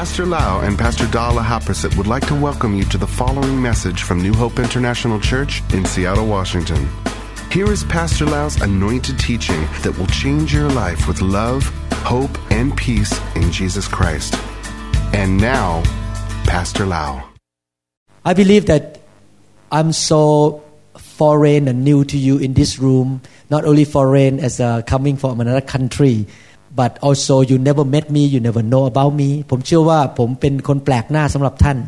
Pastor Lau and Pastor Dala Haprasit would like to welcome you to the following message from New Hope International Church in Seattle, Washington. Here is Pastor Lau's anointed teaching that will change your life with love, hope, and peace in Jesus Christ. And now, Pastor Lau. I believe that I'm so foreign and new to you in this room, not only foreign as a coming from another country, but also you never met me, you never know about me ผมเชื่อว่าผมเป็นคนแปลกหน้าสำหรับท่าน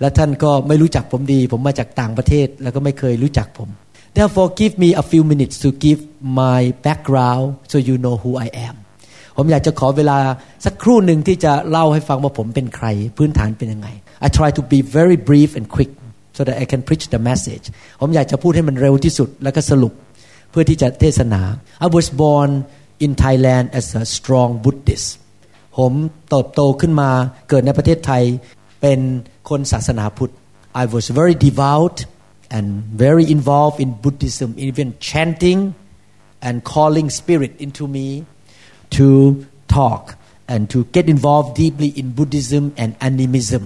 และท่านก็ไม่รู้จักผมดี ผมมาจากต่างประเทศ แล้วก็ไม่เคยรู้จักผม Therefore give me a few minutes to give my background so you know who I am ผมอยากจะขอเวลาสักครู่หนึ่งที่จะเล่าให้ฟังว่าผมเป็นใคร พื้นฐานเป็นยังไง I try to be very brief and quick so that I can preach the message ผมอยากจะพูดให้มันเร็วที่สุดแล้วก็สรุป เพื่อที่จะเทศนา I was born in Thailand as a strong Buddhist ผมเติบโตขึ้นมาเกิดในประเทศไทยเป็นคนศาสนาพุทธ I was very devout and very involved in Buddhism even chanting and calling spirit into me to talk and to get involved deeply in Buddhism and animism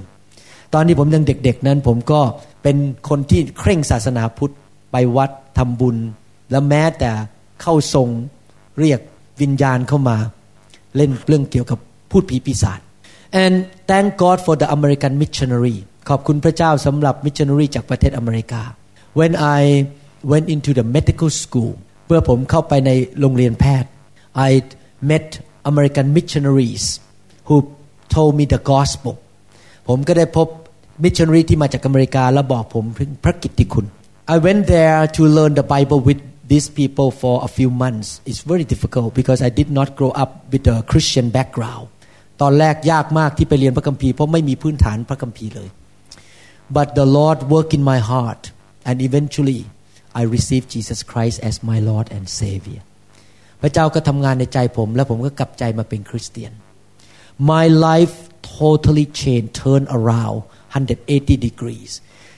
ตอนที่ผมยังเด็กๆนั้นผมก็เป็นคนที่เคร่งศาสนาพุทธไปวัดทำบุญ และแม้แต่เข้าทรงเรียก วิญญาณเข้ามาเล่นเรื่องเกี่ยวกับพูดผีปีศาจ and thank God for the American missionary ขอบคุณพระเจ้าสำหรับมิชชันนารีจากประเทศอเมริกา when I went into the medical school เมื่อผมเข้าไปในโรงเรียนแพทย์ I met American missionaries who told me the gospel ผมก็ได้พบมิชชันนารีที่มาจากอเมริกา แล้วบอกผมถึงพระกิตติคุณ I went there to learn the Bible with these people for a few months it's very difficult because I did not grow up with a Christian background ตอนแรกยากมากที่ไปเรียนพระคัมภีร์เพราะไม่มีพื้นฐานพระคัมภีร์เลย but the Lord worked in my heart and eventually I received Jesus Christ as my Lord and Savior พระเจ้าก็ทำงานในใจผม และผมก็กลับใจมาเป็นคริสเตียน my life totally changed turned around 180 degrees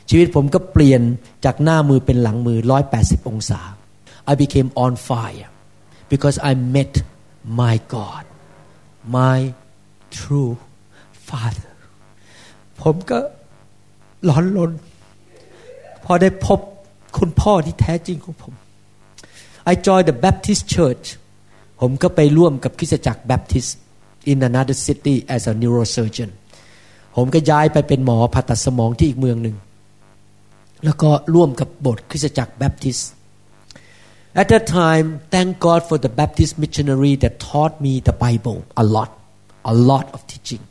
ชีวิตผมก็เปลี่ยนจากหน้ามือเป็นหลังมือ 180 องศา I became on fire because I met my God my true Father ผมก็ร้อนรนพอได้พบคุณพ่อที่แท้จริงของผม I joined the Baptist Church ผมก็ไปร่วมกับคริสตจักร Baptist in another city as a neurosurgeon ผมก็ย้ายไปเป็นหมอผ่าตัดสมองที่อีกเมืองหนึ่ง แล้วก็ร่วมกับโบสถ์คริสตจักร Baptist At that time thank God for the Baptist missionary that taught me the Bible a lot a lot of teaching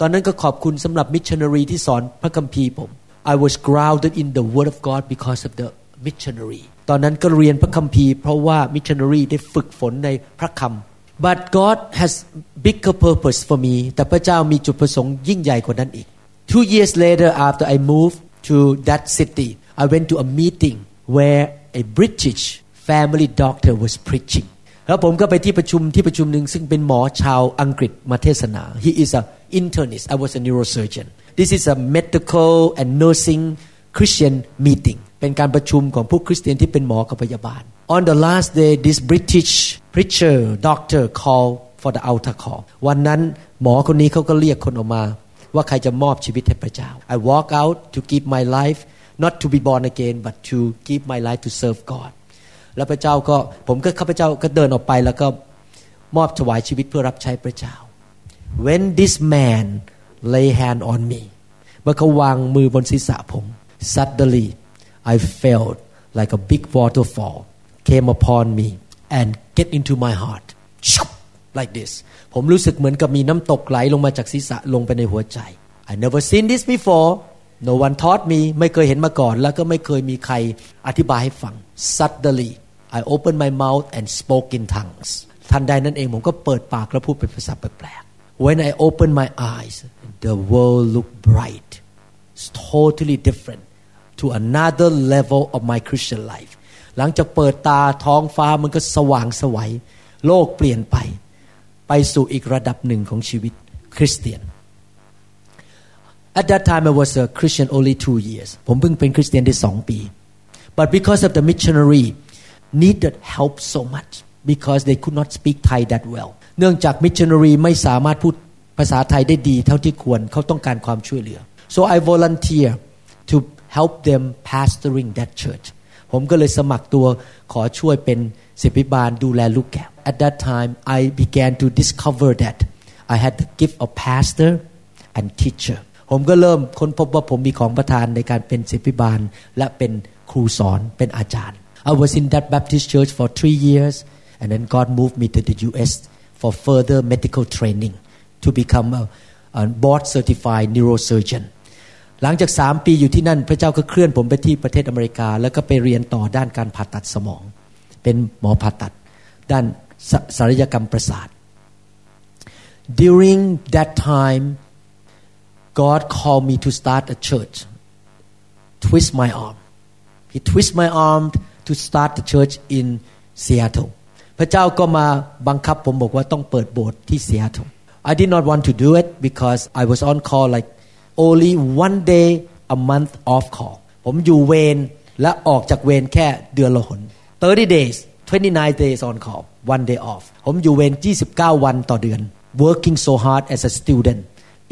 ตอนนั้นก็ขอบคุณสำหรับมิชชันนารีที่สอนพระคัมภีร์ผม I was grounded in the Word of God because of the missionary ตอนนั้นก็เรียนพระคัมภีร์เพราะว่ามิชชันนารีได้ฝึกฝนในพระคำ but God has bigger purpose for me แต่พระเจ้ามีจุดประสงค์ยิ่งใหญ่กว่านั้นอีก two years later after I moved to that city I went to a meeting where a British family doctor was preaching แล้วผมก็ไปที่ประชุมที่ประชุมหนึ่งซึ่งเป็นหมอชาวอังกฤษมาเทศนา he is a internist I was a neurosurgeon this is a medical and nursing Christian meeting เป็นการประชุมของผู้คริสเตียนที่เป็นหมอกับพยาบาล on the last day this British preacher doctor called for the altar call วันนั้นหมอคนนี้เขาก็เรียกคนออกมา ว่าใครจะมอบชีวิตให้พระเจ้า I walk out to give my life not to be born again but to give my life to serve God แล้วพระเจ้าก็ผมก็ข้าพเจ้าก็เดินออกไป แล้วก็มอบถวายชีวิตเพื่อรับใช้พระเจ้า when this man lay hand on me เมื่อเขาวางมือบนศีรษะผม suddenly I felt like a big waterfall came upon me and get into my heart like this ผมรู้สึกเหมือนกับมีน้ำตกไหลลงมาจากศีรษะลงไปในหัวใจ I never seen this before no one taught me ไม่เคยเห็นมาก่อน แล้วก็ไม่เคยมีใครอธิบายให้ฟัง suddenly I opened my mouth and spoke in tongues ทันใดนั้นเองผมก็เปิดปากแล้วพูดเป็นภาษาแปลกๆ When I opened my eyes the world looked bright it's totally different to another level of my Christian life หลังจากเปิดตาท้องฟ้ามันก็สว่างสวัย โลกเปลี่ยนไป ไปสู่อีกระดับหนึ่งของชีวิตคริสเตียน At that time I was a Christian only two years ผมเพิ่งเป็นคริสเตียนได้สองปี but because of the missionary needed help so much because they could not speak Thai that well เนื่องจากมิชชันนารีไม่สามารถพูด ภาษาไทยได้ดีเท่าที่ควรเขาต้องการความช่วยเหลือ so I volunteer to help them pastoring that church ผมก็เลยสมัครตัวขอช่วยเป็นศิบิบาลดูแลลูกแกะ at that time I began to discover that I had the gift of pastor and teacher ผมก็เริ่มค้นพบว่าผมมีของประทานในการเป็นศิบิบาล และเป็นครูสอนเป็นอาจารย์ I was in that Baptist church for three years and then God moved me to the U.S. for further medical training to become a, a board certified neurosurgeon หลังจากสามปีอยู่ที่นั่นพระเจ้าก็เคลื่อนผมไปที่ประเทศอเมริกา แล้วก็ไปเรียนต่อด้านการผ่าตัดสมอง เป็นหมอผ่าตัด ด้านศัลยกรรมประสาท during that time God called me to start a church twist my arm He twist my arm to start the church in Seattle พระเจ้าก็มาบังคับผมบอกว่าต้องเปิดโบสถ์ที่ Seattle I did not want to do it because I was on call like only one day a month off call ผมอยู่เวรและออกจากเวรแค่เดือนละหน30 days 29 days on call one day off ผมอยู่เวร29 วันต่อเดือน working so hard as a student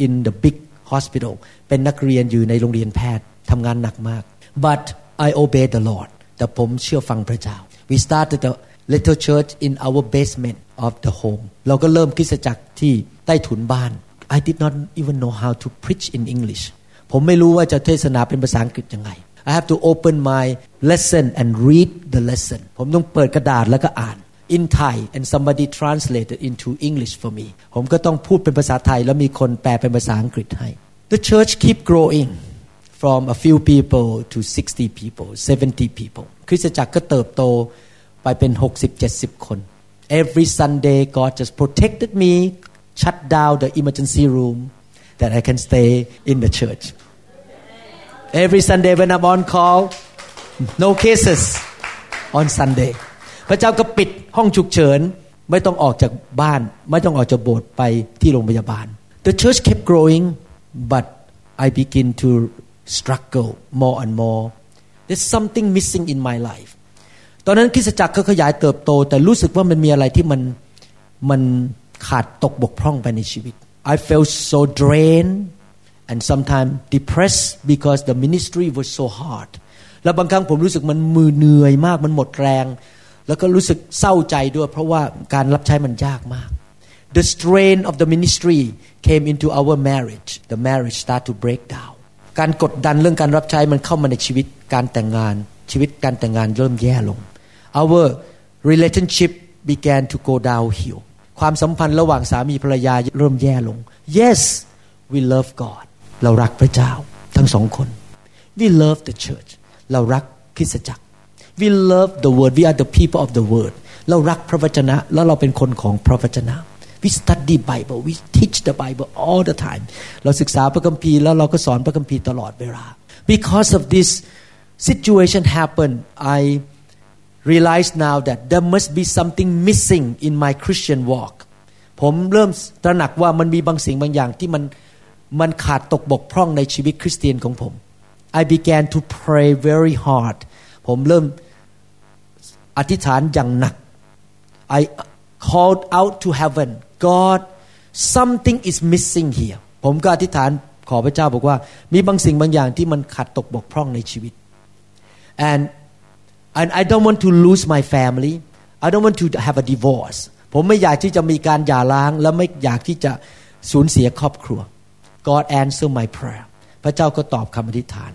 in the big hospital เป็นนักเรียนอยู่ในโรงเรียนแพทย์ทำงานหนักมาก but I obeyed the Lord แต่ผมเชื่อฟังพระเจ้า we started a little church in our basement of the home เราก็เริ่มคริสตจักรที่ใต้ถุนบ้าน I did not even know how to preach in English ผมไม่รู้ว่าจะเทศนาเป็นภาษาอังกฤษยังไง I have to open my lesson and read the lesson ผมต้องเปิดกระดาษแล้วก็อ่าน in Thai and somebody translated into English for me ผมก็ต้องพูดเป็นภาษาไทย แล้วมีคนแปลเป็นภาษาอังกฤษให้ The church keep growing from a few people to 60 people 70 people คริสตจักรก็เติบโตไปเป็น60 70 คน Every Sunday God just protected me shut down the emergency room that I can stay in the church Every Sunday when I'm on call no cases on Sunday พระเจ้าก็ปิดห้องฉุกเฉินไม่ต้องออกจากบ้าน ไม่ต้องออกจากโบสถ์ไปที่โรงพยาบาล The church kept growing but I begin to struggle more and more there's something missing in my life ตอนนั้นคริสตจักรก็ขยายเติบโต แต่รู้สึกว่ามันมีอะไรที่มันมันขาดตกบกพร่องไปในชีวิต I felt so drained and sometimes depressed because the ministry was so hard แล้วบางครั้งผมรู้สึกมันมือเหนื่อยมากมันหมดแรง แล้วก็รู้สึกเศร้าใจด้วย เพราะว่าการรับใช้มันยากมาก The strain of the ministry came into our marriage the marriage start to break down การกดดันเรื่องการรับใช้มันเข้ามาในชีวิตการแต่งงาน ชีวิตการแต่งงานเริ่มแย่ลง our relationship began to go downhill ความสัมพันธ์ระหว่างสามีภรรยาเริ่มแย่ลง yes we love God เรารักพระเจ้าทั้งสองคน we love the church เรารักคริสตจักร we love the word we are the people of the word เรารักพระวจนะ แล้วเราเป็นคนของพระวจนะ we study Bible we teach the Bible all the time เราศึกษาพระคัมภีร์แล้วเราก็สอนพระคัมภีร์ตลอดเวลา because of this situation happened I realize now that there must be something missing in my Christian walk ผมเริ่มตระหนักว่ามันมีบางสิ่งบางอย่างที่มันมันขาดตกบกพร่องในชีวิตคริสเตียนของผม I began to pray very hard ผมเริ่มอธิษฐานอย่างหนัก I called out to heaven God something is missing here ผมก็อธิษฐานขอพระเจ้าบอกว่ามีบางสิ่งบางอย่างที่มันขาดตกบกพร่องในชีวิต and and I don't want to lose my family I don't want to have a divorce ผมไม่อยากที่จะมีการหย่าร้าง และไม่อยากที่จะสูญเสียครอบครัว God answer my prayer พระเจ้าก็ตอบคำอธิษฐาน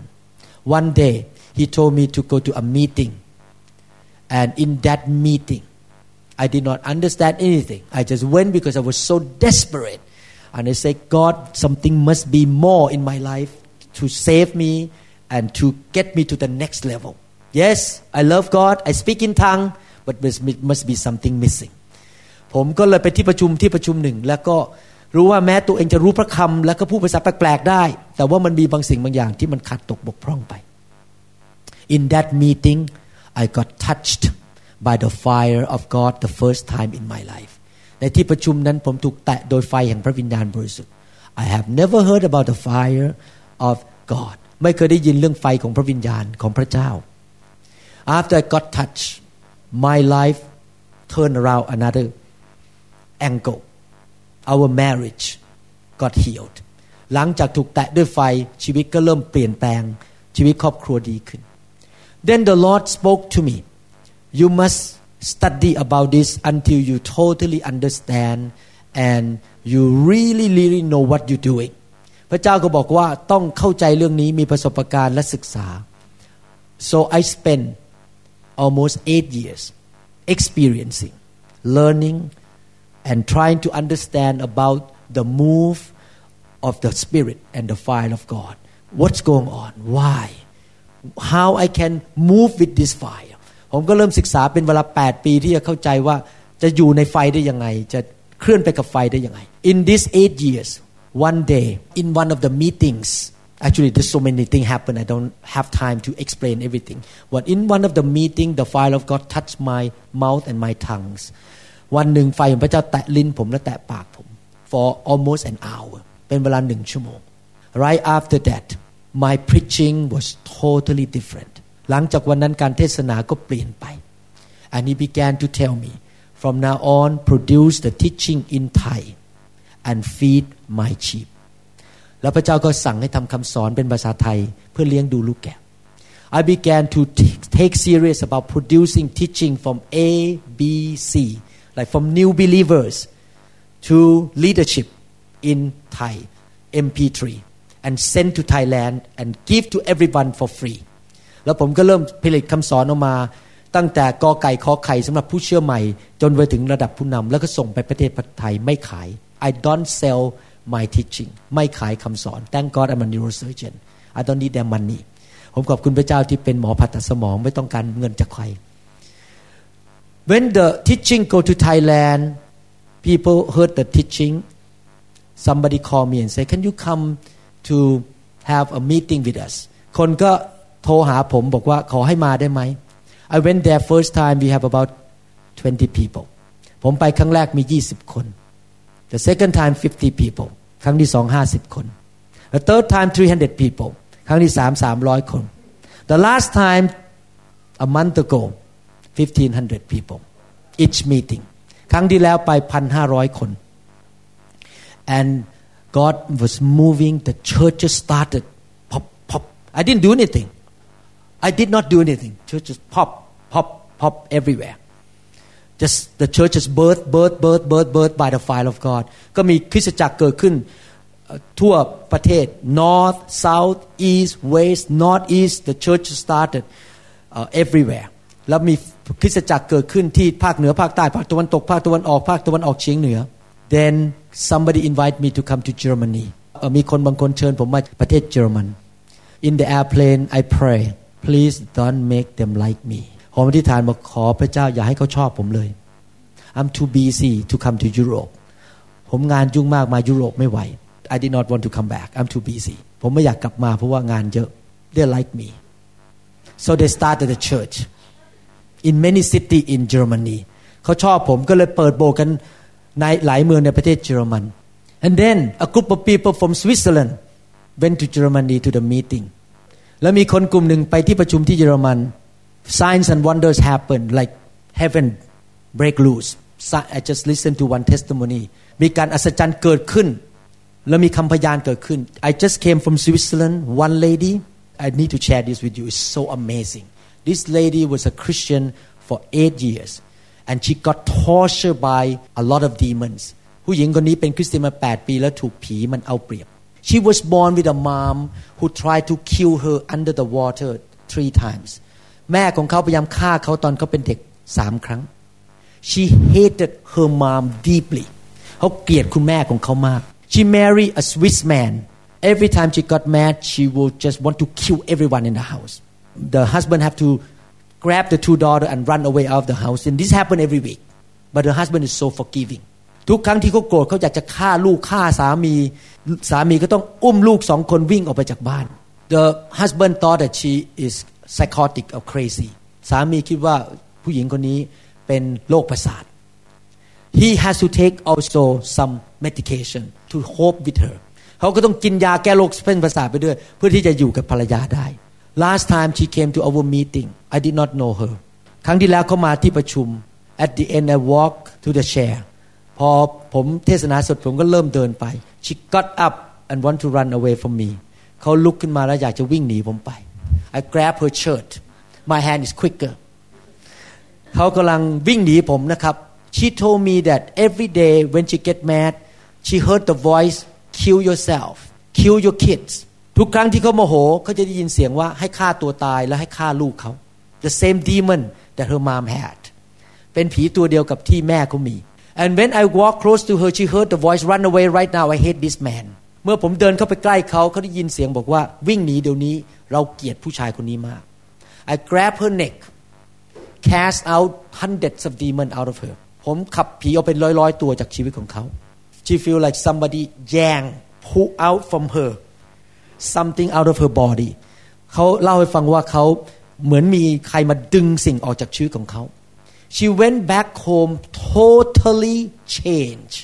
one day he told me to go to a meeting and in that meeting I did not understand anything I just went because I was so desperate and I said God something must be more in my life to save me and to get me to the next level yes I love God I speak in tongue but there must be something missing ผมก็เลยไปที่ประชุมที่ประชุมหนึ่ง แล้วก็รู้ว่าแม้ตัวเองจะรู้พระคำแล้วก็พูดภาษาแปลกๆได้ แต่ว่ามันมีบางสิ่งบางอย่างที่มันขาดตกบกพร่องไป In that meeting I got touched by the fire of God the first time in my life ในที่ประชุมนั้นผมถูกแตะโดยไฟแห่งพระวิญญาณบริสุทธิ์ I have never heard about the fire of God ไม่เคยได้ยินเรื่องไฟของพระวิญญาณของพระเจ้า After I got touched my life turned around another angle our marriage got healed หลังจากถูกแตะด้วยไฟชีวิตก็เริ่มเปลี่ยนแปลงชีวิตครอบครัวดีขึ้น then the Lord spoke to me you must study about this until you totally understand and you really really know what you're doing พระเจ้าก็บอกว่าต้องเข้าใจเรื่องนี้มีประสบการณ์และศึกษา so I spent almost eight years experiencing learning and trying to understand about the move of the spirit and the fire of God what's going on why how I can move with this fire ผมก็เริ่มศึกษาเป็นเวลา 8 ปีที่จะเข้าใจว่าจะอยู่ในไฟได้ยังไง จะเคลื่อนไปกับไฟได้ยังไง in these eight years one day in one of the meetings actually there's so many things happen I don't have time to explain everything but in one of the meeting the fire of God touched my mouth and my tongues วันหนึ่งไฟของพระเจ้าแตะลิ้นผมและแตะปากผม for almost an hour เป็นเวลาหนึ่งชั่วโมง right after that my preaching was totally different หลังจากวันนั้นการเทศนาก็เปลี่ยนไป and he began to tell me from now on produce the teaching in Thai and feed my sheep แล้วพระเจ้าก็สั่งให้ทำคำสอนเป็นภาษาไทยเพื่อเลี้ยงดูลูกแกะ I began to take serious about producing teaching from A B C like from new believers to leadership in Thai MP3 and send to Thailand and give to everyone for free แล้วผมก็เริ่มผลิตคำสอนออกมา ตั้งแต่กอไก่ขอไข่สำหรับผู้เชื่อใหม่ จนไปถึงระดับผู้นำแล้วก็ส่งไปประเทศไทยไม่ขาย I don't sell my teaching ไม่ขายคำสอน Thank God I'm a neurosurgeon I don't need their money ผมขอบคุณพระเจ้าที่เป็นหมอผ่าตัดสมองไม่ต้องการเงินจากใคร When the teaching go to Thailand people heard the teaching somebody call me and say can you come to have a meeting with us คนก็ โทรหาผมบอกว่าขอให้มาได้ไหม I went there first time we have about 20 people ผมไปครั้งแรกมี 20 คน the second time 50 people ครั้งที่สอง50 คน the third time 300 people ครั้งที่สาม300 คน the last time a month ago 1500 people each meeting ครั้งที่แล้วไป 1,500 คน and God was moving the churches started pop pop I didn't do anything I did not do anything churches pop pop pop everywhere just the churches birth birth birth birth birth by the fire of God ก็มีคริสตจักรเกิดขึ้นทั่วประเทศ north south east west north east the church started uh, everywhere แล้วมีคริสตจักรเกิดขึ้นที่ภาคเหนือภาคใต้ภาคตะวันตกภาคตะวันออกภาคตะวันออกเฉียงเหนือ then somebody invite me to come to Germany มีคนบางคนเชิญผมมาประเทศเยอรมัน in the airplane I pray please don't make them like me ผมอธิษฐานบอกขอพระเจ้าอย่าให้เขาชอบผมเลย I'm too busy to come to Europe ผมงานยุ่งมากมายุโรปไม่ไหว I did not want to come back I'm too busy ผมไม่อยากกลับมาเพราะว่างานเยอะ they like me so they started a church in many city in Germany เขาชอบผมก็เลยเปิดโบกันในหลายเมืองในประเทศเยอรมัน and then a group of people from Switzerland went to Germany to the meeting แล้วมีคนกลุ่มหนึ่งไปที่ประชุมที่เยอรมัน signs and wonders happen like heaven break loose I just listened to one testimony มีการอัศจรรย์เกิดขึ้น แล้วมีคำพยานเกิดขึ้น I just came from Switzerland one lady I need to share this with you it's so amazing this lady was a Christian for eight years and she got tortured by a lot of demons ผู้หญิงคนนี้เป็นคริสเตียนมา8ปีแล้วถูกผีมันเอาเปรียบ She was born with a mom who tried to kill her under the water three times แม่ของเขาพยายามฆ่าเขาตอนเขาเป็นเด็กสามครั้ง She hated her mom deeply เขาเกลียดคุณแม่ของเขามาก She married a Swiss man every time she got mad she would just want to kill everyone in the house the husband have to grab the two daughters and run away out of the house and this happened every week but the husband is so forgiving ทุกครั้งที่เขาโกรธเขาอยากจะฆ่าลูกฆ่าสามี สามีก็ต้องอุ้มลูกสองคนวิ่งออกไปจากบ้าน the husband thought that she is psychotic or crazy สามีคิดว่าผู้หญิงคนนี้เป็นโรคประสาท he has to take also some medication to cope with her เขาก็ต้องกินยาแก้โรคเป็นประสาทไปด้วย เพื่อที่จะอยู่กับภรรยาได้ last time she came to our meeting I did not know her ครั้งที่แล้วเขามาที่ประชุม at the end I walk to the chair พพอผมเทศนาสดผมก็เริ่มเดินไป she got up and want to run away from me เขาลุกขึ้นมาแล้วอยากจะวิ่งหนีผมไป I grab her shirt my hand is quicker เขากำลังวิ่งหนีผมนะครับ she told me that every day when she get mad she heard the voice kill yourself kill your kids ทุกครั้งที่เขาโมโหเขาจะได้ยินเสียงว่าให้ฆ่าตัวตายและให้ฆ่าลูกเขา the same demon that her mom had เป็นผีตัวเดียวกับที่แม่เขามี and when I walk close to her she heard the voice run away right now I hate this man เมื่อผมเดินเข้าไปใกล้เขาเขาได้ยินเสียงบอกว่าวิ่งหนีเดี๋ยวนี้เราเกลียดผู้ชายคนนี้มาก I grab her neck cast out hundreds of demons out of her ผมขับผีออกเป็นร้อยๆ ตัวจากชีวิตของเขา she feel like somebody yang pull out from her something out of her body เขาเล่าให้ฟังว่าเขาเหมือนมีใครมาดึงสิ่งออกจากชีวิตของเขา she went back home totally changed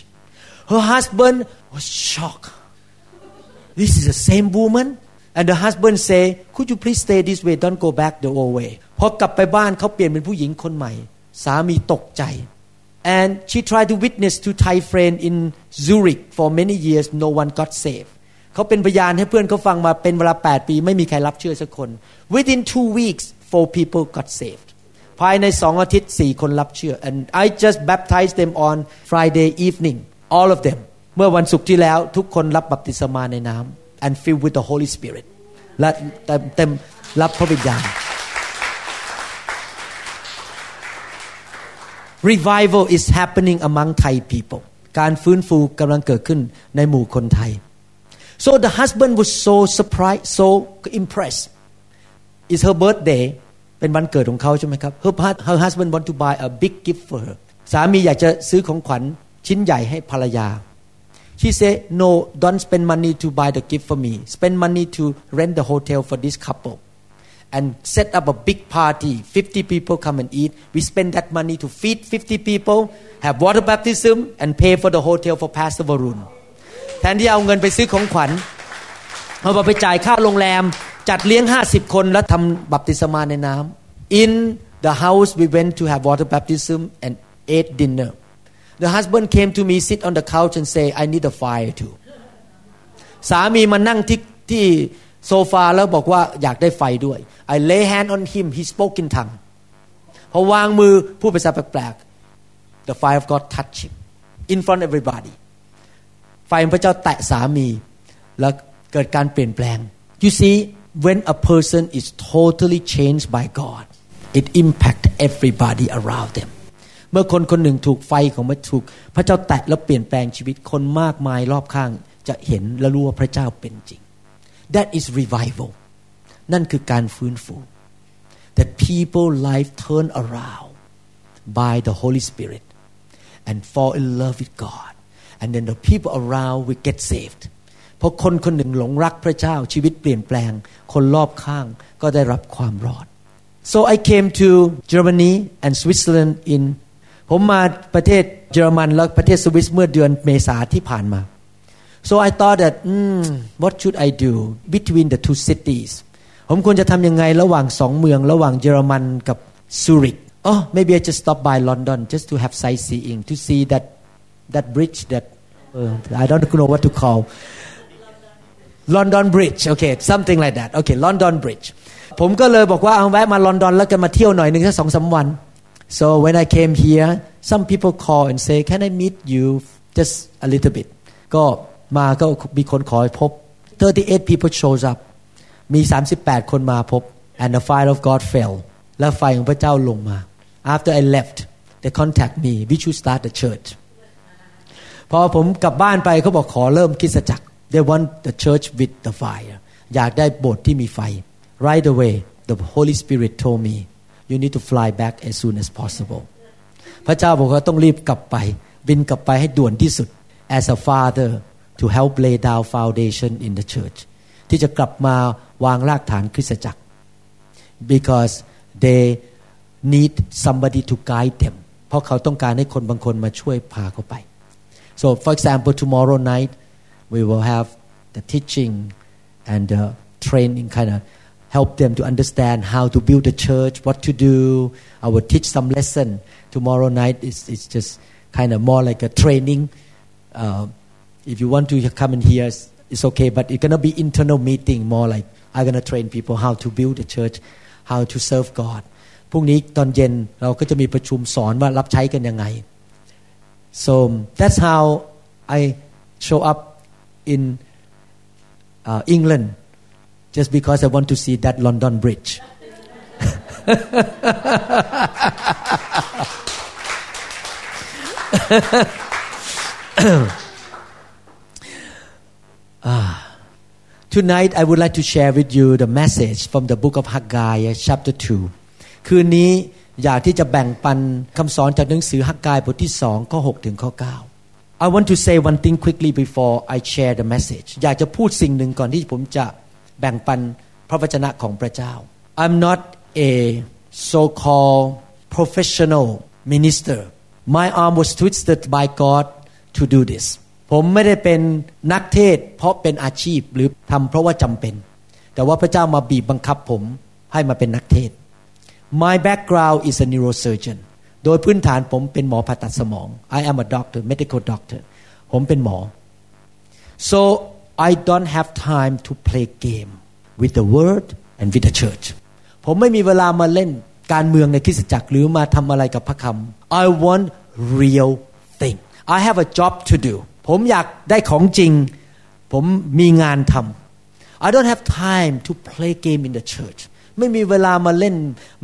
her husband was shocked this is the same woman and the husband say could you please stay this way don't go back the old way พอกลับไปบ้านเขาเปลี่ยนเป็นผู้หญิงคนใหม่ สามีตกใจ and she tried to witness to Thai friend in Zurich for many years no one got saved เขาเป็นพยานให้เพื่อนเขาฟังมาเป็นเวลา 8 ปี ไม่มีใครรับเชื่อสักคน within two weeks four people got saved ภายในสองอาทิตย์สี่คนรับเชื่อ and I just baptized them on Friday evening all of them เมื่อวันศุกร์ที่แล้วทุกคนรับบัพติศมาในน้ำ and filled with the Holy Spirit และเต็มเต็มรับพระวิญญาณ revival is happening among Thai people การฟื้นฟูกำลังเกิดขึ้นในหมู่คนไทย so the husband was so surprised so impressed it's her birthday เป็นวันเกิดของเขาใช่ไหมครับ her, her husband want to buy a big gift for her สามีอยากจะซื้อของขวัญชิ้นใหญ่ให้ภรรยา she said no don't spend money to buy the gift for me spend money to rent the hotel for this couple and set up a big party 50 people come and eat we spend that money to feed 50 people have water baptism and pay for the hotel for Pastor Varun แทนที่เอาเงินไปซื้อของขวัญเอาไปจ่ายค่าโรงแรมจัดเลี้ยง 50 คนแล้วทำบัพติศมาในน้ำ in the house we went to have water baptism and ate dinner the husband came to me sit on the couch and say I need a fire too สามีมานั่งที่ที่โซฟาแล้วบอกว่าอยากได้ไฟด้วย I lay hand on him he spoke in tongue พอวางมือพูดภาษาแปลกๆ the fire of God touched him in front of everybody ไฟพระเจ้าแตะสามี แล้วเกิดการเปลี่ยนแปลง you see when a person is totally changed by God it impact everybody around them เมื่อคนคนหนึ่งถูกไฟของพระถูกพระเจ้าแตะแล้วเปลี่ยนแปลงชีวิตคนมากมายรอบข้างจะเห็นและรู้ว่าพระเจ้าเป็นจริง that is revival นั่นคือการฟื้นฟู that people life turn around by the Holy Spirit and fall in love with God and then the people around will get saved เพราะคนคนหนึ่งหลงรักพระเจ้าชีวิตเปลี่ยนแปลง คนรอบข้างก็ได้รับความรอด so I came to Germany and Switzerland in ผมมาประเทศเยอรมันและประเทศสวิสเมื่อเดือนเมษาที่ผ่านมา so I thought that mm, what should I do between the two cities ผมควรจะทำยังไงระหว่างสองเมืองระหว่างเยอรมันกับซูริก oh maybe I just stop by London just to have sightseeing to see that that bridge that uh, I don't know what to call London Bridge okay something like that okay London Bridge ผมก็เลยบอกว่าเอาแวะมาลอนดอนแล้วกันมาเที่ยวหน่อยหนึ่งสักสองสาวัน so when I came here some people call and say can I meet you just a little bit ก็มาก็มีคนขอพบ 38 people shows up มี 38 คนมาพบ and the fire of God fell และไฟของพระเจ้าลงมา after I left they contact me we should start the church พอผมกลับบ้านไปเขาบอกขอเริ่มคริสตจักร they want the church with the fire อยากได้โบสถ์ที่มีไฟ right away the Holy Spirit told me you need to fly back as soon as possible พระเจ้าบอกว่าต้องรีบกลับไป บินกลับไปให้ด่วนที่สุด as a father to help lay down foundation in the church ที่จะกลับมาวางรากฐานคริสตจักร because they need somebody to guide them เพราะเขาต้องการให้คนบางคนมาช่วยพาเขาไป so for example tomorrow night we will have the teaching and the training kind of help them to understand how to build the church what to do I will teach some lesson tomorrow night is it's just kind of more like a training uh, if you want to come and hear it's okay but it's gonna be internal meeting more like I'm gonna train people how to build the church how to serve God พรุ่งนี้ตอนเย็นเราก็จะมีประชุมสอนว่ารับใช้กันยังไง so that's how I show up in uh, England just because I want to see that London Bridge Tonight I would like to share with you the message from the book of Haggai chapter 2 คืนนี้อยากที่จะแบ่งปันคำสอนจากหนังสือฮักกายบทที่2ข้อ6ถึงข้อ9 I want to say one thing quickly before I share the message อยากจะพูดสิ่งหนึ่งก่อนที่ผมจะ แบ่งปันพระวจนะของพระเจ้า I'm not a so-called professional minister my arm was twisted by God to do this ผมไม่ได้เป็นนักเทศ เพราะเป็นอาชีพหรือทำเพราะว่าจำเป็น แต่ว่าพระเจ้ามาบีบบังคับผมให้มาเป็นนักเทศ My background is a neurosurgeon โดยพื้นฐานผมเป็นหมอผ่าตัดสมอง I am a doctor medical doctor ผมเป็นหมอ so I don't have time to play game with the word and with the church ผมไม่มีเวลามาเล่นการเมืองในคริสตจักรหรือมาทำอะไรกับพระคำ I want real thing I have a job to do ผมอยากได้ของจริง ผมมีงานทำ I don't have time to play game in the church ไม่มีเวลามาเล่น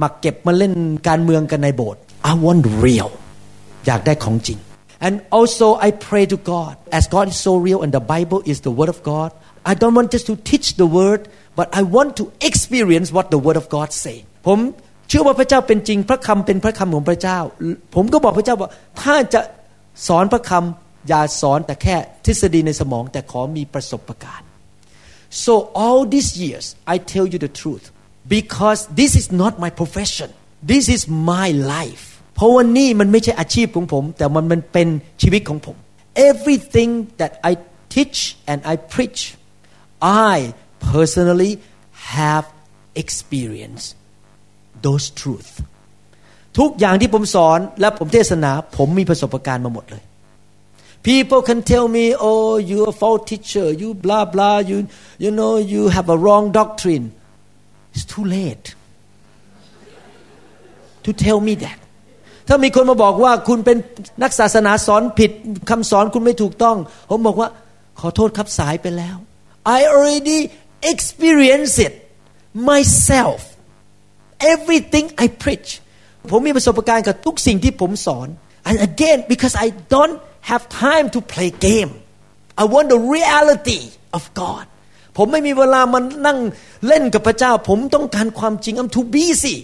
มาเก็บมาเล่นการเมืองกันในโบสถ์ I want real อยากได้ของจริง and also I pray to God as God is so real and the Bible is the word of God I don't want just to teach the word but I want to experience what the word of God say ผมเชื่อว่าพระเจ้าเป็นจริงพระคำเป็นพระคำของพระเจ้า ผมก็บอกพระเจ้าว่าถ้าจะสอนพระคำอย่าสอนแต่แค่ทฤษฎีในสมองแต่ขอมีประสบการณ์ so all these years I tell you the truth because this is not my profession this is my life เพราะว่านี่มันไม่ใช่อาชีพของผม แต่มันมันเป็นชีวิตของผม everything that I teach and I preach I personally have experienced those truth ทุกอย่างที่ผมสอนและผมเทศนา ผมมีประสบการณ์มาหมดเลย People can tell me oh you're a false teacher you blah blah you you know you have a wrong doctrine it's too late to tell me that ถ้ามีคนมาบอกว่าคุณเป็นนักศาสนาสอนผิดคำสอนคุณไม่ถูกต้อง ผมบอกว่าขอโทษครับสายไปแล้ว I already experience it myself everything I preach ผมมีประสบการณ์กับทุกสิ่งที่ผมสอน and again because I don't have time to play game I want the reality of God ผมไม่มีเวลามานั่งเล่นกับพระเจ้า ผมต้องการความจริง I'm too busy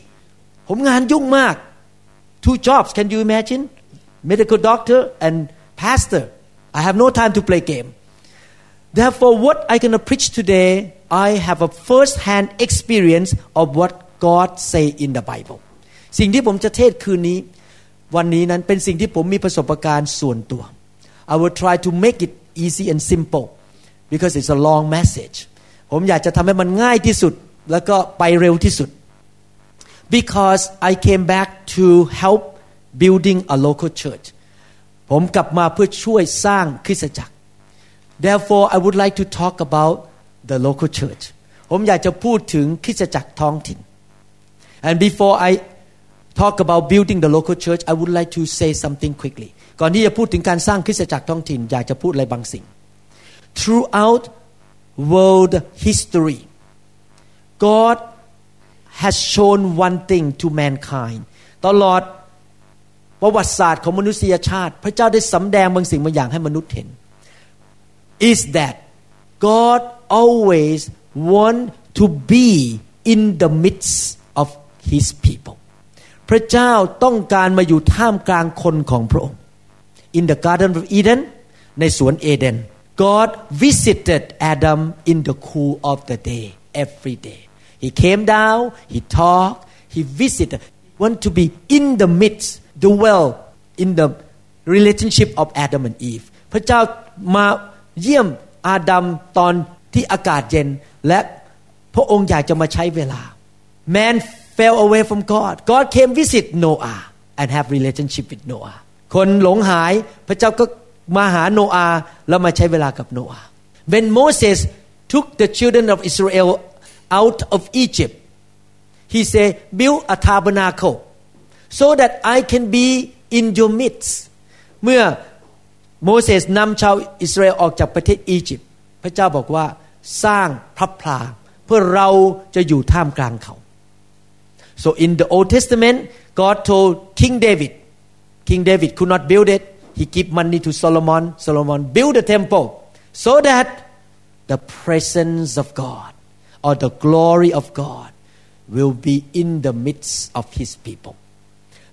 ผมงานยุ่งมาก two jobs can you imagine medical doctor and pastor I have no time to play game therefore what I gonna preach today I have a first hand experience of what God say in the Bible สิ่งที่ผมจะเทศคืนนี้ วันนี้นั้นเป็นสิ่งที่ผมมีประสบการณ์ส่วนตัว I will try to make it easy and simple because it's a long message ผมอยากจะทำให้มันง่ายที่สุด แล้วก็ไปเร็วที่สุด because I came back to help building a local church ผมกลับมาเพื่อช่วยสร้างคริสตจักร therefore I would like to talk about the local church ผมอยากจะพูดถึงคริสตจักรท้องถิ่น and before I talk about building the local church I would like to say something quickly ก่อนที่จะพูดถึงการสร้างคริสตจักรท้องถิ่นอยากจะพูดอะไรบางสิ่ง throughout world history God has shown one thing to mankind ตลอดประวัติศาสตร์ของมนุษยชาติ พระเจ้าได้สำแดงบางสิ่งบางอย่างให้มนุษย์เห็น is that God always want to be in the midst of His people พระเจ้าต้องการมาอยู่ท่ามกลางคนของพระองค์ in the garden of Eden ในสวนเอเดน God visited Adam in the cool of the day every day He came down He talked He visited want to be in the midst dwell in the relationship of Adam and Eve พระเจ้ามาเยี่ยมอาดัมตอนที่อากาศเย็น และพระองค์อยากจะมาใช้เวลา Man fell away from God God came visit Noah and have relationship with Noah คนหลงหายพระเจ้าก็มาหาโนอาห์แล้วมาใช้เวลากับโนอาห์ When Moses took the children of Israel out of Egypt he said build a tabernacle so that I can be in your midst เมื่อโมเสสนำชาวอิสราเอลออกจากประเทศอียิปต์พระเจ้าบอกว่าสร้างพระพลาเพื่อเราจะอยู่ท่ามกลางเขา so in the Old Testament God told King David King David could not build it he give money to Solomon Solomon build the temple so that the presence of God or the glory of God will be in the midst of his people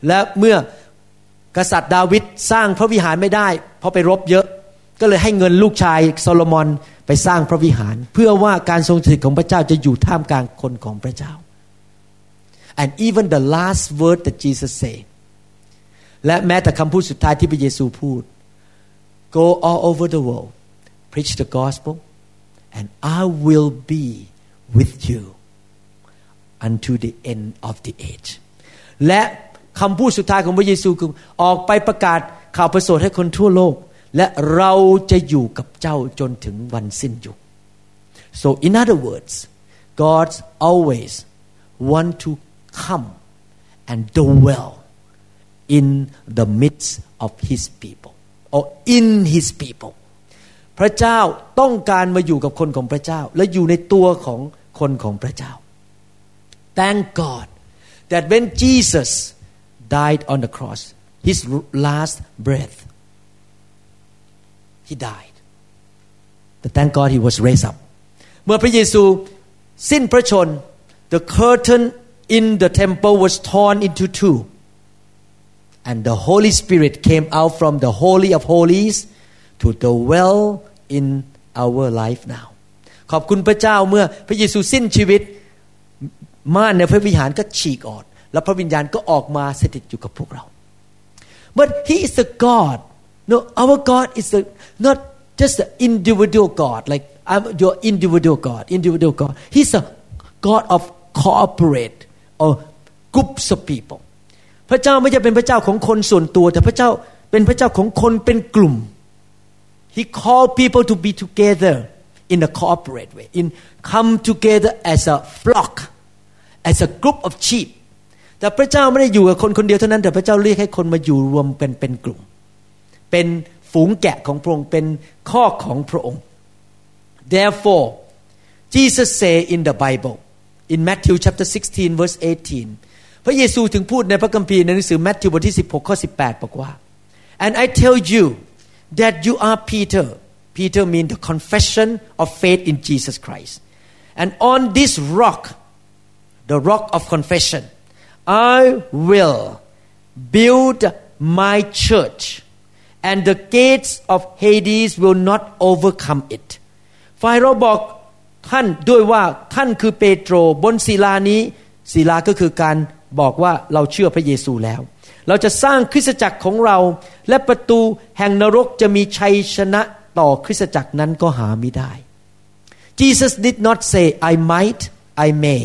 และเมื่อกษัตริย์ดาวิดสร้างพระวิหารไม่ได้ เพราะไปรบเยอะก็เลยให้เงินลูกชายโซโลมอนไปสร้างพระวิหาร เพื่อว่าการทรงสถิตของพระเจ้าจะอยู่ท่ามกลางคนของพระเจ้า and even the last word that Jesus said และแม้แต่คำพูดสุดท้ายที่พระเยซูพูด go all over the world preach the gospel and I will be with you unto the end of the age และคำพูดสุดท้ายของพระเยซูคือออกไปประกาศข่าวประเสริฐให้คนทั่วโลก และเราจะอยู่กับเจ้าจนถึงวันสิ้นยุค so in other words God always want to come and dwell in the midst of His people or in His people พระเจ้าต้องการมาอยู่กับคนของพระเจ้า และอยู่ในตัวของคนของพระเจ้า Thank God that when Jesus died on the cross his last breath he died but thank God he was raised up เมื่อพระเยซูสิ้นพระชน the curtain in the temple was torn into two and the Holy Spirit came out from the Holy of Holies to dwell in our life now ขอบคุณพระเจ้าเมื่อพระเยซูสิ้นชีวิต ม่านในพระวิหารก็ฉีกออกแล้วพระวิญญาณก็ออกมาสถิตอยู่กับพวกเรา but he is the God no our God is the not just the individual God like I'm your individual God individual God he's a God of corporate or groups of people พระเจ้าไม่ใช่เป็นพระเจ้าของคนส่วนตัว แต่พระเจ้าเป็นพระเจ้าของคนเป็นกลุ่ม He called people to be together in a corporate way in come together as a flock as a group of sheep แต่พระเจ้าไม่ได้อยู่กับคนคนเดียวเท่านั้น แต่พระเจ้าเรียกให้คนมาอยู่รวมเป็นเป็นกลุ่ม เป็นฝูงแกะของพระองค์ เป็นข้อของพระองค์ therefore Jesus say in the Bible in Matthew chapter 16 verse 18 พระเยซูถึงพูดในพระคัมภีร์ในหนังสือแมทธิวบทที่ 16 ข้อ 18 บอกว่า and I tell you that you are Peter Peter means the confession of faith in Jesus Christ and on this rock the rock of confession I will build my church and the gates of Hades will not overcome it ฝ่ายเราบอกท่านด้วยว่าท่านคือเปโตรบนศิลานี้ศิลาก็คือการบอกว่าเราเชื่อพระเยซูแล้ว เราจะสร้างคริสตจักรของเรา และประตูแห่งนรกจะมีชัยชนะต่อคริสตจักรนั้นก็หาไม่ได้ Jesus did not say I might I may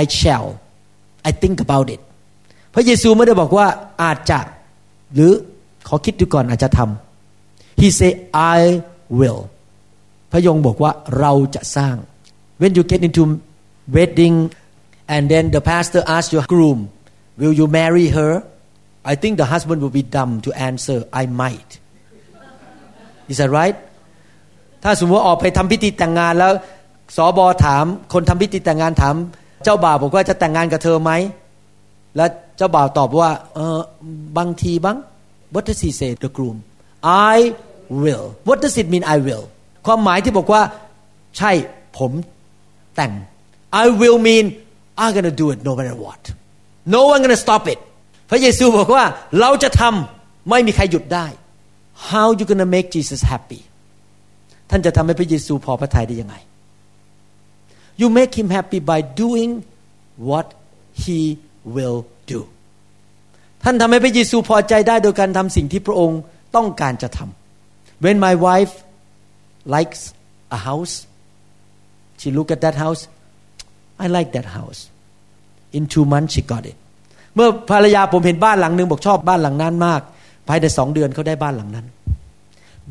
I shall I think about it พระเยซูไม่ได้บอกว่าอาจจะ หรือขอคิดดูก่อนอาจจะทำ He say I will พระยงบอกว่าเราจะสร้าง When you get into wedding and then the pastor asks your groom will you marry her I think the husband will be dumb to answer I might is that right ถ้าสมมติว่าออกไปทำพิธีแต่งงานแล้วสอบอถาม คนทำพิธีแต่งงานถาม เจ้าบ่าวบอกว่าจะแต่งงานกับเธอไหม แล้วเจ้าบ่าวตอบว่าเออบางทีบ้าง What does he say the groom I will What does it mean I will ความหมายที่บอกว่าใช่ผมแต่ง I will mean I'm gonna do it no matter what no one gonna stop it พระเยซูบอกว่าเราจะทำไม่มีใครหยุดได้ How you gonna make Jesus happy ท่านจะทำให้พระเยซูพอพระทัยได้ยังไง You make him happy by doing what he will do ท่านทำให้พระเยซูพอใจได้โดยการทำสิ่งที่พระองค์ต้องการจะทำ When my wife likes a house she look at that house I like that house in two months she got it เมื่อภรรยาผมเห็นบ้านหลังหนึ่งบอกชอบบ้านหลังนั้นมากภายในสองเดือนเขาได้บ้านหลังนั้น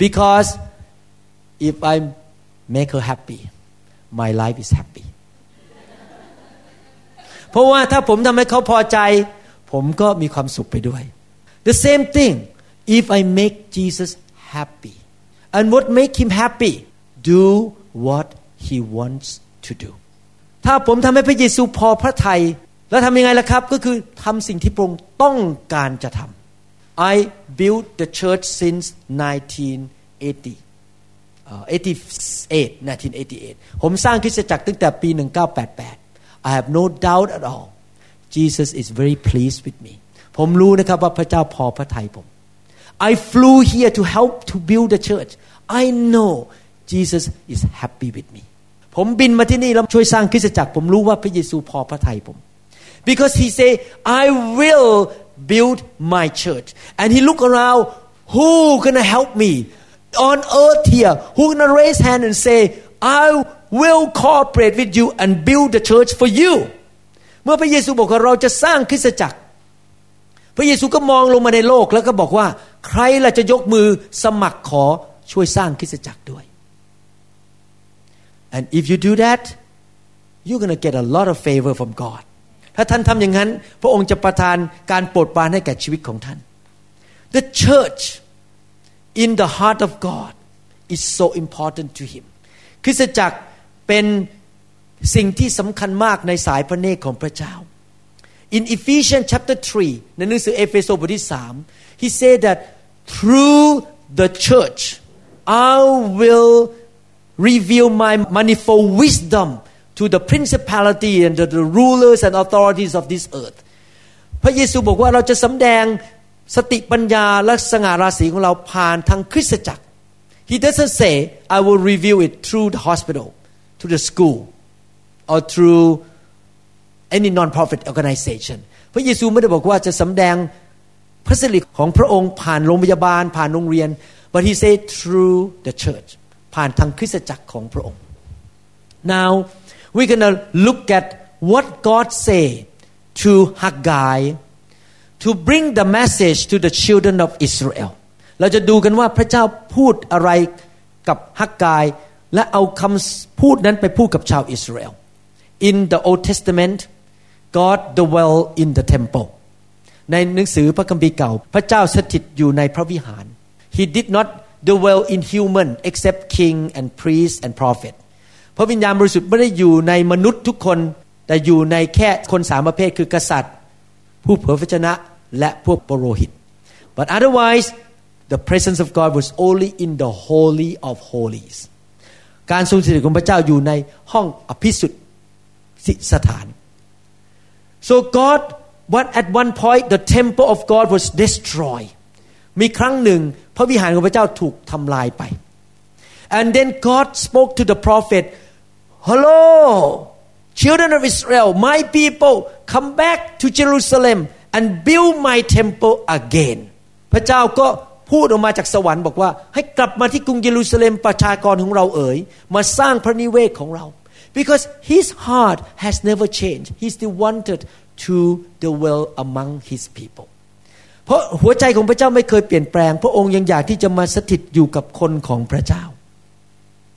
because if I make her happy my life is happy เพราะว่าถ้าผมทำให้เขาพอใจ ผมก็มีความสุขไปด้วย the same thing if I make Jesus happy and what make him happy do what he wants to do ถ้าผมทำให้พระเยซูพอพระทัย แล้วทำยังไงล่ะครับ ก็คือทำสิ่งที่พระองค์ต้องการจะทำ I built the church since 1980 88 1988 ผมสร้างคริสตจักรตั้งแต่ปี 1988 I have no doubt at all Jesus is very pleased with me ผมรู้นะครับว่าพระเจ้าพอพระทัยผม I flew here to help to build the church I know Jesus is happy with me ผมบินมาที่นี่แล้วช่วยสร้างคริสตจักร ผมรู้ว่าพระเยซูพอพระทัยผม because he say I will build my church and he look around who gonna help me on earth here who gonna raise hand and say I will cooperate with you and build the church for you เมื่อพระเยซูบอกว่าเราจะสร้างคริสตจักร พระเยซูก็มองลงมาในโลกแล้วก็บอกว่า ใครล่ะจะยกมือสมัครขอช่วยสร้างคริสตจักรด้วย and if you do that you're gonna get a lot of favor from God ถ้าท่านทำอย่างนั้น พระองค์จะประทานการโปรดปรานให้แก่ชีวิตของท่าน The church in the heart of God is so important to him คริสตจักรเป็นสิ่งที่สำคัญมากในสายพระเนตรของพระเจ้า In Ephesians chapter 3 ในหนังสือเอเฟโซบทที่ 3 he said that through the church I will reveal my manifold wisdom to the principality and the, the rulers and authorities of this earth พระเยซูบอกว่าเราจะสำแดงสติปัญญาและสง่าราศีของเราผ่านทางคริสตจักร He doesn't say I will reveal it through the hospital to the school or through any non-profit organization พระเยซูไม่ได้บอกว่าจะสำแดงพระสิริของพระองค์ผ่านโรงพยาบาลผ่านโรงเรียน but he said through the church ผ่านทางคริสตจักรของพระองค์ now we're gonna look at what God say to Haggai to bring the message to the children of Israel เราจะดูกันว่าพระเจ้าพูดอะไรกับฮักกาย และเอาคำพูดนั้นไปพูดกับชาวอิสราเอล in the Old Testament God dwell in the temple ในหนังสือพระคัมภีร์เก่า พระเจ้าสถิตอยู่ในพระวิหาร He did not dwell in human except king and priest and prophet พระวิญญาณบริสุทธิ์ไม่ได้อยู่ในมนุษย์ทุกคน แต่อยู่ในแค่คนสามประเภทคือกษัตริย์ ผู้เผยพระชนะและพวกปโรหิต but otherwise the presence of God was only in the holy of holies การทรงสถิตของพระเจ้าอยู่ในห้องอภิสุทธิ์สถาน so God what at one point the temple of God was destroyed มีครั้งหนึ่งพระวิหารของพระเจ้าถูกทำลายไป and then God spoke to the prophet hello children of Israel my people come back to Jerusalem and build my temple again พระเจ้าก็พูดออกมาจากสวรรค์บอกว่า ให้กลับมาที่กรุงเยรูซาเล็มประชากรของเราเอ๋ยมาสร้างพระนิเวศของเรา because his heart has never changed he still wanted to dwell among his people เพราะหัวใจของพระเจ้าไม่เคยเปลี่ยนแปลง พระองค์ยังอยากที่จะมาสถิตอยู่กับคนของพระเจ้า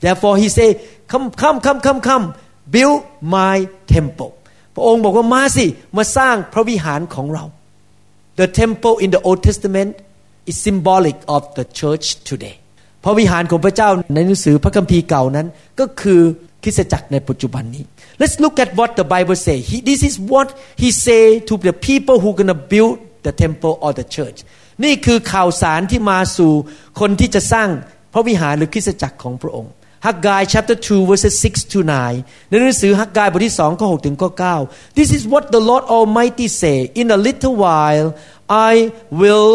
therefore he say come come come come come build my temple พระองค์บอกว่ามาสิมาสร้างพระวิหารของเรา the temple in the Old Testament is symbolic of the church today พระวิหารของพระเจ้าในหนังสือพระคัมภีร์เก่านั้น ก็คือคริสตจักรในปัจจุบันนี้ Let's look at what the Bible say he, this is what he say to the people who gonna build the temple or the church นี่คือข่าวสารที่มาสู่คนที่จะสร้างพระวิหารหรือคริสตจักรของพระองค์ Haggai chapter 2 verses 6 to 9ในหนังสือฮักกายบทที่2ข้อ6ถึงข้อ9 This is what the Lord Almighty say in a little while I will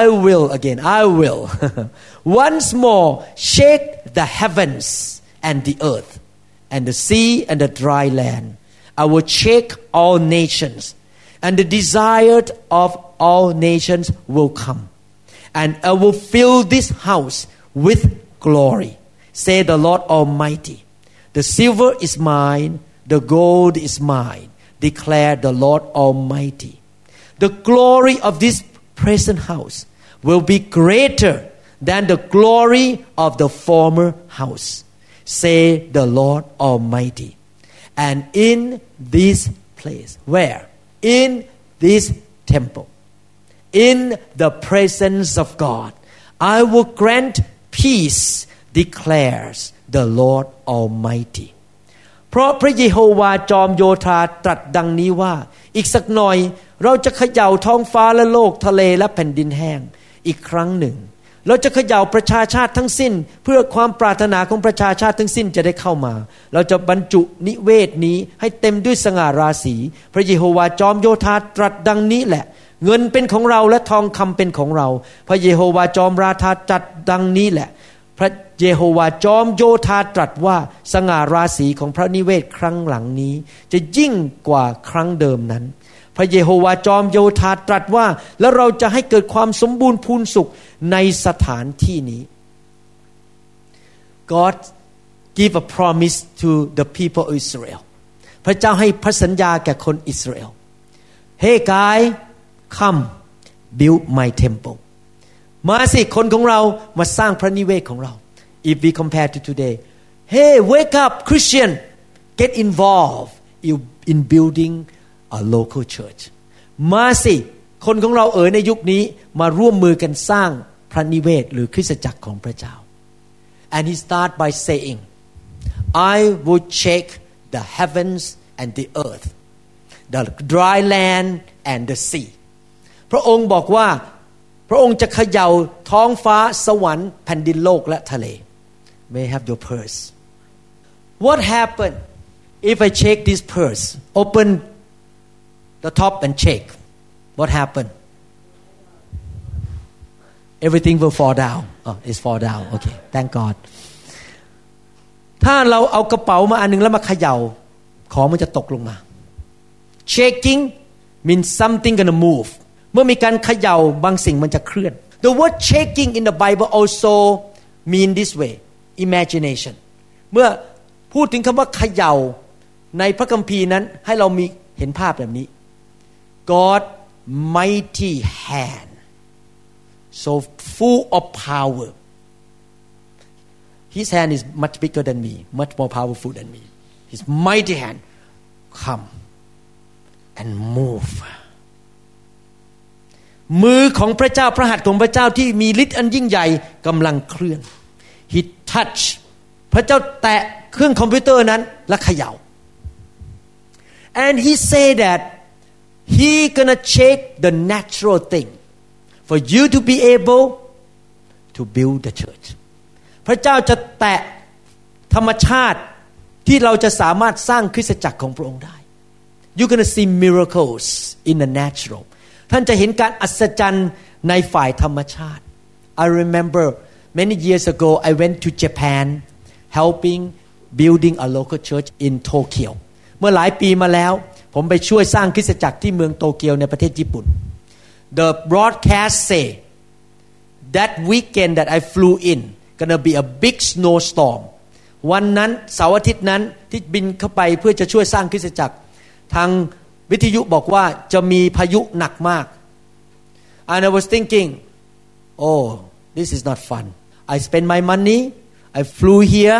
I will again I will once more shake the heavens and the earth and the sea and the dry land I will shake all nations and the desired of all nations will come and I will fill this house with glory say the Lord Almighty the silver is mine the gold is mine declare the Lord Almighty. The glory of this present house will be greater than the glory of the former house say the Lord Almighty. And in this place where? In this temple in the presence of God I will grant peace declares the Lord Almighty เพราะพระเยโฮวาจอมโยธาตรัสดังนี้ว่า อีกสักหน่อยเราจะเขย่าท้องฟ้าและโลกทะเลและแผ่นดินแห้งอีกครั้งหนึ่ง เราจะเขย่าประชาชาติทั้งสิ้น เพื่อความปรารถนาของประชาชาติทั้งสิ้นจะได้เข้ามา เราจะบรรจุนิเวศนี้ให้เต็มด้วยสง่าราศี พระเยโฮวาจอมโยธาตรัสดังนี้แหละ เงินเป็นของเราและทองคำเป็นของเรา พระเยโฮวาจอมราธาจัดดังนี้แหละ พระเยโฮวาจอมโยธาตรัสว่าสง่าราศีของพระนิเวศครั้งหลังนี้ จะยิ่งกว่าครั้งเดิมนั้น พระเยโฮวาจอมโยธาตรัสว่า แล้วเราจะให้เกิดความสมบูรณ์พูนสุขในสถานที่นี้ God give a promise to the people of Israel พระเจ้าให้พระสัญญาแก่คนอิสราเอล Hey guy come build my temple มาสิคนของเรามาสร้างพระนิเวศของเรา if we compare to today hey wake up Christian get involved in building a local church มาสิคนของเราเอ๋ยในยุคนี้มาร่วมมือกันสร้างพระนิเวศหรือคริสตจักรของพระเจ้า and he start by saying I will check the heavens and the earth the dry land and the sea พระองค์บอกว่า พระองค์จะเขย่าท้องฟ้าสวรรค์แผ่นดินโลกและทะเล may have your purse what happened if I check this purse open the top and check what happened everything will fall down oh it's fall down okay thank God ถ้าเราเอากระเป๋ามาอันนึงแล้วมาเขย่าของมันจะตกลงมา shaking means something gonna move เมื่อมีการเขย่าบางสิ่งมันจะเคลื่อน The word shaking in the Bible also mean this way imagination เมื่อพูดถึงคำว่าเขย่าในพระคัมภีร์นั้นให้เรามีเห็นภาพแบบนี้ God mighty hand so full of power His hand is much bigger than me much more powerful than me His mighty hand come and move มือของพระเจ้าพระหัตถ์ของพระเจ้าที่มีฤทธิ์อันยิ่งใหญ่กำลังเคลื่อน He touch พระเจ้าแตะเครื่องคอมพิวเตอร์นั้นและเขย่า and he say that he gonna check the natural thing for you to be able to build the church พระเจ้าจะแตะธรรมชาติที่เราจะสามารถสร้างคริสตจักรของพระองค์ได้ You're gonna see miracles in the natural ท่านจะเห็นการอัศจรรย์ในฝ่ายธรรมชาติ I remember many years ago I went to Japan helping building a local church in Tokyo เมื่อหลายปีมาแล้ว ผมไปช่วยสร้างคริสตจักรที่เมืองโตเกียวในประเทศญี่ปุ่น The broadcast say that weekend that I flew in gonna be a big snowstorm วันนั้นเสาร์อาทิตย์นั้นที่บินเข้าไปเพื่อจะช่วยสร้างคริสตจักรทาง วิทยุบอกว่าจะมีพายุหนักมาก and I was thinking oh this is not fun I spend my money I flew here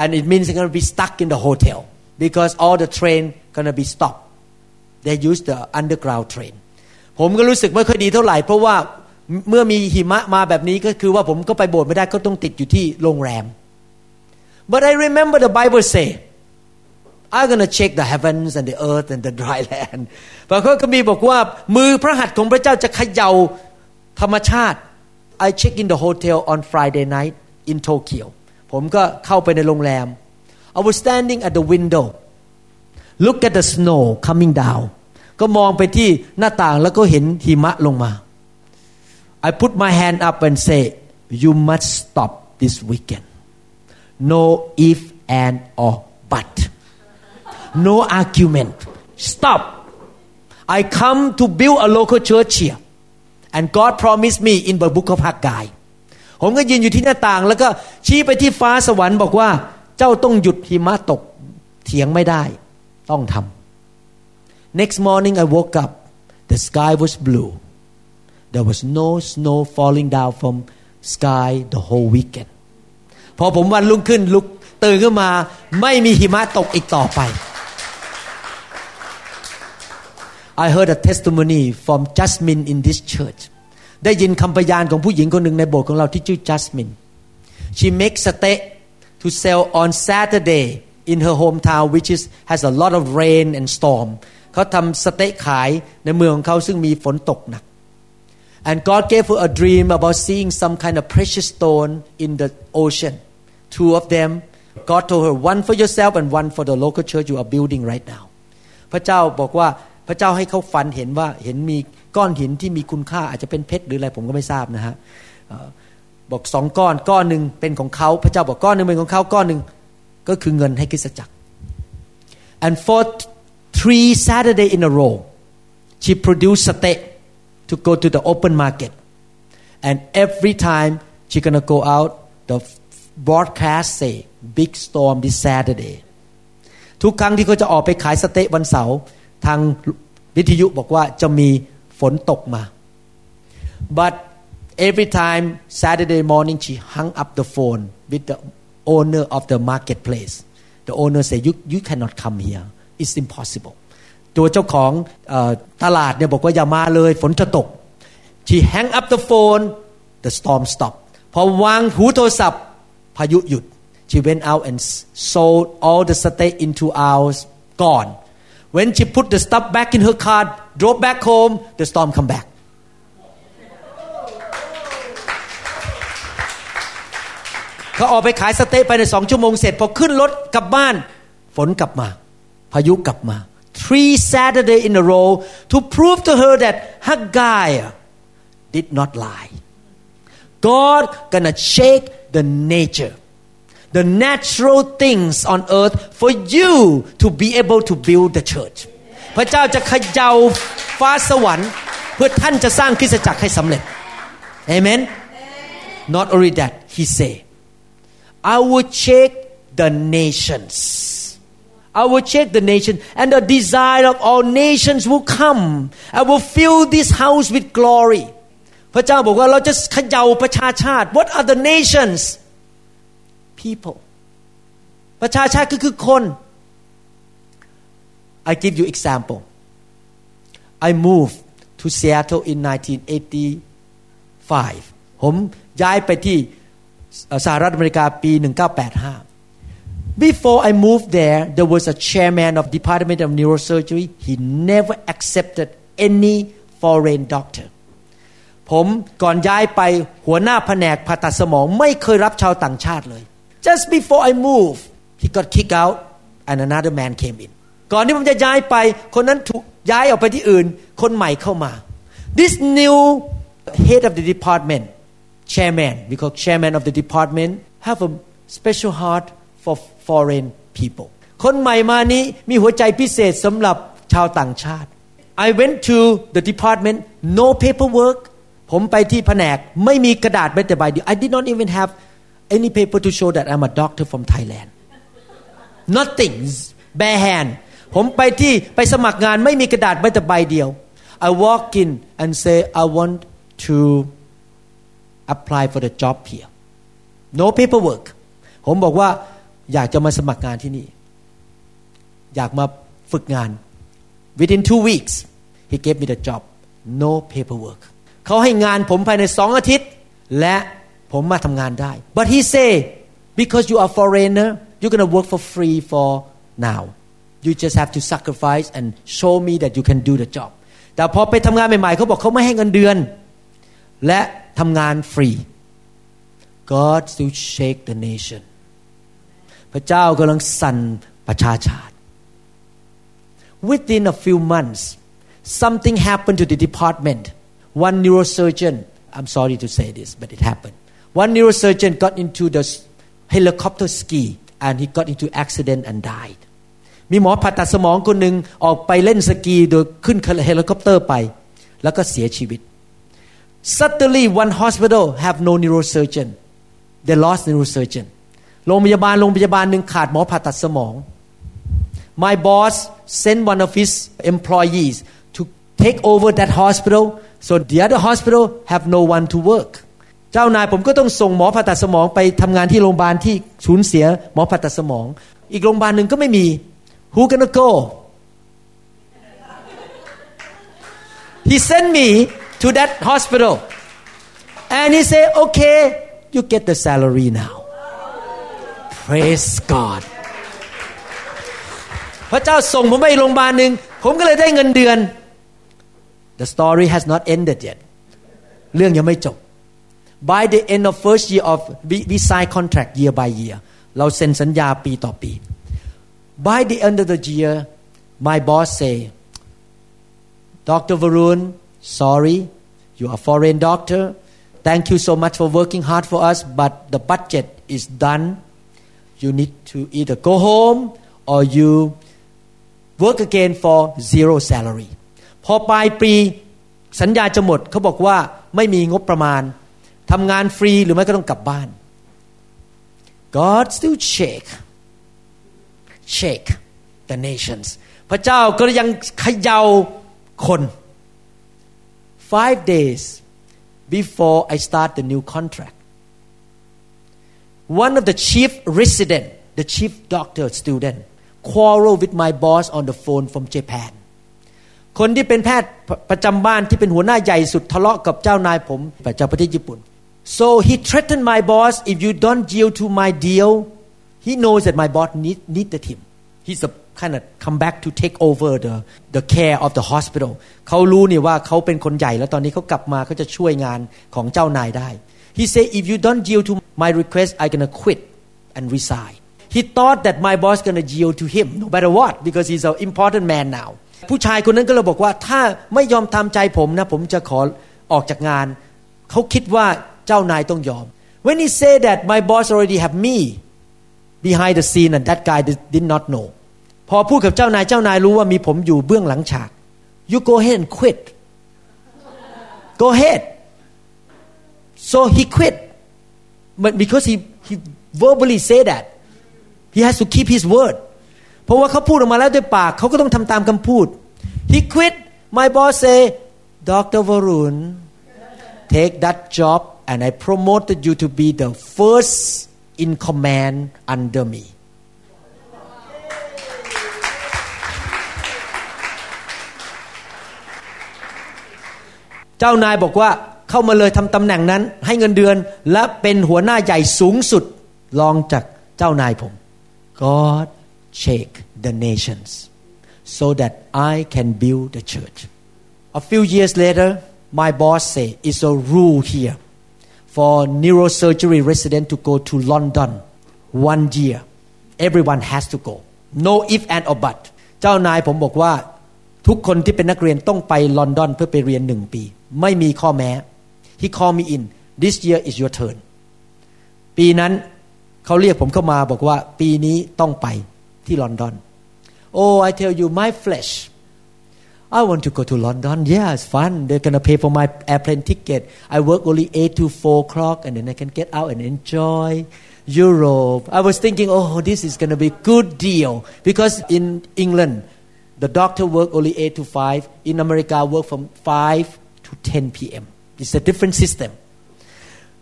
and it means I'm gonna be stuck in the hotel because all the train gonna be stopped they use the underground train ผมก็รู้สึกไม่ค่อยดีเท่าไหร่ เพราะว่าเมื่อมีหิมะมาแบบนี้ก็คือว่าผมก็ไปโบสถ์ไม่ได้ก็ต้องติดอยู่ที่โรงแรม but I remember the Bible say I'm gonna check the heavens and the earth and the dry land พระคัมภีร์บอกว่ามือพระหัตถ์ของพระเจ้าจะเขย่าธรรมชาติ I check in the hotel on Friday night in Tokyo ผมก็เข้าไปในโรงแรม I was standing at the window look at the snow coming down ก็มองไปที่หน้าต่างแล้วก็เห็นหิมะลงมา I put my hand up and say you must stop this weekend no if and or but No argument stop I come to build a local church here and God promised me in the book of Haggai ผมก็ยืนอยู่ที่หน้าต่าง แล้วก็ชี้ไปที่ฟ้าสวรรค์บอกว่า เจ้าต้องหยุดหิมะตกเถียงไม่ได้ ต้องทำ next morning I woke up the sky was blue there was no snow falling down from sky the whole weekend พอผมวันรุ่งขึ้นลุกตื่นขึ้นมา ไม่มีหิมะตกอีกต่อไป I heard a testimony from Jasmine in this church ได้ยินคำพยานของผู้หญิงคนหนึ่งในโบสถ์ของเราที่ชื่อ Jasmine she makes steak to sell on Saturday in her hometown which is has a lot of rain and storm เขาทำสเต๊ะขายในเมืองของเขาซึ่งมีฝนตกหนัก and God gave her a dream about seeing some kind of precious stone in the ocean two of them God told her one for yourself and one for the local church you are building right now พระเจ้าบอกว่า พระเจ้าให้เขาฝันเห็นว่าเห็นมีก้อนหินที่มีคุณค่าอาจจะเป็นเพชรหรืออะไรผมก็ไม่ทราบนะฮะบอกสองก้อนก้อนหนึ่งเป็นของเขาพระเจ้าบอกก้อนหนึ่งเป็นของเขาก้อนหนึ่งก็คือเงินให้คริสตจักร and for three Saturday in a row she produced steak to go to the open market and every time she gonna go out the broadcast say big storm this Saturday ทุกครั้งที่เขาจะออกไปขายสเต๊ะวันเสาร์ ทางวิทยุบอกว่าจะมีฝนตกมา but every time Saturday morning she hung up the phone with the owner of the marketplace the owner say you you cannot come here it's impossible ตัวเจ้าของตลาดเนี่ยบอกว่าอย่ามาเลยฝนจะตก she hang up the phone the storm stop พอวางหูโทรศัพท์ พายุหยุด she went out and sold all the steak in two hours gone when she put the stuff back in her car drove back home the storm come back เขาออกไปขายสเต๊ะไปในสองชั่วโมงเสร็จพอขึ้นรถกลับบ้าน ฝนกลับมา พายุกลับมา three Saturday in a row to prove to her that Haggai did not lie God gonna shake the nature the natural things on earth for you to be able to build the church พระเจ้าจะขย่าฟ้าสวรรค์ เพื่อท่านจะสร้างคริสตจักรให้สำเร็จ Amen not only that he say I will check the nations I will check the nation and the desire of all nations will come I will fill this house with glory พระเจ้าบอกว่าเราจะขย่าประชาชาติ What are the nations People ประชาชาติก็คือคน I give you example I moved to Seattle in 1985 ผมย้ายไปที่สหรัฐอเมริกาปี 1985 Before I moved there there was a chairman of Department of Neurosurgery he never accepted any foreign doctor ผมก่อนย้ายไปหัวหน้าแผนกผ่าตัดสมองไม่เคยรับชาวต่างชาติเลย Just before I moved he got kicked out and another man came in ก่อนที่ผมจะย้ายไป คนนั้นถูกย้ายออกไปที่อื่น คนใหม่เข้ามา This new head of the department chairman because chairman of the department have a special heart for foreign people คนใหม่มานี้มีหัวใจพิเศษสำหรับชาวต่างชาติ I went to the department no paperwork ผมไปที่แผนกไม่มีกระดาษแม้แต่ใบเดียว I did not even have any paper to show that I'm a doctor from Thailand nothing bare hand ผมไปที่ไปสมัครงานไม่มีกระดาษแม้แต่ใบเดียว I walk in and say I want to apply for the job here no paperwork ผมบอกว่าอยากจะมาสมัครงานที่นี่ อยากมาฝึกงาน within two weeks he gave me the job no paperwork เขาให้งานผมภายในสองอาทิตย์ และ ผมมาทำงานได้ but he say because you are foreigner you're gonna work for free for now you just have to sacrifice and show me that you can do the job แต่พอไปทำงานใหม่ๆเขาบอกเขาไม่ให้เงินเดือน และทำงานฟรี God still shake the nation พระเจ้ากำลังสั่นประชาชาติ within a few months something happened to the department one neurosurgeon I'm sorry to say this but it happened one neurosurgeon got into the helicopter ski and he got into accident and died มีหมอผ่าตัดสมองคนหนึ่งออกไปเล่นสกีโดยขึ้นเฮลิคอปเตอร์ไป แล้วก็เสียชีวิต suddenly one hospital have no neurosurgeon they lost neurosurgeon โรงพยาบาลโรงพยาบาลหนึ่งขาดหมอผ่าตัดสมอง my boss sent one of his employees to take over that hospital so the other hospital have no one to work เจ้านายผมก็ต้องส่งหมอผ่าตัดสมองไปทำงานที่โรงพยาบาลที่สูญเสียหมอผ่าตัดสมอง อีกโรงพยาบาลหนึ่งก็ไม่มี who gonna go he sent me to that hospital and he said okay you get the salary now praise God พระเจ้าส่งผมไปโรงพยาบาลหนึ่งผมก็เลยได้เงินเดือน the story has not ended yet เรื่องยังไม่จบ by the end of first year of we, we sign contract year by year เราเซ็นสัญญาปีต่อปี by the end of the year my boss say Dr. Varun sorry you are foreign doctor thank you so much for working hard for us but the budget is done you need to either go home or you work again for zero salary พอปลายปีสัญญาจะหมดเขาบอกว่าไม่มีงบประมาณ ทำงานฟรีหรือไม่ก็ต้องกลับบ้าน God still shake shake the nations พระเจ้าก็ยังเขย่าคน five days before I start the new contract one of the chief resident the chief doctor student quarrel with my boss on the phone from Japan คนที่เป็นแพทย์ประจำบ้านที่เป็นหัวหน้าใหญ่สุดทะเลาะกับเจ้านายผมประจำประเทศญี่ปุ่น so he threatened my boss if you don't yield to my deal he knows that my boss need, needed him he's a kind of come back to take over the the care of the hospital เขารู้นี่ว่าเขาเป็นคนใหญ่แล้วตอนนี้เขากลับมาเขาจะช่วยงานของเจ้านายได้ he said if you don't yield to my request I'm gonna quit and resign he thought that my boss gonna yield to him no matter what because he's an important man now ผู้ชายคนนั้นก็เลยบอกว่าถ้าไม่ยอมตามใจผมนะผมจะขอออกจากงาน เขาคิดว่า เจ้านายต้องยอม when he said that my boss already have me behind the scene and that guy did not know พอพูดกับเจ้านายเจ้านายรู้ว่ามีผมอยู่เบื้องหลังฉาก you go ahead and quit go ahead so he quit but because he he verbally say that he has to keep his word เพราะว่าเขาพูดออกมาแล้วด้วยปากเขาก็ต้องทำตามคำพูด he quit my boss say Dr. Varun take that job and I promoted you to be the first in command under me เจ้านายบอกว่าเข้ามาเลยทำตำแหน่งนั้น ให้เงินเดือนและเป็นหัวหน้าใหญ่สูงสุดรองจากเจ้านายผม God shake the nations so that I can build the church a few years later my boss say it's a rule here for neurosurgery resident to go to London one year everyone has to go no if and or but เจ้านายผมบอกว่าทุกคนที่เป็นนักเรียนต้องไปลอนดอนเพื่อไปเรียนหนึ่งปี ไม่มีข้อแม้ he called me in this year is your turn ปีนั้นเขาเรียกผมเข้ามาบอกว่าปีนี้ต้องไปที่ลอนดอน oh I tell you my flesh I want to go to London yeah it's fun they're gonna pay for my airplane ticket I work only 8 to 4 o'clock and then I can get out and enjoy Europe I was thinking oh this is gonna be good deal because in England the doctor work only 8 to 5 in America work from 5 to 10 p.m. it's a different system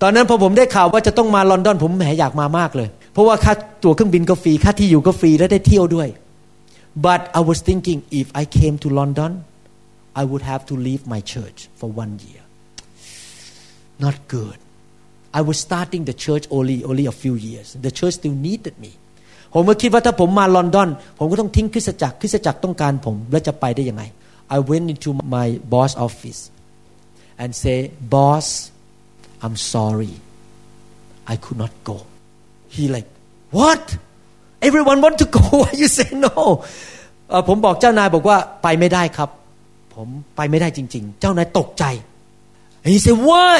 ตอนนั้นพอผมได้ข่าวว่าจะต้องมาลอนดอนผมแหมอยากมามากเลย เพราะว่าค่าตั๋วเครื่องบินก็ฟรีค่าที่อยู่ก็ฟรีและได้เที่ยวด้วย but I was thinking if I came to London I would have to leave my church for one year not good I was starting the church only only a few years the church still needed me ผมก็คิดว่าถ้าผมมาลอนดอนผมก็ต้องทิ้งคริสตจักรคริสตจักรต้องการผมแล้วจะไปได้ยังไง I went into my boss office and say boss I'm sorry I could not go he like what everyone want to go why you say no ผมบอกเจ้านายบอกว่าไปไม่ได้ครับ ผมไปไม่ได้จริง ๆ เจ้านายตกใจ and he said why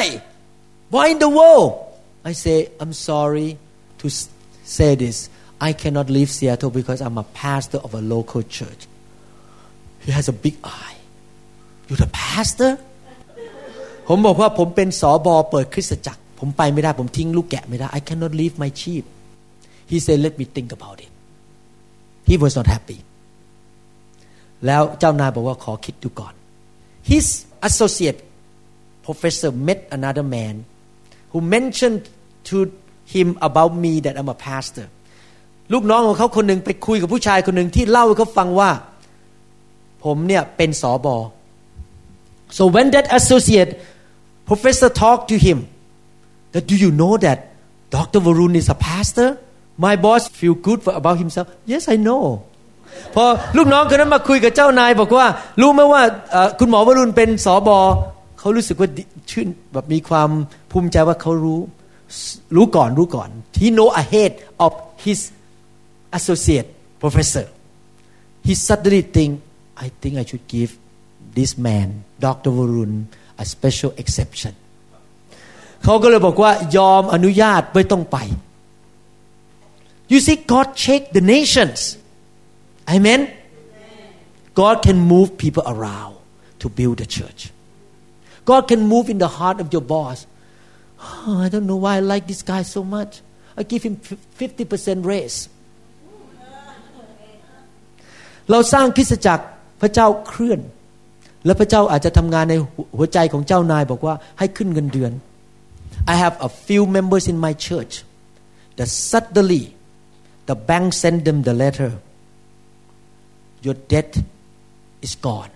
why in the world I say I'm sorry to say this I cannot leave Seattle because I'm a pastor of a local church. He has a big eye. You're the pastor? ผมบอกว่าผมเป็นสอบอเปิดคริสตจักร ผมไปไม่ได้ ผมทิ้งลูกแกะไม่ได้ I cannot leave my sheep. He said let me think about it. He was not happy. แล้วเจ้านายบอกว่าขอคิดดูก่อน his associate professor met another man who mentioned to him about me that I'm a pastor ลูกน้องของเขาคนหนึ่งไปคุยกับผู้ชายคนหนึ่งที่เล่าให้เขาฟังว่า ผมเนี่ยเป็นสอบอ so when that associate professor talked to him that do you know that Dr. Varun is a pastor my boss feel good about himself yes I know พอลูกน้องคนนั้นมาคุยกับเจ้านายบอกว่า รู้ไหมว่าคุณหมอวรุณเป็นสอบอเขารู้สึกว่าชื่นแบบมีความภูมิใจว่าเขารู้รู้ก่อนรู้ก่อน he know ahead of his associate professor he suddenly think I think I should give this man Dr. Varun a special exception เขาก็เลยบอกว่ายอมอนุญาตไม่ต้องไป you see God check the nations amen God can move people around to build the church God can move in the heart of your boss oh, I don't know why I like this guy so much I give him 50% raise เราสร้างคริสตจักรพระเจ้าเคลื่อน แล้วพระเจ้าอาจจะทำงานในหัวใจของเจ้านายบอกว่าให้ขึ้นเงินเดือน I have a few members in my church that suddenly the bank send them the letter your debt is gone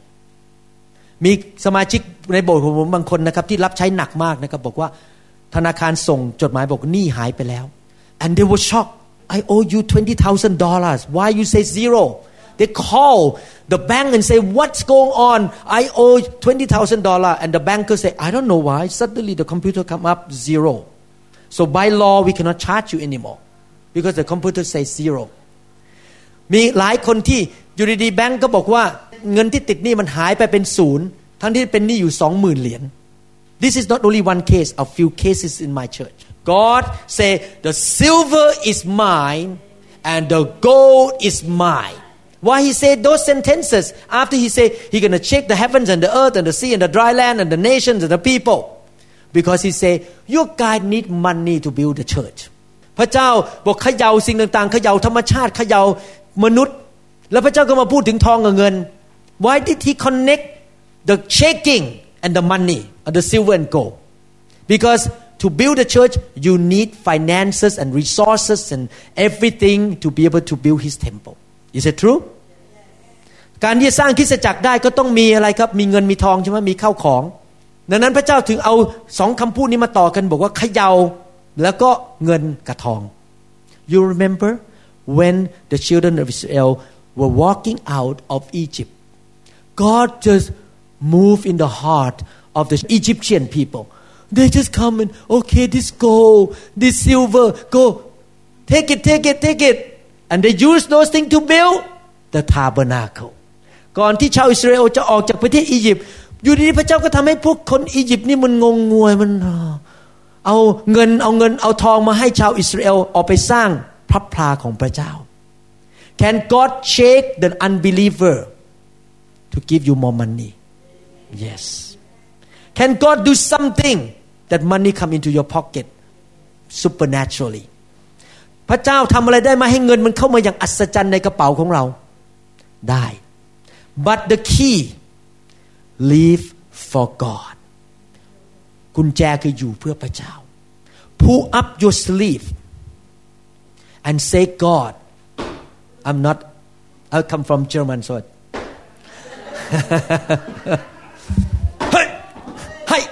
มีสมาชิกในโบสถ์ของผมบางคนนะครับที่รับใช้หนักมากนะครับบอกว่าธนาคารส่งจดหมายบอกหนี้หายไปแล้ว and they were shocked I owe you twenty thousand dollars why you say zero they call the bank and say what's going on I owe twenty thousand dollars and the banker say I don't know why suddenly the computer come up zero so by law we cannot charge you anymore because the computer says zero มีหลายคนที่อยู่ดีๆแบงก์ก็บอกว่าเงินที่ติดหนี้มันหายไปเป็นศูนย์ทั้งที่เป็นหนี้อยู่สองหมื่นเหรียญ This is not only one case a few cases in my church God say the silver is mine and the gold is mine why he said those sentences after he said he gonna check the heavens and the earth and the sea and the dry land and the nations and the people because he say your guy need money to build the church พระเจ้าบอกเขย่าสิ่งต่างๆเขย่าธรรมชาติเขย่ามนุษย์ แล้วพระเจ้าก็มาพูดถึงทองกับเงิน why did he connect the shaking and the money and the silver and gold because to build a church you need finances and resources and everything to be able to build his temple is it true การที่จะสร้างคริสตจักรได้ก็ต้องมีอะไรครับ มีเงินมีทองใช่ไหมมีข้าวของ ดังนั้นพระเจ้าถึงเอาสองคำพูดนี้มาต่อกันบอกว่าเขยา่า แล้วก็เงินกับทอง you remember when the children of Israel were walking out of Egypt God just moved in the heart of the Egyptian people they just come and okay this gold this silver go take it take it take it and they use those things to build the tabernacle ก่อนที่ชาวอิสราเอลจะออกจากประเทศอียิปต์อยู่ดีพระเจ้าก็ทำให้พวกคนอียิปต์นี่มันงงงวยมัน เอาเงินเอาเงินเอาทองมาให้ชาวอิสราเอลออกไปสร้างพระพลาของพระเจ้า Can God shake the unbeliever to give you more money Yes Can God do something that money come into your pocket supernaturally พระเจ้าทำอะไรได้ไหมให้เงินมันเข้ามาอย่างอัศจรรย์ในกระเป๋าของเราได้ but the key live for God กุญแจคืออยู่เพื่อพระเจ้า pull up your sleeve and say God I'm not I come from German so hey hey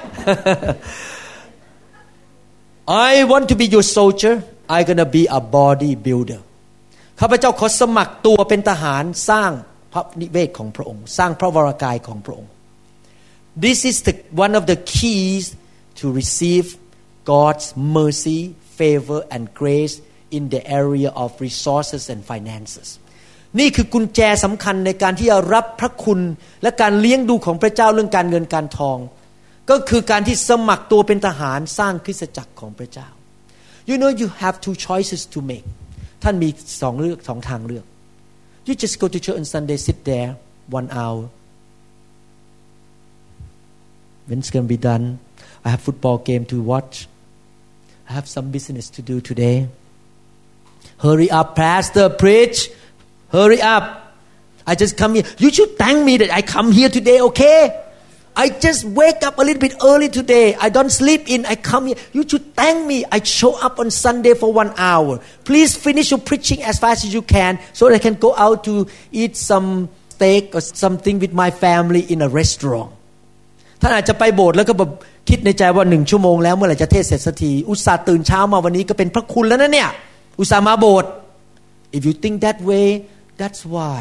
I want to be your soldier I gonna be a body builder ข้าพเจ้าขอสมัครตัวเป็นทหารสร้างพระนิเวศของพระองค์ สร้างพระวรากายของพระองค์ This is the one of the keys to receive God's mercy, favor, and grace in the area of resources and finances. นี่คือกุญแจสำคัญในการที่จะรับพระคุณและการเลี้ยงดูของพระเจ้าเรื่องการเงินการทอง ก็คือการที่สมัครตัวเป็นทหารสร้างคริสตจักรของพระเจ้า You know you have two choices to make ท่านมีสองเลือกสองทางเลือก You just go to church on Sunday sit there one hour when it's going to be done I have football game to watch. I have some business to do today. Hurry up pastor preach. Hurry up. I just come here. You should thank me that I come here today okay? I just wake up a little bit early today. I don't sleep in. I come here. You should thank me. I show up on Sunday for one hour. Please finish your preaching as fast as you can so I can go out to eat some steak or something with my family in a restaurant ท่านอาจจะไปโบสถ์แล้วก็แบบคิดในใจว่าหนึ่งชั่วโมงแล้วเมื่อไหร่จะเทศเสร็จสักที อุตส่าห์ตื่นเช้ามาวันนี้ก็เป็นพระคุณแล้วนะเนี่ย อุตส่าห์มาโบสถ์ if you think that way that's why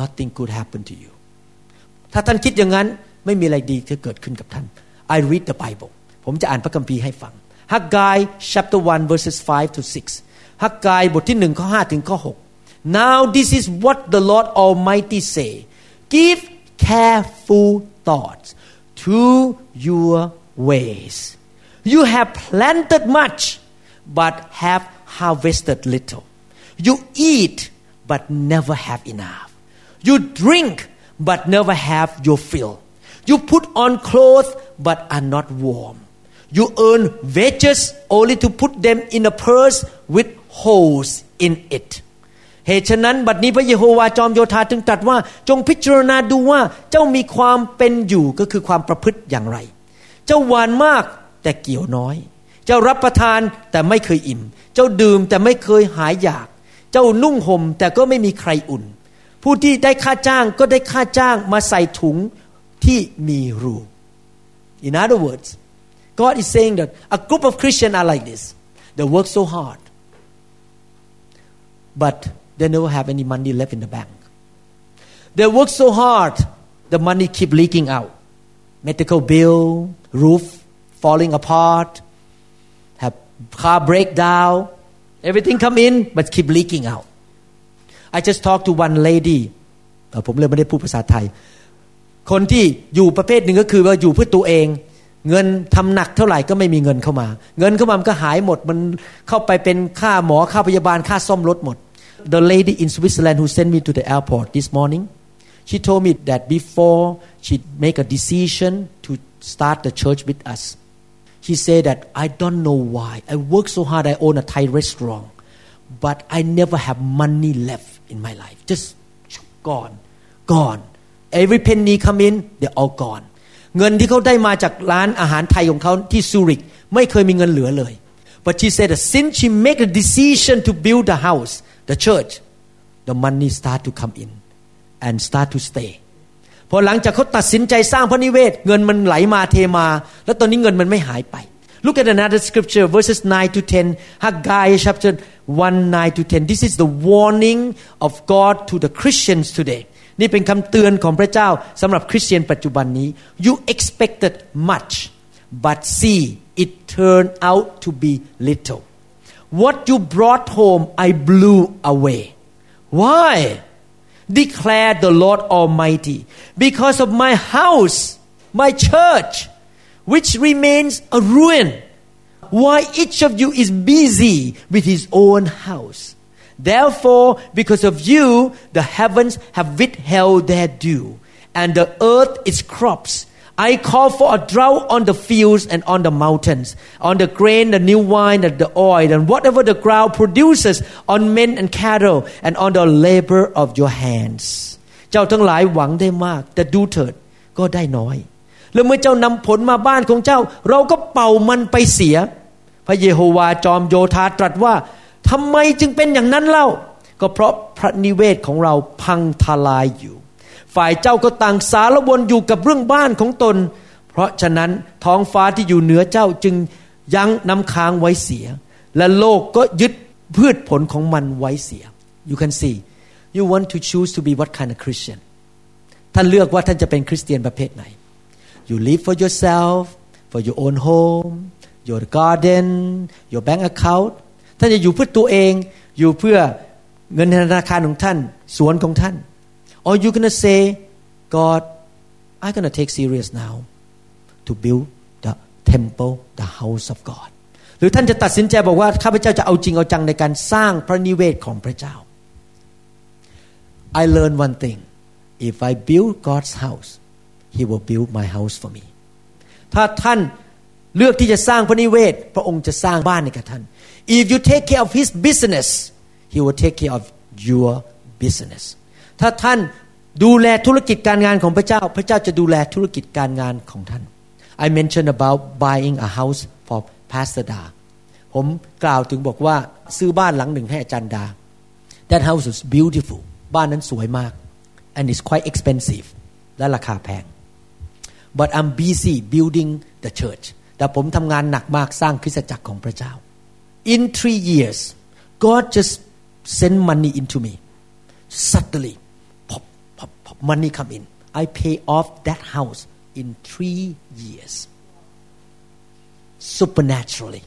nothing could happen to you ถ้าท่านคิดอย่างนั้นไม่มีอะไรดีจะเกิดขึ้นกับท่าน I read the Bible ผมจะอ่านพระคัมภีร์ให้ฟังฮักกาย chapter 1 verses 5 to 6ฮักกายบทที่1ข้อ5ถึงข้อ6 Now this is what the Lord Almighty say give careful thoughts to your ways you have planted much but have harvested little you eat but never have enough you drink but never have your fill. You put on clothes but are not warm. You earn wages only to put them in a purse with holes in it. เหตุฉะนั้นบัดนี้พระเยโฮวาจอมโยธาจึงตรัสว่าจงพิจารณาดูว่าเจ้ามีความเป็นอยู่ก็คือความประพฤติอย่างไร เจ้าหวานมากแต่เกี่ยวน้อย เจ้ารับประทานแต่ไม่เคยอิ่ม เจ้าดื่มแต่ไม่เคยหายอยาก เจ้านุ่งห่มแต่ก็ไม่มีใครอุ่น ผู้ที่ได้ค่าจ้างก็ได้ค่าจ้างมาใส่ถุงที่มีรู In other words God is saying that a group of Christians are like this they work so hard but they never have any money left in the bank they work so hard the money keep leaking out medical bill roof falling apart have car breakdown everything come in but keep leaking out I just talked to one lady เอ่อผมเลยไม่ได้พูดภาษาไทย คนที่อยู่ประเภทหนึ่งก็คือว่าอยู่เพื่อตัวเอง เงินทำหนักเท่าไหร่ก็ไม่มีเงินเข้ามา เงินเข้ามามันก็หายหมด มันเข้าไปเป็นค่าหมอค่าพยาบาลค่าซ่อมรถหมด The lady in Switzerland who sent me to the airport this morning she told me that before she make a decision to start the church with us she said that I don't know why I work so hard I own a Thai restaurant but I never have money left in my life just gone gone every penny come in they're all gone เงินที่เขาได้มาจากร้านอาหารไทยของเขาที่ซูริกไม่เคยมีเงินเหลือเลย but she said that since she make a decision to build the house the church the money start to come in and start to stay พอหลังจากเขาตัดสินใจสร้างพระนิเวศ เงินมันไหลมาเทมา แล้วตอนนี้เงินมันไม่หายไป Look at another scripture verses 9 to 10 Haggai chapter 1 9 to 10 This is the warning of God to the Christians today นี่เป็นคำเตือนของพระเจ้าสำหรับคริสเตียนปัจจุบันนี้ You expected much but see it turned out to be little what you brought home I blew away. Why? Declared the Lord Almighty. Because of my house my church which remains a ruin. Why each of you is busy with his own house? Therefore, because of you, the heavens have withheld their dew, and the earth its crops. I call for a drought on the fields and on the mountains, on the grain, the new wine, and the oil, and whatever the ground produces, on men and cattle, and on the labor of your hands. เจ้าทั้งหลายหวังได้มาก แต่ดูเถิดก็ได้น้อย แล้วเมื่อเจ้านำผลมาบ้านของเจ้า เราก็เป่ามันไปเสีย พระเยโฮวาจอมโยธาตรัสว่าทำไมจึงเป็นอย่างนั้นเล่า ก็เพราะพระนิเวศของเราพังทลายอยู่ ฝ่ายเจ้าก็ต่างสารวนอยู่กับเรื่องบ้านของตน เพราะฉะนั้นท้องฟ้าที่อยู่เหนือเจ้าจึงยั้งน้ำค้างไว้เสีย และโลกก็ยึดพืชผลของมันไว้เสีย you can see you want to choose to be what kind of Christian ท่านเลือกว่าท่านจะเป็นคริสเตียนประเภทไหน you live for yourself for your own home your garden your bank account ท่านจะอยู่เพื่อตัวเอง อยู่เพื่อเงินธนาคารของท่าน สวนของท่าน or you gonna say God I gonna take serious now to build the temple the house of God หรือท่านจะตัดสินใจบอกว่าข้าพเจ้าจะเอาจริงเอาจังในการสร้างพระนิเวศของพระเจ้า I learned one thing if I build God's house He will build my house for me ถ้าท่านเลือกที่จะสร้างพระนิเวศ พระองค์จะสร้างบ้านให้กับท่าน if you take care of his business he will take care of your business ถ้าท่านดูแลธุรกิจการงานของพระเจ้า พระเจ้าจะดูแลธุรกิจการงานของท่าน I mentioned about buying a house for Pastor Da ผมกล่าวถึงบอกว่าซื้อบ้านหลังหนึ่งให้อาจารย์ดา That house is beautiful บ้านนั้นสวยมาก and it's quite expensive และราคาแพง but I'm busy building the church แต่ผมทำงานหนักมากสร้างคริสตจักรของพระเจ้า in three years God just send money into me suddenly money come in I pay off that house in three years supernaturally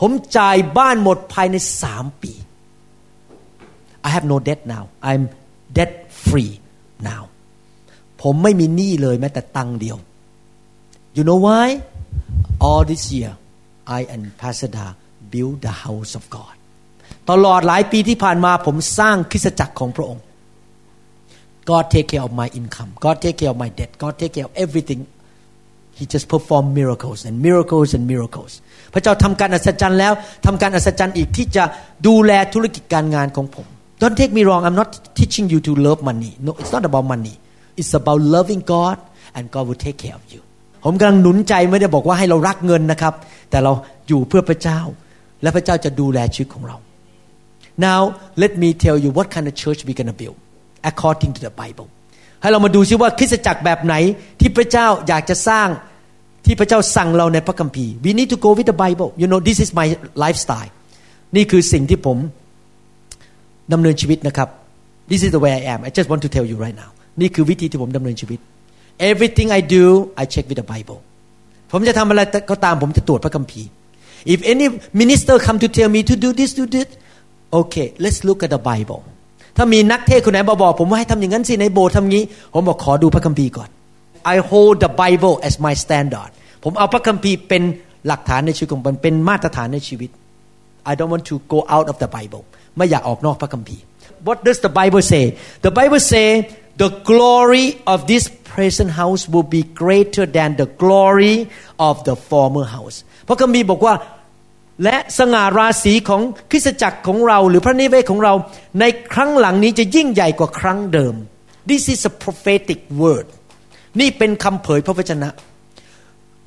ผมจ่ายบ้านหมดภายในสามปี I have no debt now I'm debt free now ผมไม่มีหนี้เลยแม้แต่ตังเดียว You know why all this year I and Pastor Da build the house of God ตลอดหลายปีที่ผ่านมาผมสร้างคริสตจักรของพระองค์ God take care of my income God take care of my debt God take care of everything He just perform miracles and miracles and miracles พระเจ้าทำการอัศจรรย์แล้วทำการอัศจรรย์อีกที่จะดูแลธุรกิจการงานของผม Don't take me wrong I'm not teaching you to love money no it's not about money it's about loving God and God will take care of you ผมกำลังหนุนใจไม่ได้บอกว่าให้เรารักเงินนะครับ แต่เราอยู่เพื่อพระเจ้า และพระเจ้าจะดูแลชีวิตของเรา Now let me tell you what kind of church we're gonna build according to the Bible ให้เรามาดูซิว่าคริสตจักรแบบไหนที่พระเจ้าอยากจะสร้างที่พระเจ้าสั่งเราในพระคัมภีร์ we need to go with the Bible you know this is my lifestyle นี่คือสิ่งที่ผมดำเนินชีวิตนะครับ this is the way I am I just want to tell you right now นี่คือวิธีที่ผมดำเนินชีวิต everything I do I check with the Bible ผมจะทำอะไรก็ตามผมจะตรวจพระคัมภีร์ if any minister come to tell me to do this do this okay let's look at the Bible ถ้ามีนักเทศคนไหนมาบอกผมว่าให้ทำอย่างนั้นสิในโบสถ์ทำงี้ ผมบอกขอดูพระคัมภีร์ก่อน I hold the Bible as my standard ผมเอาพระคัมภีร์เป็นหลักฐานในชีวิตของผมเป็นมาตรฐานในชีวิต I don't want to go out of the Bible ไม่อยากออกนอกพระคัมภีร์ What does the Bible say The Bible say the glory of this present house will be greater than the glory of the former house พระคัมภีร์บอกว่า และสง่าราศีของคริสตจักรของเราหรือพระนิเวศของเราในครั้งหลังนี้จะยิ่งใหญ่กว่าครั้งเดิม This is a prophetic word นี่เป็นคำเผยพระวจนะ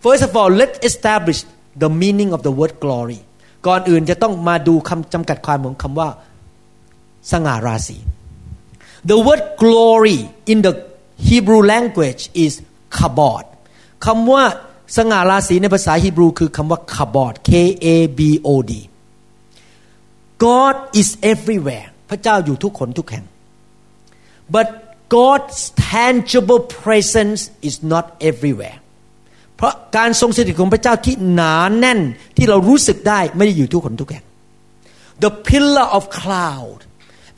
First of all let's establish the meaning of the word glory ก่อนอื่นจะต้องมาดูคำจำกัดความของคำว่า สง่าราศี The word glory in the Hebrew language is kabod คำว่า สง่าราศีในภาษาฮีบรูคือคำว่า kabod K A B O D God is everywhere พระเจ้าอยู่ทุกคนทุกแห่ง but God's tangible presence is not everywhere เพราะการทรงสถิตของพระเจ้าที่หนาแน่นที่เรารู้สึกได้ไม่ได้อยู่ทุกคนทุกแห่ง the pillar of cloud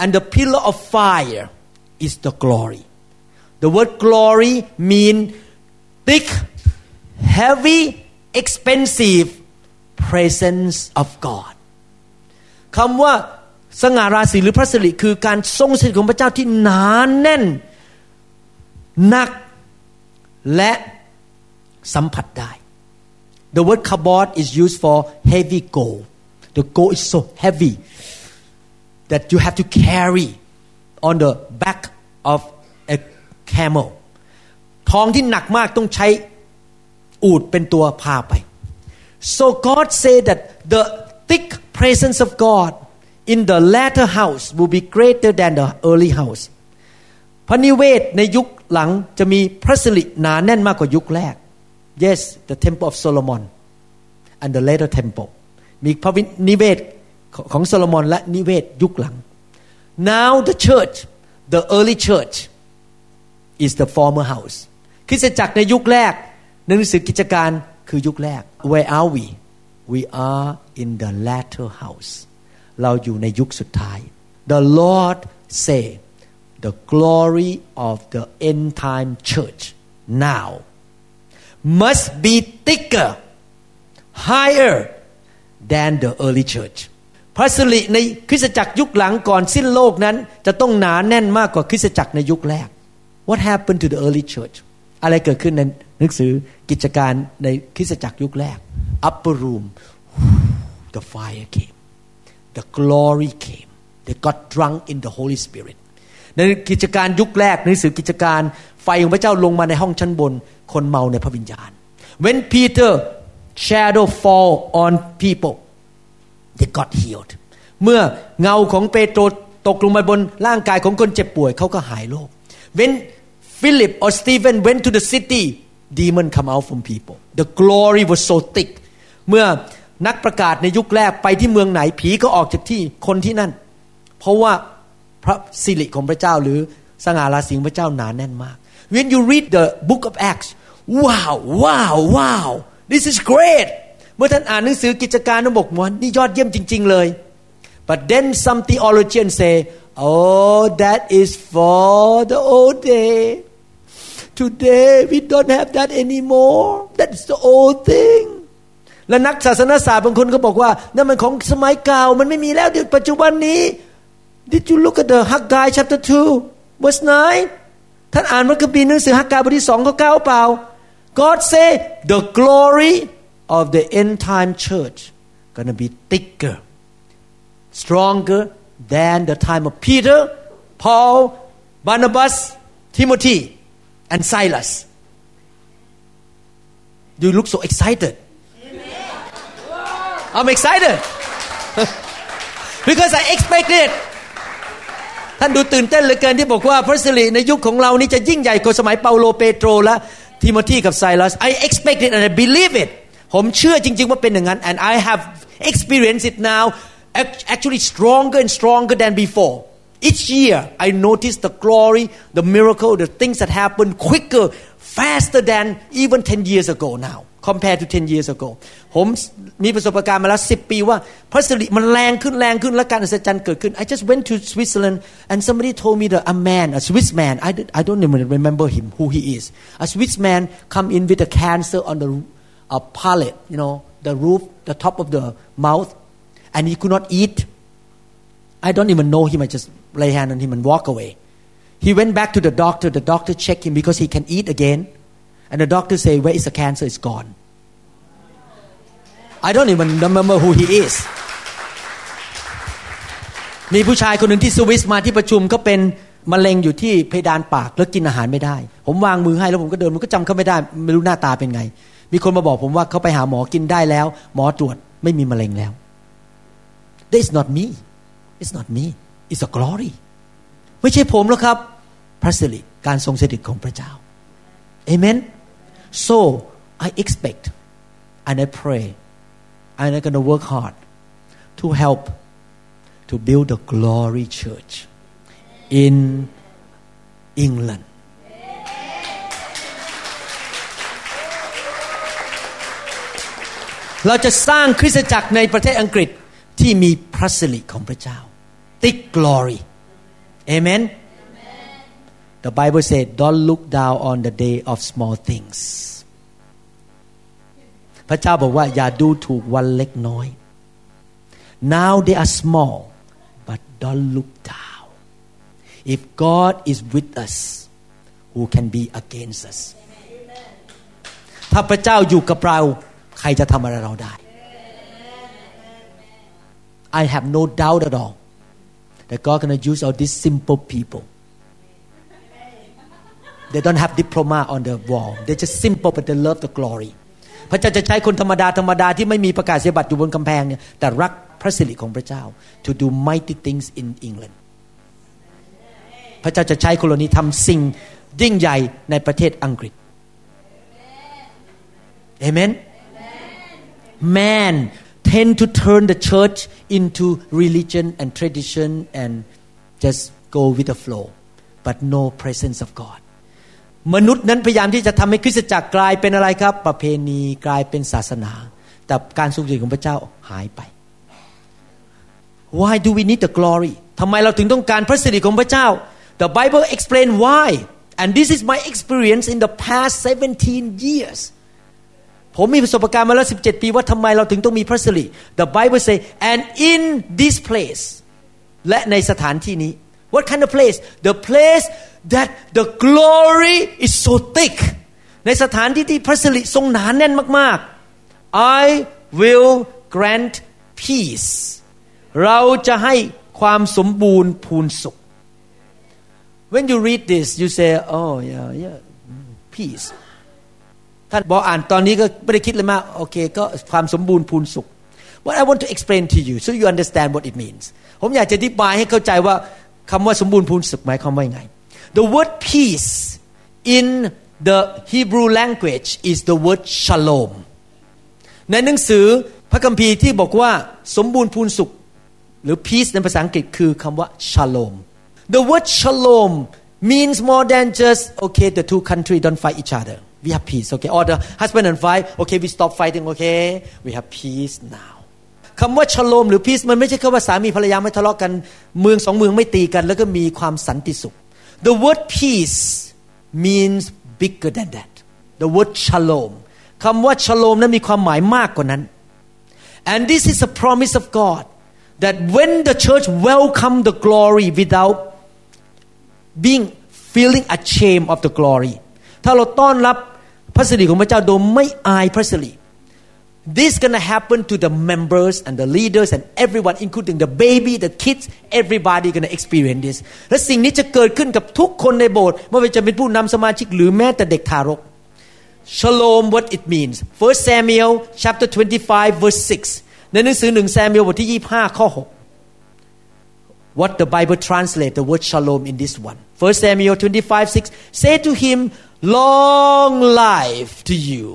and the pillar of fire is the glory the word glory mean thick heavy expensive presence of God คำว่าสง่าราศีหรือพระสิริคือการทรงสถิตของพระเจ้าที่หนานแน่นหนักและสัมผัสได้ The word kabod is used for heavy gold the gold is so heavy that you have to carry on the back of a camel ทองที่หนักมากต้องใช้ อูดเป็นตัวพาไป so God say that the thick presence of God in the latter house will be greater than the early house พระนิเวศในยุคหลังจะมีพระสิริหนาแน่นมากกว่ายุคแรก yes the temple of Solomon and the later temple มีพระนิเวศของโซโลมอนและนิเวศยุคหลัง now the church the early church is the former house คริสตจักรในยุคแรก หนังสือกิจการคือยุคแรก where are we we are in the latter house เราอยู่ในยุคสุดท้าย the Lord say the glory of the end time church now must be thicker higher than the early church พระสิริในคริสตจักรยุคหลังก่อนสิ้นโลกนั้น จะต้องหนาแน่นมากกว่าคริสตจักรในยุคแรก What happened to the early church อะไรเกิดขึ้นในหนังสือกิจการในคริสตจักรยุคแรก Upper room the fire came the glory came they got drunk in the Holy Spirit ในกิจการยุคแรกหนังสือกิจการไฟของพระเจ้าลงมาในห้องชั้นบน คนเมาในพระวิญญาณ when Peter shadow fall on people they got healed เมื่อเงาของเปโตรตกลงมาบนร่างกายของคนเจ็บป่วยเขาก็หายโรค when Philip or Stephen went to the city demon come out from people the glory was so thick เมื่อนักประกาศในยุคแรกไปที่เมืองไหนผีก็ออกจากที่คนที่นั่น เพราะว่าพระสิริของพระเจ้าหรือสง่าราศีของพระเจ้าหนาแน่นมาก when you read the book of Acts wow wow wow this is great เมื่อท่านอ่านหนังสือกิจการนบอกว่านี่ยอดเยี่ยมจริง ๆ เลย but then some theologians say oh that is for the old day today we don't have that anymore that's the old thing และนักศาสนศาสตร์บางคนก็บอกว่านั่นมันของสมัยเก่ามันไม่มีแล้วเดี๋ยวปัจจุบันนี้ Did you look at the Haggai chapter 2 verse 9ท่านอ่านพระคัมภีร์หนังสือฮักกาบทที่สองข้อเก้าเปล่า God say the glory of the end time church gonna be thicker stronger than the time of Peter Paul Barnabas Timothy and Silas Do you look so excited I'm excited because I expect it ท่านดูตื่นเต้นเหลือเกินที่บอกว่าพระสิริในยุคของเรานี้จะยิ่งใหญ่กว่าสมัยเปาโลเปโตรและทิโมธีกับไซลัส I expect it and I believe it ผมเชื่อจริง ๆ ว่าเป็นอย่างนั้น and I have experienced it now actually stronger and stronger than before each year, I notice the glory, the miracle, the things that happen quicker, faster than even 10 years ago now compared to 10 years ago. ผมมีประสบการณ์มาแล้ว 10 I just went to Switzerland and somebody told me that a man a Swiss man I, did, I don't even remember him who he is. A Swiss man come in with a cancer on the a palate you know the roof the top of the mouth and he could not eat. I don't even know him I just lay hand on him and walk away he went back to the doctor the doctor checked him because he can eat again and the doctor say where is the cancer it's gone I don't even remember who he is มีผู้ชายคนหนึ่งที่สวิสมาที่ประชุมก็เป็นมะเร็งอยู่ที่เพดานปากแล้วกินอาหารไม่ได้ ผมวางมือให้แล้วผมก็เดินมันก็จำเขาไม่ได้ ไม่รู้หน้าตาเป็นไง มีคนมาบอกผมว่าเขาไปหาหมอกินได้แล้ว หมอตรวจไม่มีมะเร็งแล้ว This not me it's not me it's a glory ไม่ใช่ผมหรอกครับ พระสิริการทรงสถิตของพระเจ้า Amen so I expect and I pray and I'm going to work hard to help to build a glory church in England เราจะสร้างคริสตจักรในประเทศอังกฤษที่มีพระสิริของพระเจ้า thick glory amen the Bible said don't look down on the day of small things พระเจ้าบอกว่าอย่าดูถูกวันเล็กน้อย now they are small but don't look down if God is with us who can be against us ถ้าพระเจ้าอยู่กับเราใครจะทำอะไรเราได้ I have no doubt at all that God gonna use all these simple people they don't have diploma on the wall they're just simple but they love the glory พระเจ้าจะใช้คนธรรมดาธรรมดาที่ไม่มีประกาศเสียบัตรอยู่บนกำแพงเนี่ยแต่รักพระสิริของพระเจ้า to do mighty things in England พระเจ้าจะใช้คนเหล่านี้ทำสิ่งยิ่งใหญ่ในประเทศอังกฤษ Amen man tend to turn the church into religion and tradition and just go with the flow but no presence of God มนุษย์นั้นพยายามที่จะทำให้คริสตจักรกลายเป็นอะไรครับ ประเพณีกลายเป็นศาสนา แต่การทรงสถิตของพระเจ้าหายไป Why do we need the glory ทำไมเราถึงต้องการพระสิริของพระเจ้า The Bible explain why and this is my experience in the past 17 years ผมมีประสบการณ์มาแล้ว 17 ปีว่าทำไมเราถึงต้องมีพระสิริ The Bible say and in this place และในสถานที่นี้ What kind of place the place that the glory is so thick ในสถานที่ที่พระสิริทรงหนานแน่นมาก ๆ I will grant peace เราจะให้ความสมบูรณ์พูนสุข when you read this you say oh yeah yeah peace ท่านบอกอ่านตอนนี้ก็ไม่ได้คิดเลยมากโอเคก็ความสมบูรณ์พูนสุข What I want to explain to you so you understand what it means ผมอยากจะอธิบายให้เข้าใจว่าคำว่าสมบูรณ์พูนสุขหมายความว่าไง The word peace in the Hebrew language is the word shalom ในหนังสือพระคัมภีร์ที่บอกว่าสมบูรณ์พูนสุข หรือ peace ในภาษาอังกฤษคือคำว่า shalom The word shalom means more than just okay the two countries don't fight each other we have peace okay or the husband and wife okay we stop fighting okay we have peace now คำว่าชโลมหรือ peace มันไม่ใช่แค่ว่าสามีภรรยาไม่ทะเลาะกันเมืองสองเมืองไม่ตีกัน แล้วก็มีความสันติสุข the word peace means bigger than that the word shalom คำว่าชโลมนั้นมีความหมายมากกว่านั้น and this is a promise of God that when the church welcome the glory without being feeling ashamed of the glory ถ้าเราต้อนรับ พระสิริของพระเจ้าโดยไม่อายพระสิริ this gonna happen to the members and the leaders and everyone including the baby the kids everybody gonna experience this และสิ่งนี้จะเกิดขึ้นกับทุกคนในโบสถ์ไม่ว่าจะเป็นผู้นำสมาชิกหรือแม้แต่เด็กทารก Shalom what it means 1 Samuel chapter 25 verse 6ในหนังสือหนึ่งซามูเอลบทที่25ข้อ6 what the Bible translate the word shalom in this one 1 Samuel 25 6 say to him long life to you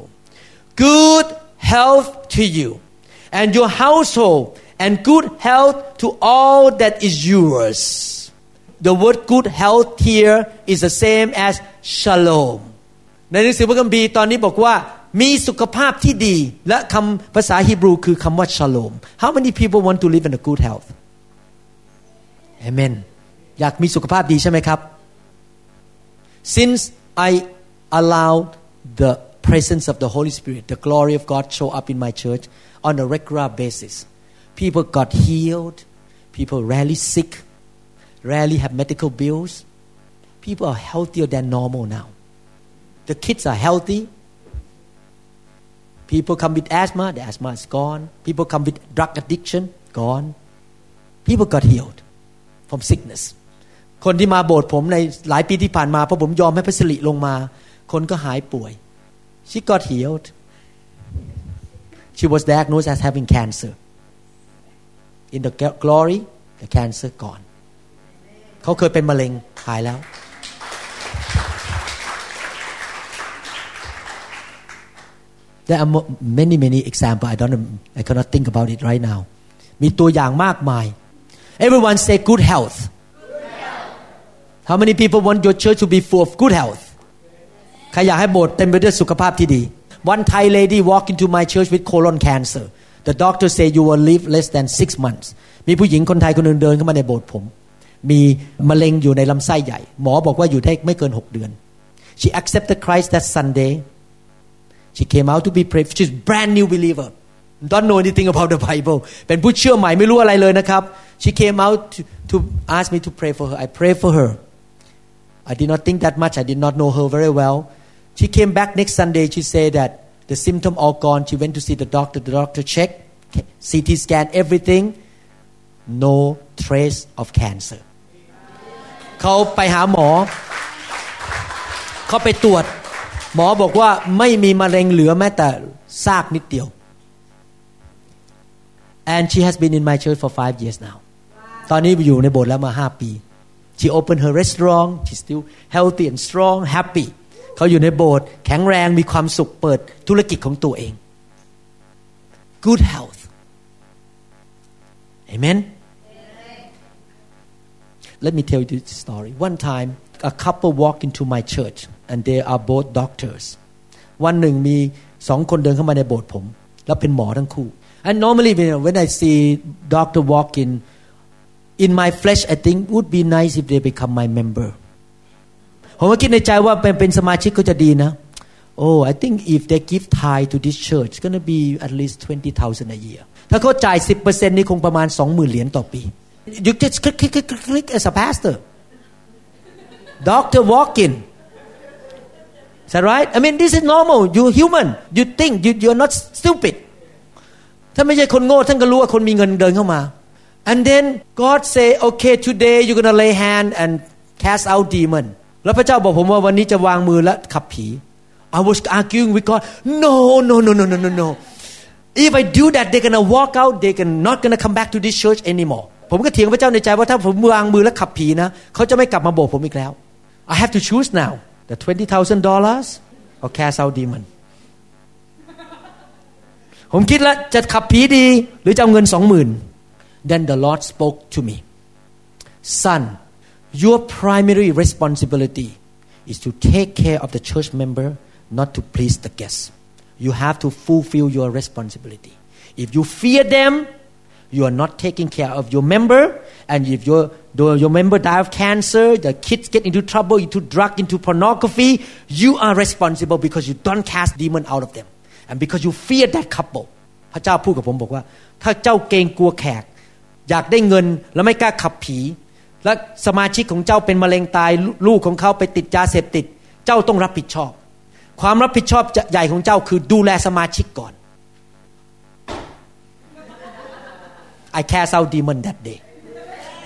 good health to you and your household and good health to all that is yours the word good health here is the same as shalom ในหนังสือพระคัมภีร์ตอนนี้บอกว่ามีสุขภาพที่ดี และคำภาษาฮีบรูคือคำว่า shalom How many people want to live in a good health Amen อยากมีสุขภาพดีใช่ไหมครับ Since I allowed the presence of the Holy Spirit the glory of God show up in my church on a regular basis people got healed people rarely sick rarely have medical bills people are healthier than normal now the kids are healthy People come with asthma, the asthma is gone. People come with drug addiction, gone. People got healed from sickness. คนที่มาโบสถ์ผมในหลายปีที่ผ่านมาพอผมยอมให้พระสิริลงมา คนก็หายป่วย She got healed. She was diagnosed as having cancer. In the glory, the cancer gone. เขาเคยเป็นมะเร็งหายแล้ว There are many many examples. I don't I cannot think about it right now. มีตัวอย่างมากมาย Everyone say good health. How many people want your church to be full of good health? ใครอยากให้โบสถ์เต็มไปด้วยสุขภาพที่ดี One Thai lady walked into my church with colon cancer. The doctor said you will live less than six months. มีผู้หญิงคนไทยคนหนึ่งเดินเข้ามาในโบสถ์ผม มีมะเร็งอยู่ในลำไส้ใหญ่ หมอบอกว่าอยู่ได้ไม่เกินหกเดือน She accepted Christ that Sunday. She came out to be prayed. She's brand new believer. Don't know anything about the Bible. เป็นผู้เชื่อใหม่ไม่รู้อะไรเลยนะครับ She came out to, to ask me to pray for her. I pray for her. I did not think that much. I did not know her very well. She came back next Sunday. She said that the symptom all gone. She went to see the doctor. The doctor checked, CT scan, everything. No trace of cancer. เขาไปหาหมอ เขาไปตรวจ หมอบอกว่าไม่มีมะเร็งเหลือแม้แต่ซากนิดเดียว and she has been in my church for five years now ตอนนี้อยู่ในโบสถ์แล้วมาห้าปี she opened her restaurant she's still healthy and strong happy เขาอยู่ในโบสถ์แข็งแรงมีความสุขเปิดธุรกิจของตัวเอง good health amen let me tell you this story one time a couple walked into my church and they are both doctors วันหนึ่งมีสองคนเดินเข้ามาในโบสถ์ผม แล้วเป็นหมอทั้งคู่ and normally when I see doctor walk in in my flesh I think would be nice if they become my member ผมก็คิดในใจว่าเป็นเป็นสมาชิกก็จะดีนะ oh I think if they give tie to this church it's gonna be at least 20,000 a year ถ้าเขาจ่าย 10%นี่คงประมาณ 20,000 เหรียญต่อปี you just click click click click as a pastor doctor walk in is that right I mean this is normal you human you think you you're not stupid ถ้าไม่ใช่คนโง่ท่านก็รู้ว่าคนมีเงินเดินเข้ามา and then God say okay today you're gonna lay hand and cast out demon แล้วพระเจ้าบอกผมว่าวันนี้จะวางมือและขับผี I was arguing with God no no no no no no no if I do that they're gonna walk out they're not gonna come back to this church anymore ผมก็เถียงพระเจ้าในใจว่าถ้าผมวางมือและขับผีนะเขาจะไม่กลับมาโบสถ์ผมอีกแล้ว I have to choose now the twenty thousand dollars or cast out demon ผมคิดแล้วจะขับผีดี หรือจะเอาเงินสองหมื่น then the Lord spoke to me son your primary responsibility is to take care of the church member not to please the guests you have to fulfill your responsibility if you fear them you are not taking care of your member and if your your member die of cancer the kids get into trouble into drug into pornography you are responsible because you don't cast demon out of them and because you fear that couple พระเจ้าพูดกับผมบอกว่า ถ้าเจ้าเกรงกลัวแขก อยากได้เงินแล้วไม่กล้าขับผี และสมาชิกของเจ้าเป็นมะเร็งตายลูกของเขาไปติดยาเสพติด เจ้าต้องรับผิดชอบ ความรับผิดชอบใหญ่ของเจ้าคือดูแลสมาชิกก่อน I cast out demon that day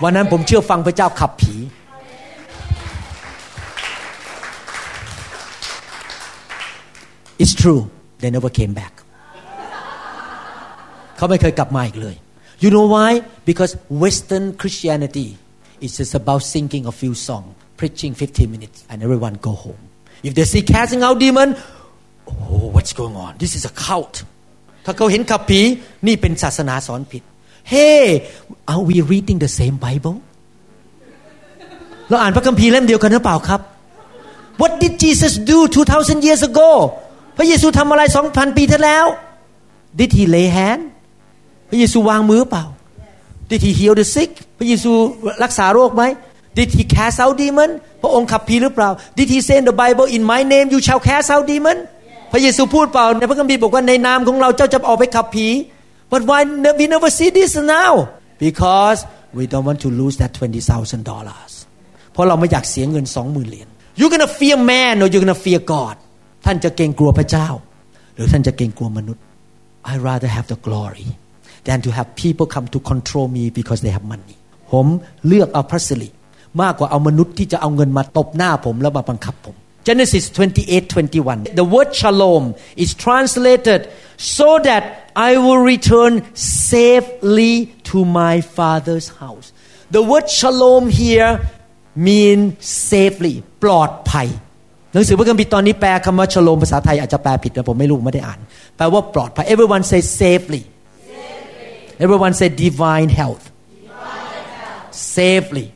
วันนั้นผมเชื่อฟังพระเจ้าขับผี It's true they never came back เขาไม่เคยกลับมาอีกเลย You know why because Western Christianity is just about singing a few songs preaching 15 minutes and everyone go home if they see casting out demon oh what's going on this is a cult ถ้าเขาเห็นขับผีนี่เป็นศาสนาสอนผิด Hey are we reading the same Bible เราอ่านพระคัมภีร์เล่มเดียวกันหรือเปล่าครับ What did Jesus do 2,000 years ago พระเยซูทำอะไร2,000 ปีที่แล้ว Did he lay hand พระเยซูวางมือเปล่า Did he heal the sick พระเยซูรักษาโรคไหม Did he cast out demon พระองค์ขับผีหรือเปล่า Did he say in the Bible in my name you shall cast out demon พระเยซูพูดเปล่าในพระคัมภีร์บอกว่าในนามของเราเจ้าจะออกไปขับผี But why we never see this now because we don't want to lose that twenty thousand dollars เพราะเราไม่อยากเสียเงินสองหมื่นเหรียญ You gonna fear man or you gonna fear God ท่านจะเกรงกลัวพระเจ้า หรือท่านจะเกรงกลัวมนุษย์ I rather have the glory than to have people come to control me because they have money ผมเลือกเอาพระสิริมากกว่าเอามนุษย์ที่จะเอาเงินมาตบหน้าผมแล้วมาบังคับผม Genesis 28:21 The word shalom is translated so that I will return safely to my father's house The word shalom here mean safely ปลอดภัย หนังสือพระคัมภีร์ตอนนี้แปลคำว่าชโลมภาษาไทยอาจจะแปลผิดนะผมไม่รู้ไม่ได้อ่าน แปลว่าปลอดภัย everyone say safely everyone say divine health safely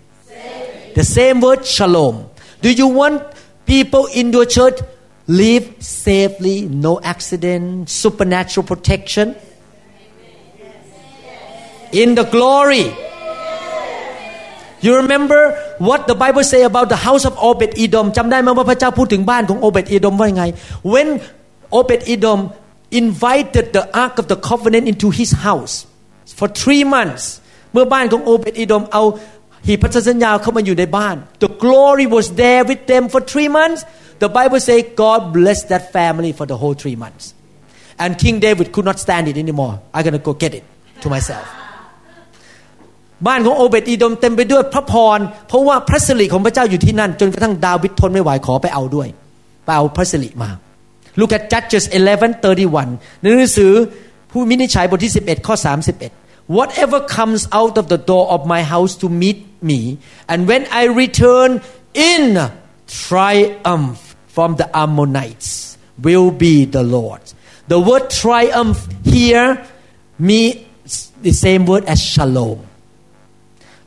the same word shalom do you want people in your church live safely no accident supernatural protection in the glory You remember what the Bible say about the house of Obed Edom จำได้ไหมว่าพระเจ้าพูดถึงบ้านของโอเบตอีดมว่าไง When Obed Edom invited the ark of the covenant into his house for three months เมื่อบ้านของโอเบตอีดมเอาหีบพันธสัญญาเข้ามาอยู่ในบ้าน The glory was there with them for three months The Bible say God blessed that family for the whole three months and King David could not stand it anymore I'm gonna go get it to myself บ้านของโอเบตอีดมเต็มไปด้วยพระพร เพราะว่าพระสิริของพระเจ้าอยู่ที่นั่น จนกระทั่งดาวิดทนไม่ไหวขอไปเอาด้วย ไปเอาพระสิริมา Look at Judges 11:31 ในหนังสือ ผู้มินิจฉัยบทที่ 11 ข้อ 31 Whatever comes out of the door of my house to meet me and when I return in triumph from the Ammonites will be the Lord The word triumph here means the same word as shalom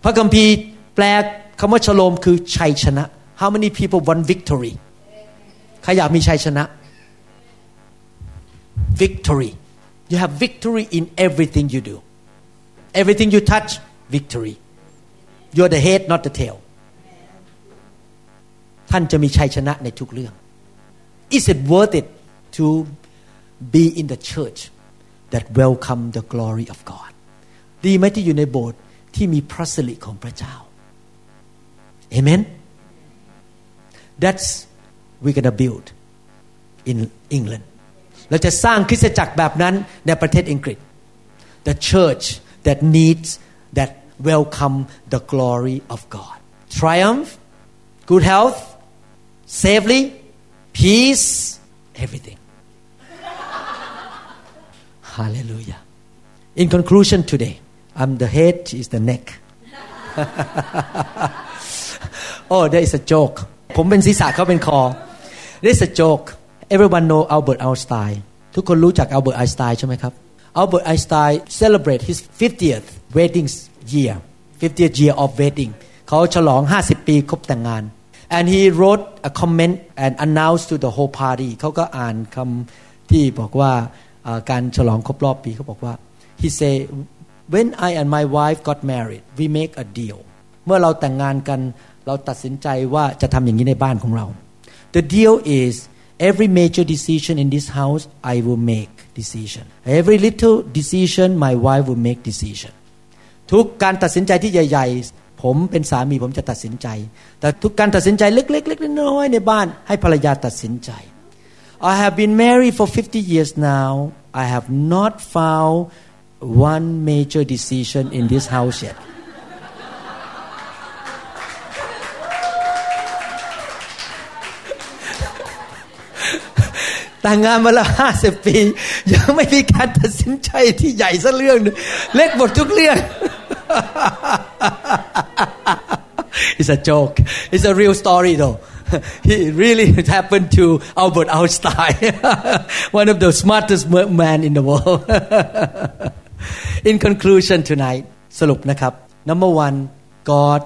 พระคัมภีร์แปลคำว่าชโลมคือชัยชนะ How many people want victory ใครอยากมีชัยชนะ victory you have victory in everything you do everything you touch victory you're the head not the tail ท่านจะมีชัยชนะในทุกเรื่อง Is it worth it to be in the church that welcome the glory of God ดีไหมที่อยู่ในโบสถ์ที่มีพระสิริของพระเจ้า Amen That's we're gonna build in England เราจะสร้างคริสตจักรแบบนั้นในประเทศอังกฤษ The church that needs that welcome the glory of God triumph good health safely peace everything hallelujah in conclusion today I'm the head she is the neck oh there is a joke ผมเป็นศีรษะเขาเป็นคอ There is a joke everyone know Albert Einstein ทุกคนรู้จัก Albert Einstein ใช่ไหมครับ Albert Einstein celebrate his 50th wedding year 50th year of wedding เขาฉลอง 50 ปีครบแต่งงาน and he wrote a comment and announced to the whole party เขาก็อ่านคำที่บอกว่าการฉลองครบรอบปีเขาบอกว่า he say when I and my wife got married we make a deal เมื่อเราแต่งงานกันเราตัดสินใจว่าจะทำอย่างนี้ในบ้านของเรา the deal is every major decision in this house I will make decision every little decision my wife will make decision ทุกการตัดสินใจที่ใหญ่ ๆ ผมเป็นสามีผมจะตัดสินใจ แต่ทุกการตัดสินใจเล็กๆๆน้อยๆในบ้านให้ภรรยาตัดสินใจ I have been married for 50 years now I have not found one major decision in this house yet แต่งงานมาแล้วห้าสิบปี ยังไม่มีการตัดสินใจที่ใหญ่สักเรื่องนึงเล็กหมดทุกเรื่อง It's a joke It's a real story though It really happened to Albert Einstein one of the smartest man in the world In conclusion tonight สรุปนะครับ Number one God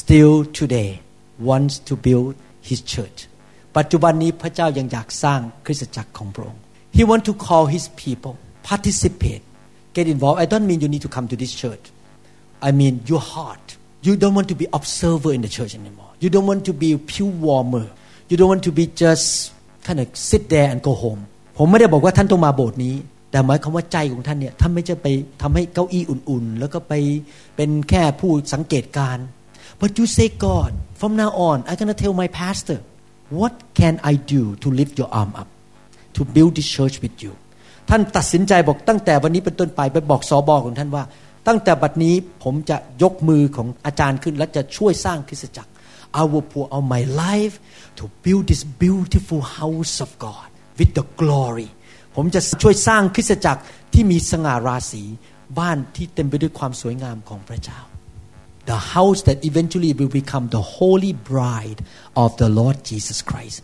still today wants to build His church ปัจจุบันนี้พระเจ้ายังอยากสร้างคริสตจักรของพระองค์ He want to call His people participate get involved I don't mean you need to come to this church I mean your heart you don't want to be observer in the church anymore you don't want to be pew warmer you don't want to be just kind of sit there and go home ผมไม่ได้บอกว่าท่านต้องมาโบสถ์นี้ แต่หมายความว่าใจของท่านเนี่ยท่านไม่จะไปทำให้เก้าอี้อุ่นๆ แล้วก็ไปเป็นแค่ผู้สังเกตการ but you say God from now on I'm gonna tell my pastor what can I do to lift your arm up to build this church with you ท่านตัดสินใจบอกตั้งแต่วันนี้เป็นต้นไปไปบอกสอบอของท่านว่า ตั้งแต่บัดนี้ผมจะยกมือของอาจารย์ขึ้น และจะช่วยสร้างคริสตจักร I will pour out my life to build this beautiful house of God with the glory ผมจะช่วยสร้างคริสตจักรที่มีสง่าราศีบ้านที่เต็มไปด้วยความสวยงามของพระเจ้า the house that eventually will become the holy bride of the Lord Jesus Christ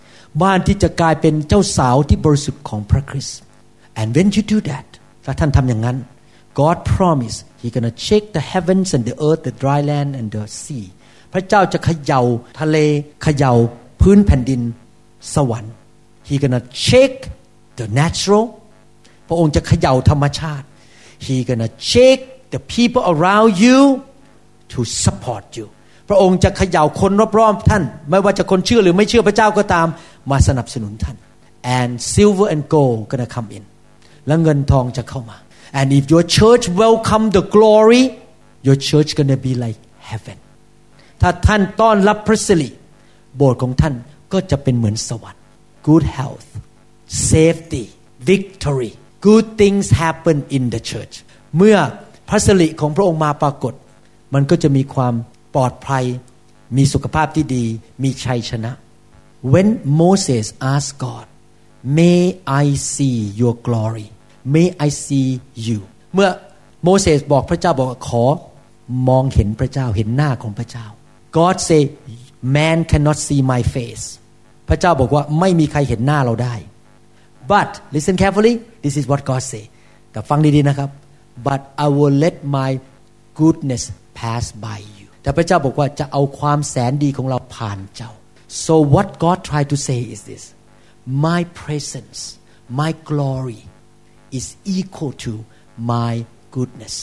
บ้านที่จะกลายเป็นเจ้าสาวที่บริสุทธิ์ของพระคริสต์ and when you do that ถ้าท่านทำอย่างนั้น God promised He gonna shake the heavens and the earth the dry land and the sea พระเจ้าจะเขย่าทะเลเขย่าพื้นแผ่นดินสวรรค์ He gonna shake the natural พระองค์จะเขย่าธรรมชาติ He gonna shake the people around you To support you พระองค์จะเขย่าคนรอบๆท่าน ไม่ว่าจะคนเชื่อหรือไม่เชื่อพระเจ้าก็ตาม มาสนับสนุนท่าน and silver and gold gonna come in และเงินทองจะเข้ามา and if your church welcome the glory your church gonna be like heaven ถ้าท่านต้อนรับพระสิริโบสถ์ของท่านก็จะเป็นเหมือนสวรรค์ good health safety victory good things happen in the church เมื่อพระสิริของพระองค์มาปรากฏ มันก็จะมีความปลอดภัย มีสุขภาพที่ดี มีชัยชนะ when Moses asked God may I see your glory may I see you เมื่อโมเสสบอกพระเจ้าบอกขอมองเห็นพระเจ้าเห็นหน้าของพระเจ้า God say man cannot see my face พระเจ้าบอกว่าไม่มีใครเห็นหน้าเราได้ but listen carefully this is what God say แต่ฟังดีๆนะครับ but I will let my goodness pass by you แต่พระเจ้าบอกว่าจะเอาความแสนดีของเราผ่านเจ้า so what God tried to say is this my presence my glory is equal to my goodness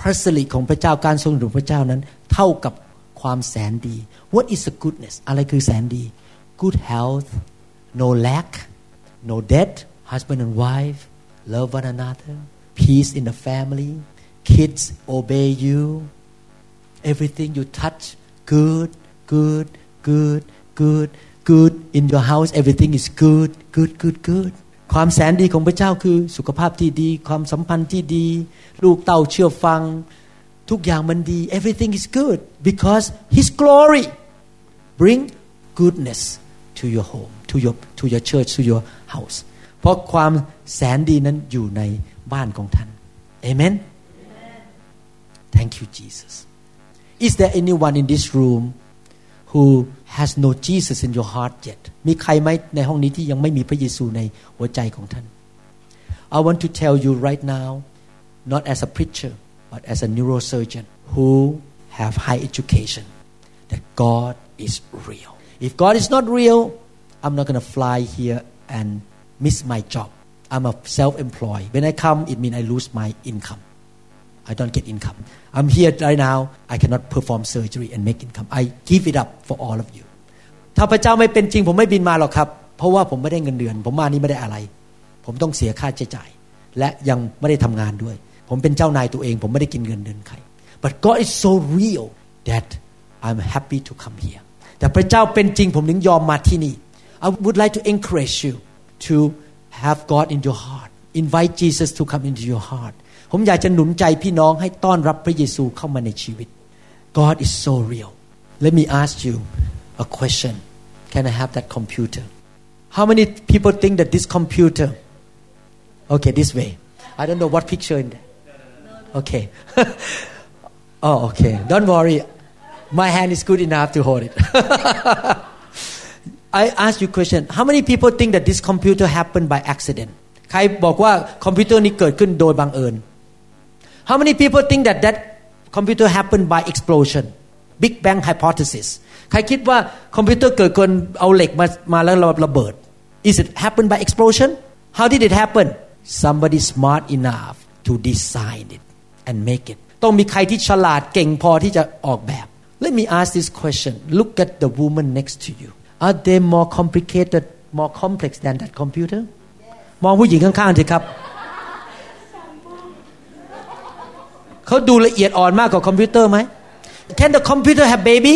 พระสิริของพระเจ้าการทรงอยู่พระเจ้านั้น เท่ากับความแสนดี what is a goodness อะไรคือแสนดี good health no lack no debt husband and wife love one another peace in the family kids obey you everything you touch good good good good good in your house everything is good good good good ความแสนดีของพระเจ้าคือสุขภาพที่ดี ความสัมพันธ์ที่ดี ลูกเต้าเชื่อฟัง ทุกอย่างมันดี everything is good because His glory bring goodness to your home to your to your church to your house เพราะความแสนดีนั้นอยู่ในบ้านของท่าน Amen Thank you Jesus Is there anyone in this room who has no Jesus in your heart yet มีใครไหมในห้องนี้ที่ยังไม่มีพระเยซูในหัวใจของท่าน I want to tell you right now not as a preacher but as a neurosurgeon who have high education that God is real if God is not real I'm not going to fly here and miss my job I'm a self-employed when I come it means I lose my income I don't get income I'm here right now I cannot perform surgery and make income I give it up for all of you ถ้าพระเจ้าไม่เป็นจริงผมไม่บินมาหรอกครับ เพราะว่าผมไม่ได้เงินเดือน ผมมานี่ไม่ได้อะไร ผมต้องเสียค่าใช้จ่าย และยังไม่ได้ทำงานด้วย ผมเป็นเจ้านายตัวเอง ผมไม่ได้กินเงินเดือนใคร but God is so real that I'm happy to come here แต่พระเจ้าเป็นจริงผมถึงยอมมาที่นี่ I would like to encourage you to have God in your heart invite Jesus to come into your heart ผมอยากจะหนุนใจพี่น้องให้ต้อนรับพระเยซูเข้ามาในชีวิต God is so real let me ask you a question can I have that computer how many people think that this computer okay this way I don't know what picture in there okay oh okay don't worry my hand is good enough to hold it I ask you question how many people think that this computer happened by accident ใครบอกว่าคอมพิวเตอร์นี้เกิดขึ้นโดยบังเอิญ How many people think that that computer happened by explosion Big Bang hypothesis ใครคิดว่าคอมพิวเตอร์เกิดคนเอาเหล็กมามาแล้วระเบิด Is it happen by explosion How did it happen Somebody smart enough to design it and make it ต้องมีใครที่ฉลาดเก่งพอที่จะออกแบบ Let me ask this question Look at the woman next to you Are they more complicated more complex than that computer มองผู้หญิงข้างๆสิครับ เขาดูละเอียดอ่อนมากกว่าคอมพิวเตอร์ไหม Can the computer have baby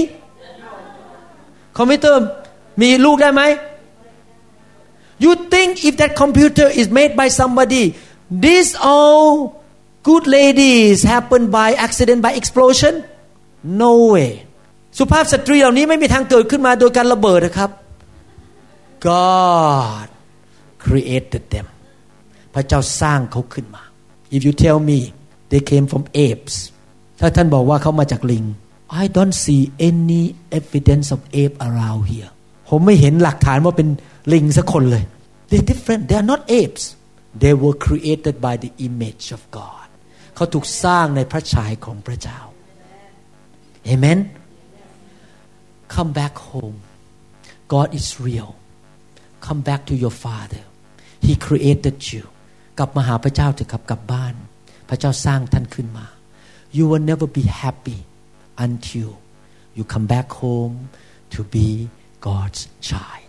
คอมพิวเตอร์มีลูกได้ไหม You think if that computer is made by somebody this all good ladies happen by accident by explosion no way สุภาพสตรีเหล่านี้ไม่มีทางเกิดขึ้นมาโดยการระเบิดนะครับ God created them พระเจ้าสร้างเขาขึ้นมา if you tell me they came from apes ถ้าท่านบอกว่าเขามาจากลิง I don't see any evidence of ape around here ผมไม่เห็นหลักฐานว่าเป็นลิงสักคนเลย they different they are not apes they were created by the image of God เขาถูกสร้างในพระฉายของพระเจ้า Amen come back home God is real come back to your father He created you กลับมาหาพระเจ้าเถอะครับกลับบ้าน พระเจ้าสร้างท่านขึ้นมา You will never be happy until you come back home to be God's child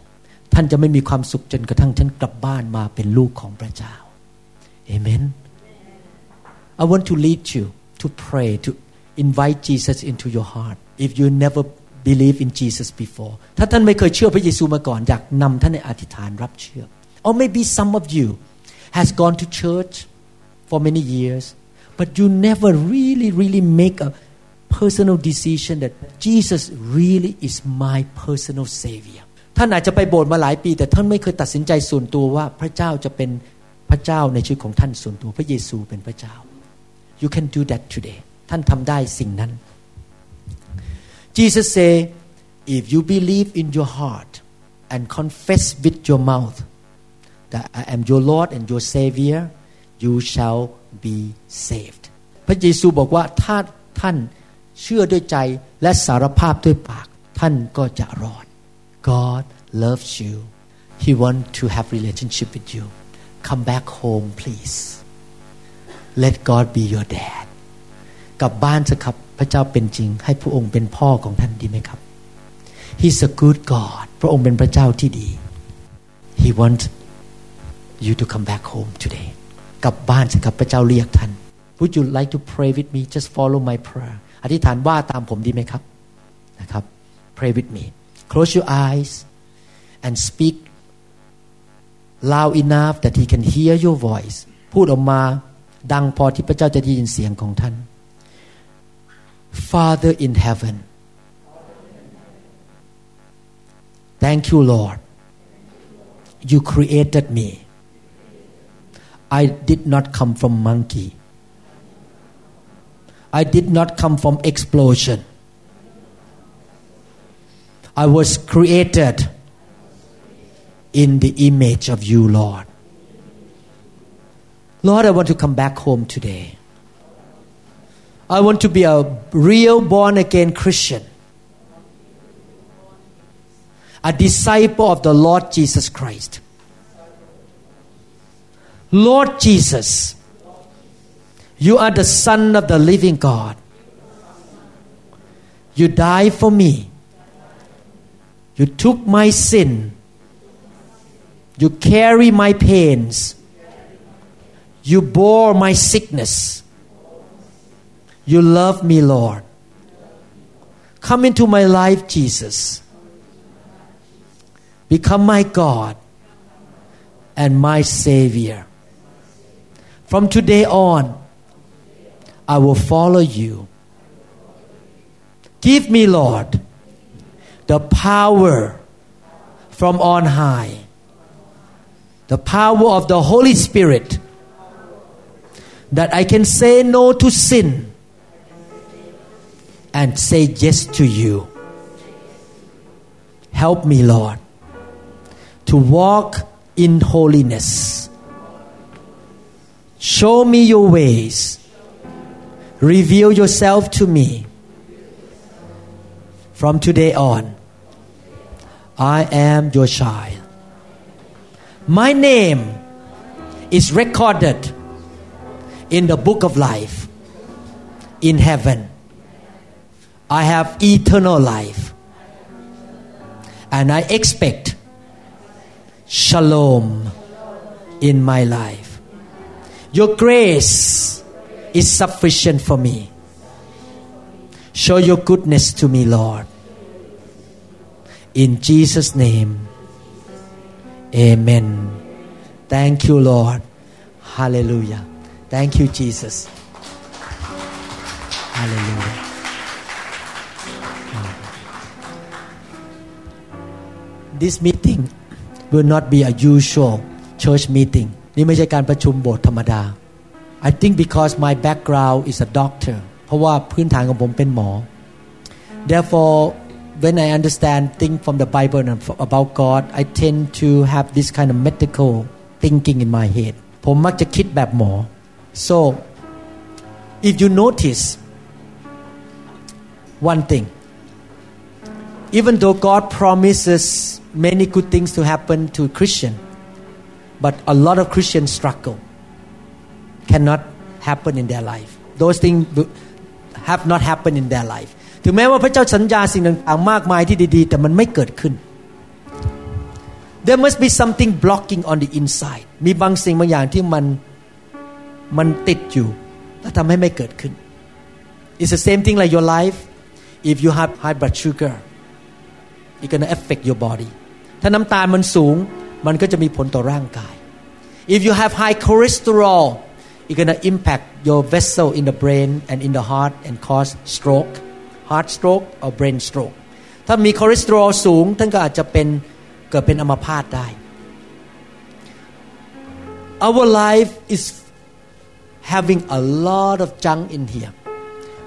ท่านจะไม่มีความสุขจนกระทั่งท่านกลับบ้านมาเป็นลูกของพระเจ้า Amen I want to lead you to pray to invite Jesus into your heart if you never believe in Jesus before ถ้าท่านไม่เคยเชื่อพระเยซูมาก่อนอยากนำท่านในอธิษฐานรับเชื่อ or maybe some of you has gone to church for many years but you never really really make a personal decision that Jesus really is my personal savior ท่านอาจจะไปโบสถ์มาหลายปี แต่ท่านไม่เคยตัดสินใจส่วนตัวว่าพระเจ้าจะเป็นพระเจ้าในชีวิตของท่านส่วนตัว พระเยซูเป็นพระเจ้า you can do that today ท่านทำได้สิ่งนั้น Jesus say if you believe in your heart and confess with your mouth that I am your Lord and your Savior you shall be saved พระเยซูบอกว่าถ้าท่านเชื่อด้วยใจและสารภาพด้วยปาก ท่านก็จะรอด God loves you He want to have relationship with you come back home please let God be your dad กลับบ้านสิครับพระเจ้าเป็นจริง ให้พระองค์เป็นพ่อของท่านดีไหมครับ He's a good God พระองค์เป็นพระเจ้าที่ดี He want you to come back home today กลับบ้านสิครับพระเจ้าเรียกท่าน Would you like to pray with me just follow my prayer อธิษฐานว่าตามผมดีไหมครับนะครับ Pray with me close your eyes and speak loud enough that he can hear your voice พูดออกมาดังพอที่พระเจ้าจะได้ยินเสียงของท่าน Father in heaven Thank you, Lord. You created me. I did not come from monkey. I did not come from explosion. I was created in the image of you, Lord. Lord, I want to come back home today. I want to be a real born again Christian, a disciple of the Lord Jesus Christ. Lord Jesus, you are the Son of the living God. You died for me. You took my sin. You carry my pains. You bore my sickness. You love me, Lord. Come into my life, Jesus. Become my God and my Savior. From today on, I will follow you. Give me, Lord, the power from on high, the power of the Holy Spirit, that I can say no to sin and say yes to you. Help me, Lord, to walk in holiness. Show me your ways. Reveal yourself to me. From today on, I am your child. My name is recorded in the book of life in heaven. I have eternal life. And I expect shalom in my life. Your grace is sufficient for me. Show your goodness to me, Lord. In Jesus' name, Amen. Thank you, Lord. Hallelujah. Thank you, Jesus. Hallelujah. This meeting will not be a usual church meeting นี่ไม่ใช่การประชุมโบสถ์ธรรมดา I think because my background is a doctor เพราะว่าพื้นฐานของผมเป็นหมอ Therefore when I understand things from the Bible and about God I tend to have this kind of medical thinking in my head ผมมักจะคิดแบบหมอ so if you notice one thing even though God promises many good things to happen to Christian but a lot of Christians struggle cannot happen in their life those things have not happened in their life ถึงแม้ว่าพระเจ้าสัญญาสิ่งต่างๆมากมายที่ดีๆ แต่มันไม่เกิดขึ้น there must be something blocking on the inside มีบางสิ่งบางอย่างที่มันมันติดอยู่ และทำให้ไม่เกิดขึ้น it's the same thing like your life if you have high blood sugar it's gonna affect your body ถ้าน้ำตาลมันสูง มันก็จะมีผลต่อร่างกาย if you have high cholesterol it's gonna impact your vessel in the brain and in the heart and cause stroke heart stroke or brain stroke ถ้ามีคอเลสเตอรอลสูงท่านก็อาจจะเป็นเกิดเป็นอัมพาตได้ our life is having a lot of junk in here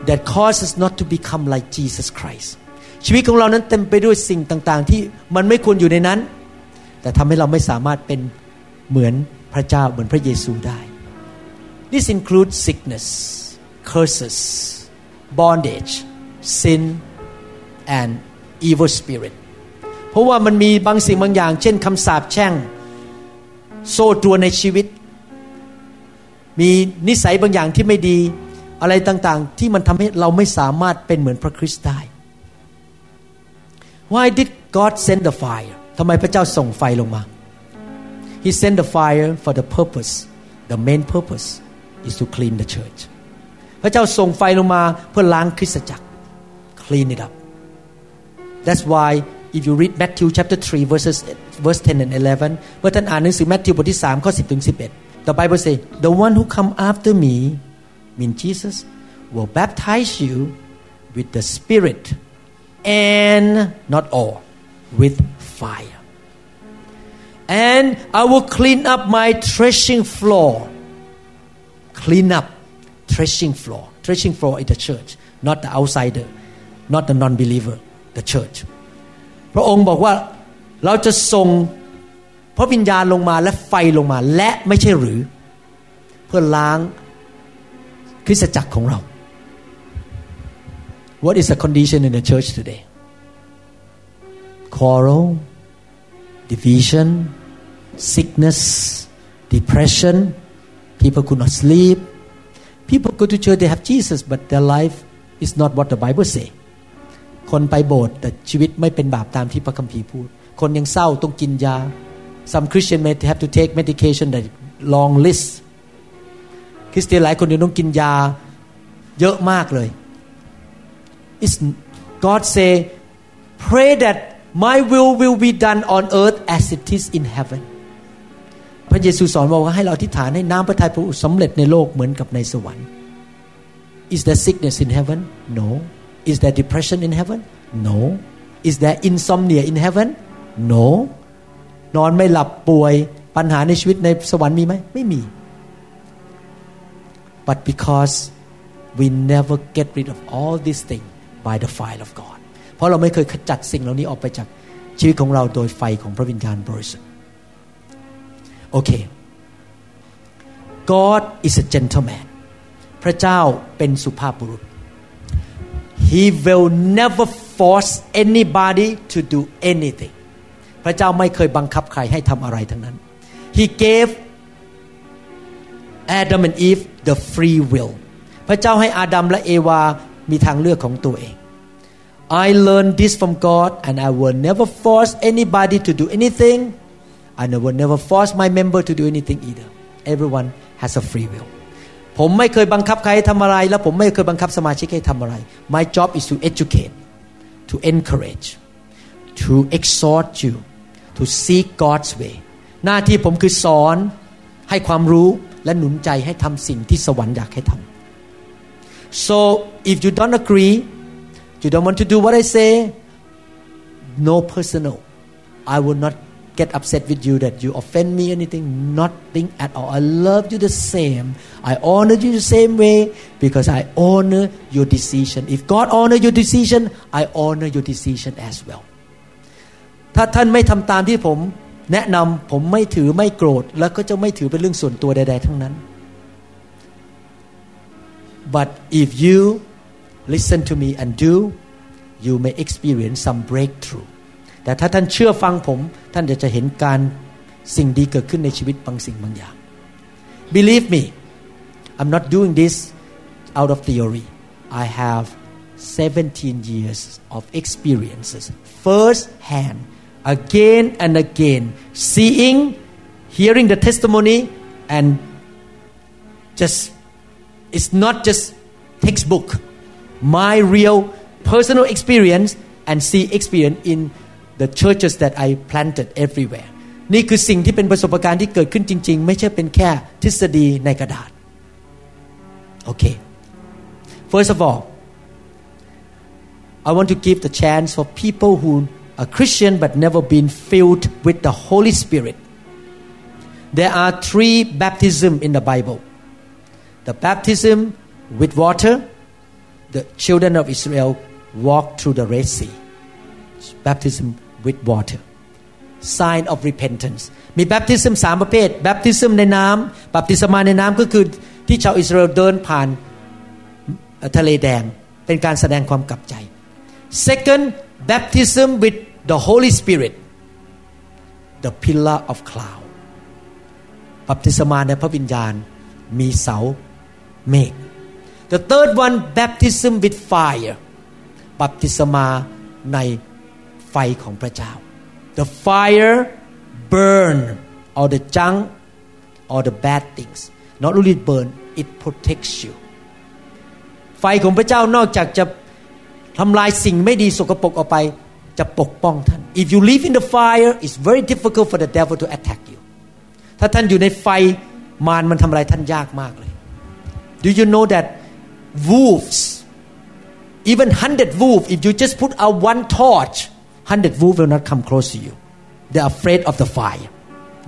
that causes not to become like Jesus Christ ชีวิตของเรานั้นเต็มไปด้วยสิ่งต่าง ๆ ที่มันไม่ควรอยู่ในนั้น แต่ทำให้เราไม่สามารถเป็นเหมือนพระเจ้าเหมือนพระเยซูได้ This includes sickness curses bondage sin and evil spirit เพราะว่ามันมีบางสิ่งบางอย่าง เช่นคำสาปแช่ง โซ่ตรวนในชีวิต มีนิสัยบางอย่างที่ไม่ดี อะไรต่างๆ ที่มันทำให้เราไม่สามารถเป็นเหมือนพระคริสต์ได้ Why did God send the fire ทำไมพระเจ้าส่งไฟลงมา He sent the fire for the purpose the main purpose is to clean the church พระเจ้าส่งไฟลงมาเพื่อล้างคริสตจักร clean it up that's why if you read Matthew chapter 3 verses verse 10 and 11เมื่อท่านอ่านหนังสือแมทธิวบทที่3ข้อ10ถึง11 the Bible say the one who come after me mean Jesus will baptize you with the Spirit and not all with fire and I will clean up my threshing floor clean up threshing floor threshing floor in the church not the outsider not the non-believer the church พระองค์บอกว่าเราจะส่งพระวิญญาณลงมาและไฟลงมาและไม่ใช่หรือ เพื่อล้างคริสตจักรของเรา What is the condition in the church today quarrel division sickness depression people could not sleep people go to church they have Jesus but their life is not what the Bible say คนไปโบสถ์แต่ชีวิตไม่เป็นบาปตามที่พระคัมภีร์พูด คนยังเศร้าต้องกินยา some Christian may have to take medication that long list คริสเตียนหลายคนยังต้องกินยาเยอะมากเลย It's God say pray that my will will be done on earth as it is in heaven พระเยซูสอนบอกว่าให้เราอธิษฐานให้น้ำพระทัยพระองค์สำเร็จในโลกเหมือนกับในสวรรค์ Is there sickness in heaven? No. Is there depression in heaven? No. Is there insomnia in heaven? No. นอนไม่หลับป่วยปัญหาในชีวิตในสวรรค์มีไหมไม่มี But because we never get rid of all these things by the fire of God เพ ราะเราไม่เคยขจัดสิ่งเหล่านี้ออกไปจากชีวิตของเราโดยไฟของพระวิญญาณบริสุทธิ์โอเค God is a gentleman พระเจ้าเป็นสุภาพบุรุษ He will never force anybody to do anything พระเจ้าไม่เคยบังคับใครให้ทำอะไรทั้งนั้น He gave Adam and Eve the free will พระเจ้าให้อาดัมและเอวา มีทางเลือกของตัวเอง I learned this from God and I will never force anybody to do anything I will never force my member to do anything either everyone has a free will ผมไม่เคยบังคับใครให้ทำอะไร และผมไม่เคยบังคับสมาชิกให้ทำอะไร My job is to educate to encourage to exhort you to seek God's way หน้าที่ผมคือสอนให้ความรู้และหนุนใจให้ทำสิ่งที่สวรรค์อยากให้ทำ so if you don't agree you don't want to do what I say no personal I will not get upset with you that you offend me anything nothing at all I love you the same I honor you the same way because I honor your decision if God honor your decision I honor your decision as well ถ้าท่านไม่ทำตามที่ผมแนะนำผมไม่ถือไม่โกรธ แล้วก็จะไม่ถือเป็นเรื่องส่วนตัวใด ๆ ทั้งนั้น but if you listen to me and do you may experience some breakthrough แต่ถ้าท่านเชื่อฟังผม ท่านจะจะเห็นการสิ่งดีเกิดขึ้นในชีวิตบางสิ่งบางอย่าง believe me I'm not doing this out of theory I have 17 years of experiences first hand again and again seeing hearing the testimony and just it's not just textbook my real personal experience and see experience in the churches that I planted everywhere นี่คือสิ่งที่เป็นประสบการณ์ที่เกิดขึ้นจริง ๆ ไม่ใช่เป็นแค่ทฤษฎีในกระดาษ โอเค first of all I want to give the chance for people who are Christian but never been filled with the Holy Spirit there are three baptism in the Bible the baptism with water the children of Israel walked through the Red Sea baptism with water sign of repentance มี baptism สามประเภท baptism ในน้ำบัพติศมาในน้ำก็คือที่ชาวอิสราเอลเดินผ่านทะเลแดง เป็นการแสดงความกลับใจ second baptism with the Holy Spirit the pillar of cloud บัพติศมาในพระวิญญาณ มีเสาเมฆ the third one baptism with fire บัพติศมาในไฟของพระเจ้า the fire burn all the junk all the bad things not only burn it protects you ไฟของพระเจ้านอกจากจะทำลายสิ่งไม่ดีสกปรกออกไปจะปกป้องท่าน if you live in the fire it's very difficult for the devil to attack you ถ้าท่านอยู่ในไฟมารมันทำอะไรท่านยากมากเลย do you know that wolves even hundred wolves if you just put out one torch hundred wolves will not come close to you they're afraid of the fire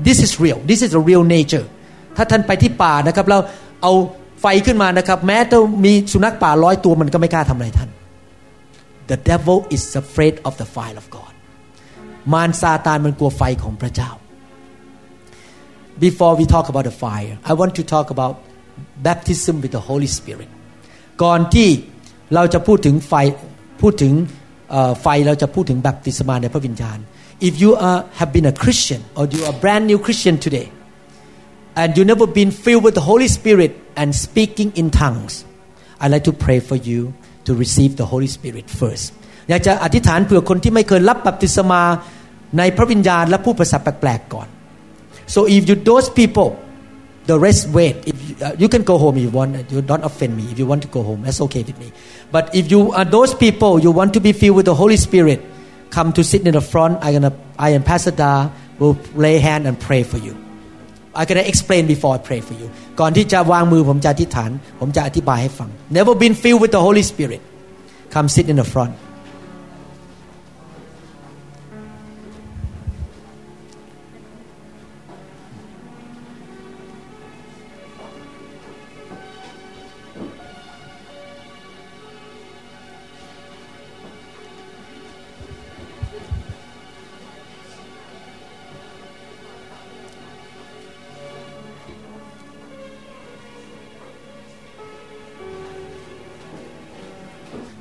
this is real this is a real nature ถ้าท่านไปที่ป่านะครับแล้วเอาไฟขึ้นมานะครับ แม้จะมีสุนัขป่าร้อยตัวมันก็ไม่กล้าทำอะไรท่าน the devil is afraid of the fire of God มารซาตานมันกลัวไฟของพระเจ้า before we talk about the fire I want to talk about baptism with the Holy Spirit ก่อนที่เราจะพูดถึงไฟพูดถึงไฟเราจะพูดถึงแบบติศมาในพระวิญญาณ if you are have been a Christian or you are brand new Christian today and you never been filled with the Holy Spirit and speaking in tongues I like to pray for you to receive the Holy Spirit first อยากจะอธิษฐานเผื่อคนที่ไม่เคยรับบัพติศมาในพระวิญญาณและพูดภาษาแปลกๆก่อน so if you those people the rest wait if you, uh, you can go home if you want you don't offend me if you want to go home that's okay with me but if you are those people you want to be filled with the Holy Spirit come to sit in the front I gonna I and Pastor Da will lay hand and pray for you I gonna explain before I pray for you ก่อนที่จะวางมือผมจะอธิษฐานผมจะอธิบายให้ฟัง never been filled with the Holy Spirit come sit in the front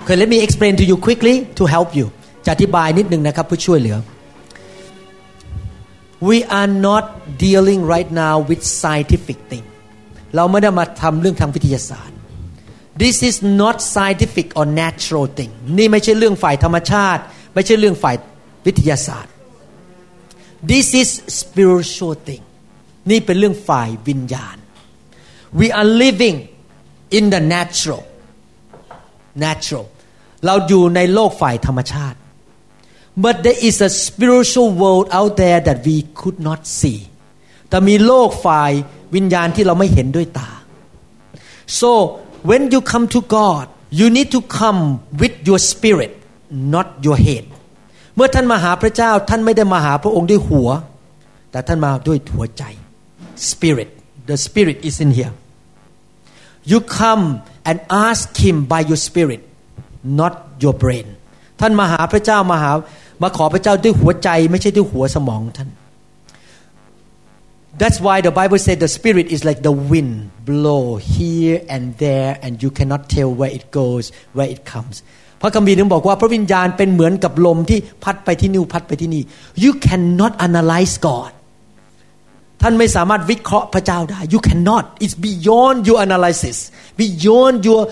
Okay, let me explain to you quickly to help you จะอธิบายนิดนึงนะครับเพื่อช่วยเหลือ We are not dealing right now with scientific thing เราไม่ได้มาทำเรื่องทางวิทยาศาสตร์ This is not scientific or natural thing นี่ไม่ใช่เรื่องฝ่ายธรรมชาติ ไม่ใช่เรื่องฝ่ายวิทยาศาสตร์ This is spiritual thing นี่เป็นเรื่องฝ่ายวิญญาณ We are living in the natural natural เราอยู่ในโลกฝ่ายธรรมชาติ but there is a spiritual world out there that we could not see แต่มีโลกฝ่ายวิญญาณที่เราไม่เห็นด้วยตา so when you come to God you need to come with your spirit not your head เมื่อท่านมาหาพระเจ้าท่านไม่ได้มาหาพระองค์ด้วยหัว แต่ท่านมาด้วยหัวใจ spirit the spirit is in here you come and ask him by your spirit not your brain ท่านมาหาพระเจ้ามาหา มาขอพระเจ้าด้วยหัวใจไม่ใช่ด้วยหัวสมองท่าน That's why the Bible said the spirit is like the wind blow here and there and you cannot tell where it goes where it comes พระคัมภีร์ถึงบอกว่าพระวิญญาณเป็นเหมือนกับลมที่พัดไปที่นู่นพัดไปที่นี่ you cannot analyze God ท่านไม่สามารถวิเคราะห์พระเจ้าได้ you cannot it's beyond your analysis beyond your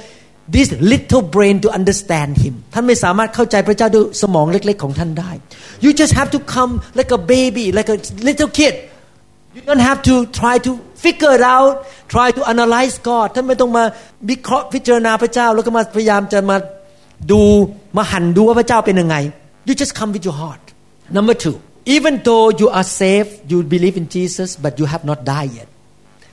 this little brain to understand him ท่านไม่สามารถเข้าใจพระเจ้าด้วยสมองเล็กๆของท่านได้ you just have to come like a baby like a little kid you don't have to try to figure it out try to analyze God ท่านไม่ต้องมาวิเคราะห์พิจารณาพระเจ้า แล้วก็มาพยายามจะมาดูมาหันดูว่าพระเจ้าเป็นยังไง you just come with your heart number two even though you are saved you believe in Jesus but you have not died yet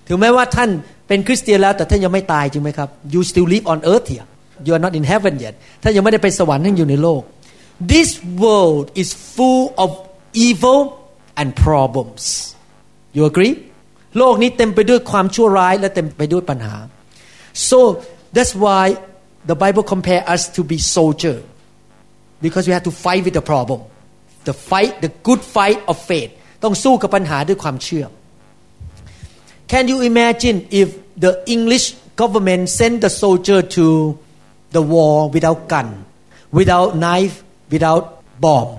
ถึงแม้ว่าท่าน เป็นคริสเตียนแล้วแต่ท่านยังไม่ตายจริงไหมครับ you still live on earth here you are not in heaven yet ท่านยังไม่ได้ไปสวรรค์ท่านอยู่ในโลก this world is full of evil and problems you agree โลกนี้เต็มไปด้วยความชั่วร้ายและเต็มไปด้วยปัญหา so that's why the Bible compare us to be soldier because we have to fight with the problem the fight the good fight of faith ต้องสู้กับปัญหาด้วยความเชื่อ Can you imagine if the English government sent the soldier to the war without gun, without knife, without bomb?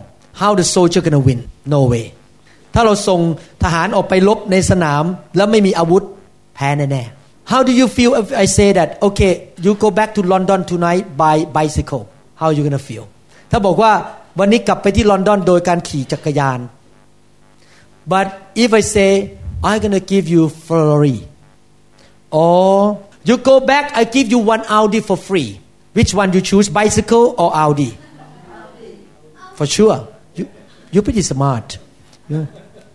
How the soldier gonna win? No way. ถ้าเราส่งทหารออกไปรบในสนามแล้วไม่มีอาวุธแพ้แน่ๆ How do you feel if I say that okay you go back to London tonight by bicycle How you gonna feel ถ้าบอกว่าวันนี้กลับไปที่ลอนดอนโดยการขี่จักรยาน But if I say I'm gonna give you Ferrari or you go back I give you one Audi for free which one you choose bicycle or Audi for sure you you're pretty smart you're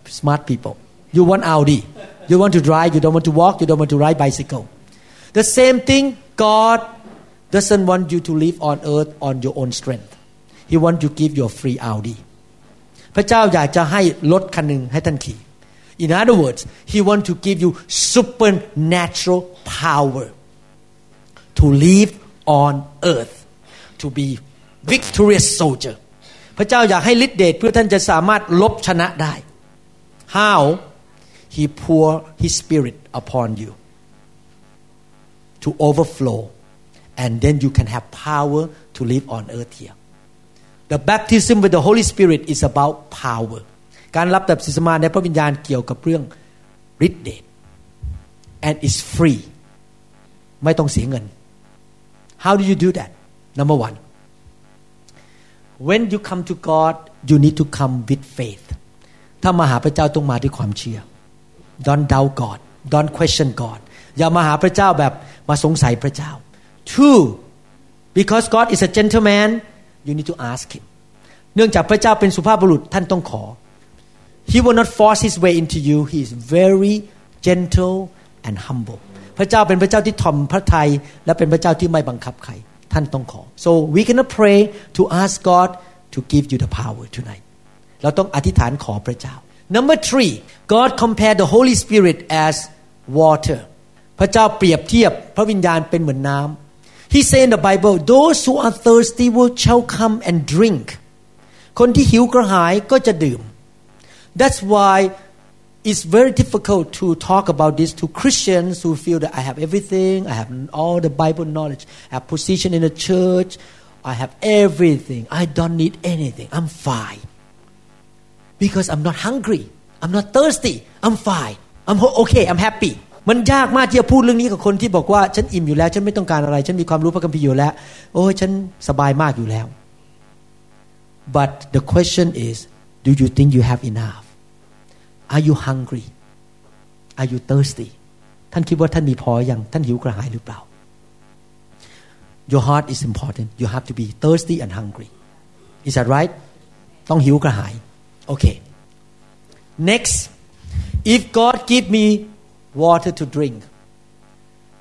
smart people you want Audi you want to drive you don't want to walk you don't want to ride bicycle the same thing God doesn't want you to live on earth on your own strength He wants to give you a free Audi พระเจ้าอยากจะให้รถคันหนึ่งให้ท่านขี่ In other words He want to give you supernatural power to live on earth to be victorious soldier พระเจ้าอยากให้ฤทธิเดชเพื่อท่านจะสามารถลบชนะได้ How He pour His Spirit upon you to overflow and then you can have power to live on earth here The baptism with the Holy Spirit is about power การรับแบบสิสมาในพระวิญญาณเกี่ยวกับเรื่องฤทธิเดช and it's free ไม่ต้องเสียเงิน How do you do that Number one when you come to God you need to come with faith ถ้ามาหาพระเจ้าต้องมาด้วยความเชื่อ Don't doubt God Don't question God อย่ามาหาพระเจ้าแบบมาสงสัยพระเจ้า Two because God is a gentleman you need to ask him เนื่องจากพระเจ้าเป็นสุภาพบุรุษท่านต้องขอ He will not force his way into you he is very gentle and humble พระเจ้าเป็นพระเจ้าที่ถ่อมพระทัยและเป็นพระเจ้าที่ไม่บังคับใคร ท่านต้องขอ so we cannot pray to ask God to give you the power tonight เราต้องอธิษฐานขอพระเจ้า number three God compared the Holy Spirit as water พระเจ้าเปรียบเทียบพระวิญญาณเป็นเหมือนน้ำ He say in the Bible those who are thirsty will shall come and drink คนที่หิวกระหายก็จะดื่ม That's why it's very difficult to talk about this to Christians who feel that I have everything, I have all the Bible knowledge, I have position in the church, I have everything, I don't need anything, I'm fine. Because I'm not hungry, I'm not thirsty, I'm fine, I'm okay, I'm happy. มันยากมากที่จะพูดเรื่องนี้กับคนที่บอกว่าฉันอิ่มอยู่แล้ว ฉันไม่ต้องการอะไร ฉันมีความรู้พระคัมภีร์อยู่แล้ว โอ้ยฉันสบายมากอยู่แล้ว but the question is do you think you have enough Are you hungry Are you thirsty ท่านคิดว่าท่านมีพออย่างท่านหิวกระหายหรือเปล่า Your heart is important you have to be thirsty and hungry Is that right ต้องหิวกระหาย Okay next if God give me water to drink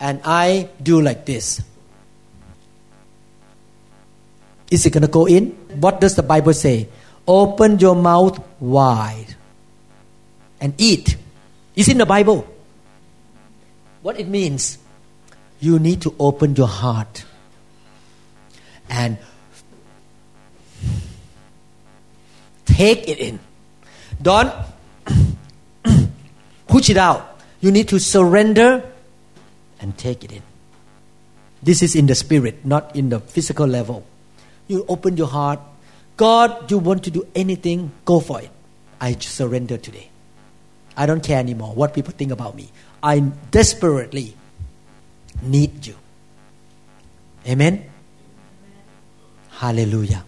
and I do like this is it going to go in what does the Bible say open your mouth wide and eat. Is in the Bible. What it means you need to open your heart and take it in. Don't push it out. You need to surrender and take it in. This is in the spirit not in the physical level. You open your heart. God you want to do anything go for it. I surrender today I don't care anymore what people think about me. I desperately need you. Amen? Hallelujah.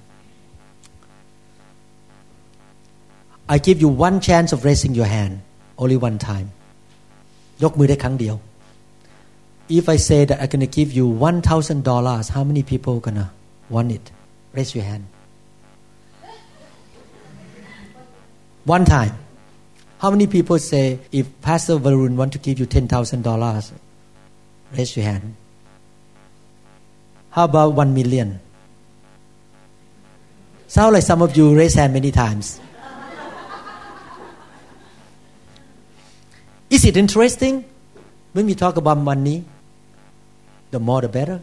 I give you one chance of raising your hand only one time ยกมือได้ครั้งเดียว If I say that I'm gonna give you one thousand dollars how many people gonna want it raise your hand one time how many people say if Pastor Varun want to give you ten thousand dollars raise your hand how about one million sound like some of you raise hand many times Is it interesting? When we talk about money, the more the better.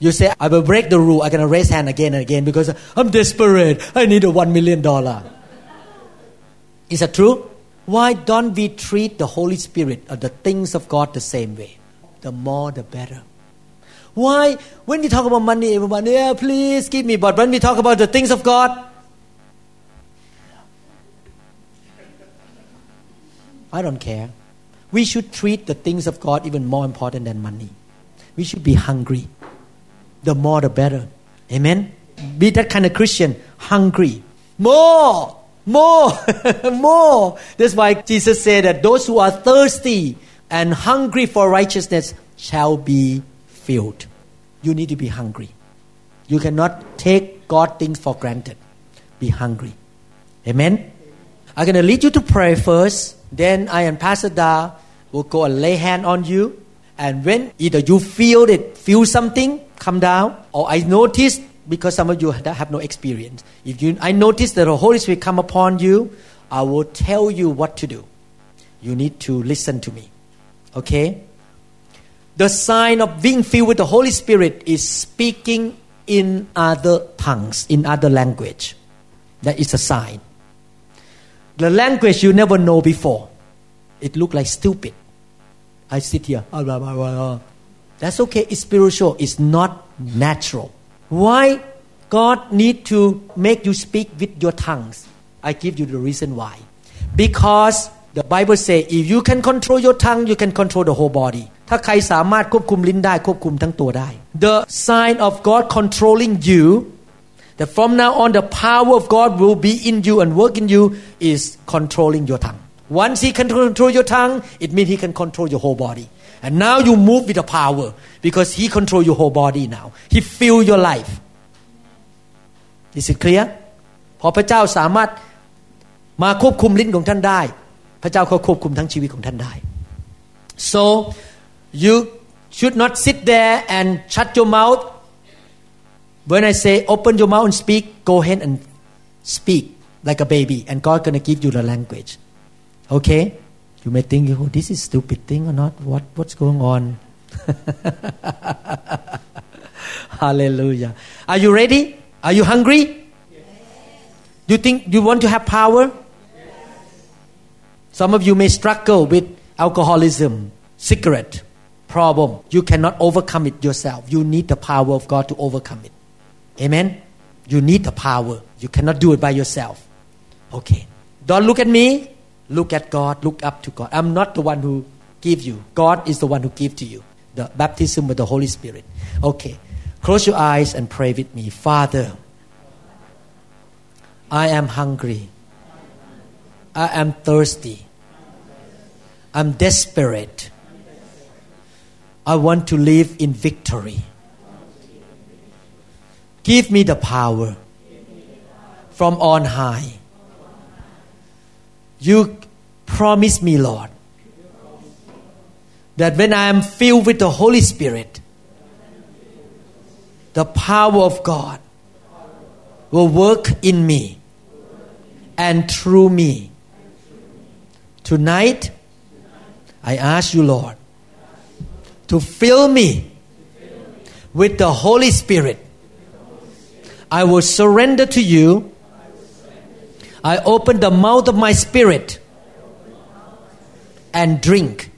You say, I will break the rule. I'm going to raise hand again and again because I'm desperate. I need a one million dollar. Is that true? Why don't we treat the Holy Spirit or the things of God the same way? The more the better. Why? When we talk about money, everyone, yeah, please give me. But when we talk about the things of God, I don't care. We should treat the things of God even more important than money. We should be hungry. The more the better. Amen? Be that kind of Christian, hungry. More! More! more! That's why Jesus said that those who are thirsty and hungry for righteousness shall be filled. You need to be hungry. You cannot take God things for granted. Be hungry. Amen? I'm going to lead you to pray first. Then I and Pastor Da will go and lay hand on you. And when either you feel it, feel something come down, or I notice because some of you have no experience. If you, I notice that the Holy Spirit come upon you, I will tell you what to do. You need to listen to me. Okay? The sign of being filled with the Holy Spirit is speaking in other tongues, in other language. That is a sign. The language you never know before. It look like stupid. I sit here. Ah, That's okay. It's spiritual. It's not natural. Why God need to make you speak with your tongues? I give you the reason why. Because the Bible say if you can control your tongue, you can control the whole body. ถ้าใครสามารถควบคุมลิ้นได้ควบคุมทั้งตัวได้ The sign of God controlling you that from now on the power of God will be in you and work in you is controlling your tongue. Once He can control your tongue, it means He can control your whole body. And now you move with the power because He control your whole body now. He fill your life. Is it clear? พอพระเจ้าสามารถมาควบคุมลิ้นของท่านได้ พระเจ้าเขาควบคุมทั้งชีวิตของท่านได้ so you should not sit there and shut your mouth when I say open your mouth and speak go ahead and speak like a baby and God gonna give you the language okay you may think oh this is stupid thing or not what what's going on hallelujah are you ready are you hungry Do you think you want to have power some of you may struggle with alcoholism, cigarette problem. You cannot overcome it yourself. You need the power of God to overcome it. Amen. You need the power. You cannot do it by yourself. Okay. Don't look at me. Look at God. Look up to God. I'm not the one who give you. God is the one who give to you. The baptism with the Holy Spirit. Okay. Close your eyes and pray with me. Father, I am hungry. I am thirsty. I'm desperate. I want to live in victory. Give me the power from on high. You promise me, Lord, that when I am filled with the Holy Spirit, the power of God will work in me and through me. Tonight, I ask you, Lord, to fill me with the Holy Spirit. I will surrender to you. I open the mouth of my spirit and drink.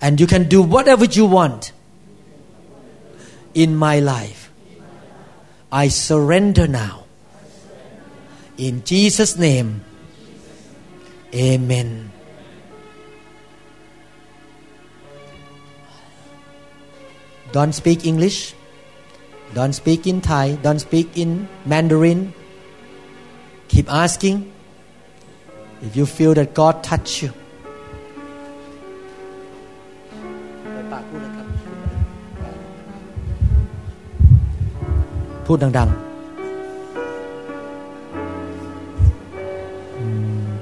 And you can do whatever you want in my life. I surrender now. In Jesus' name, amen. Don't speak English. Don't speak in Thai. Don't speak in Mandarin. Keep asking. If you feel that God touch you, Put down, down. Hmm.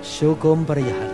Syukum periyahan.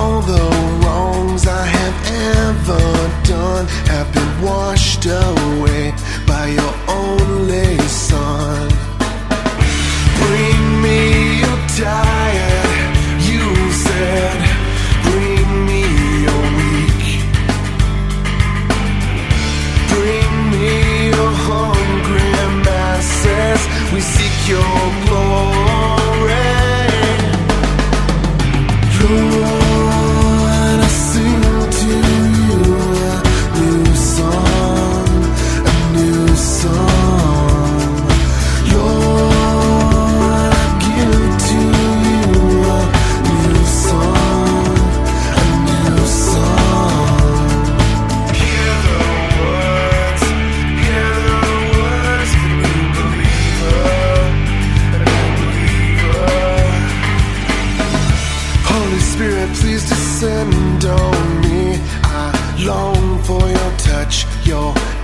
All the wrongs I have ever done have been washed away by your only Son. Bring me your tired, you said. Bring me your weak. Bring me your hungry masses. We seek your glory.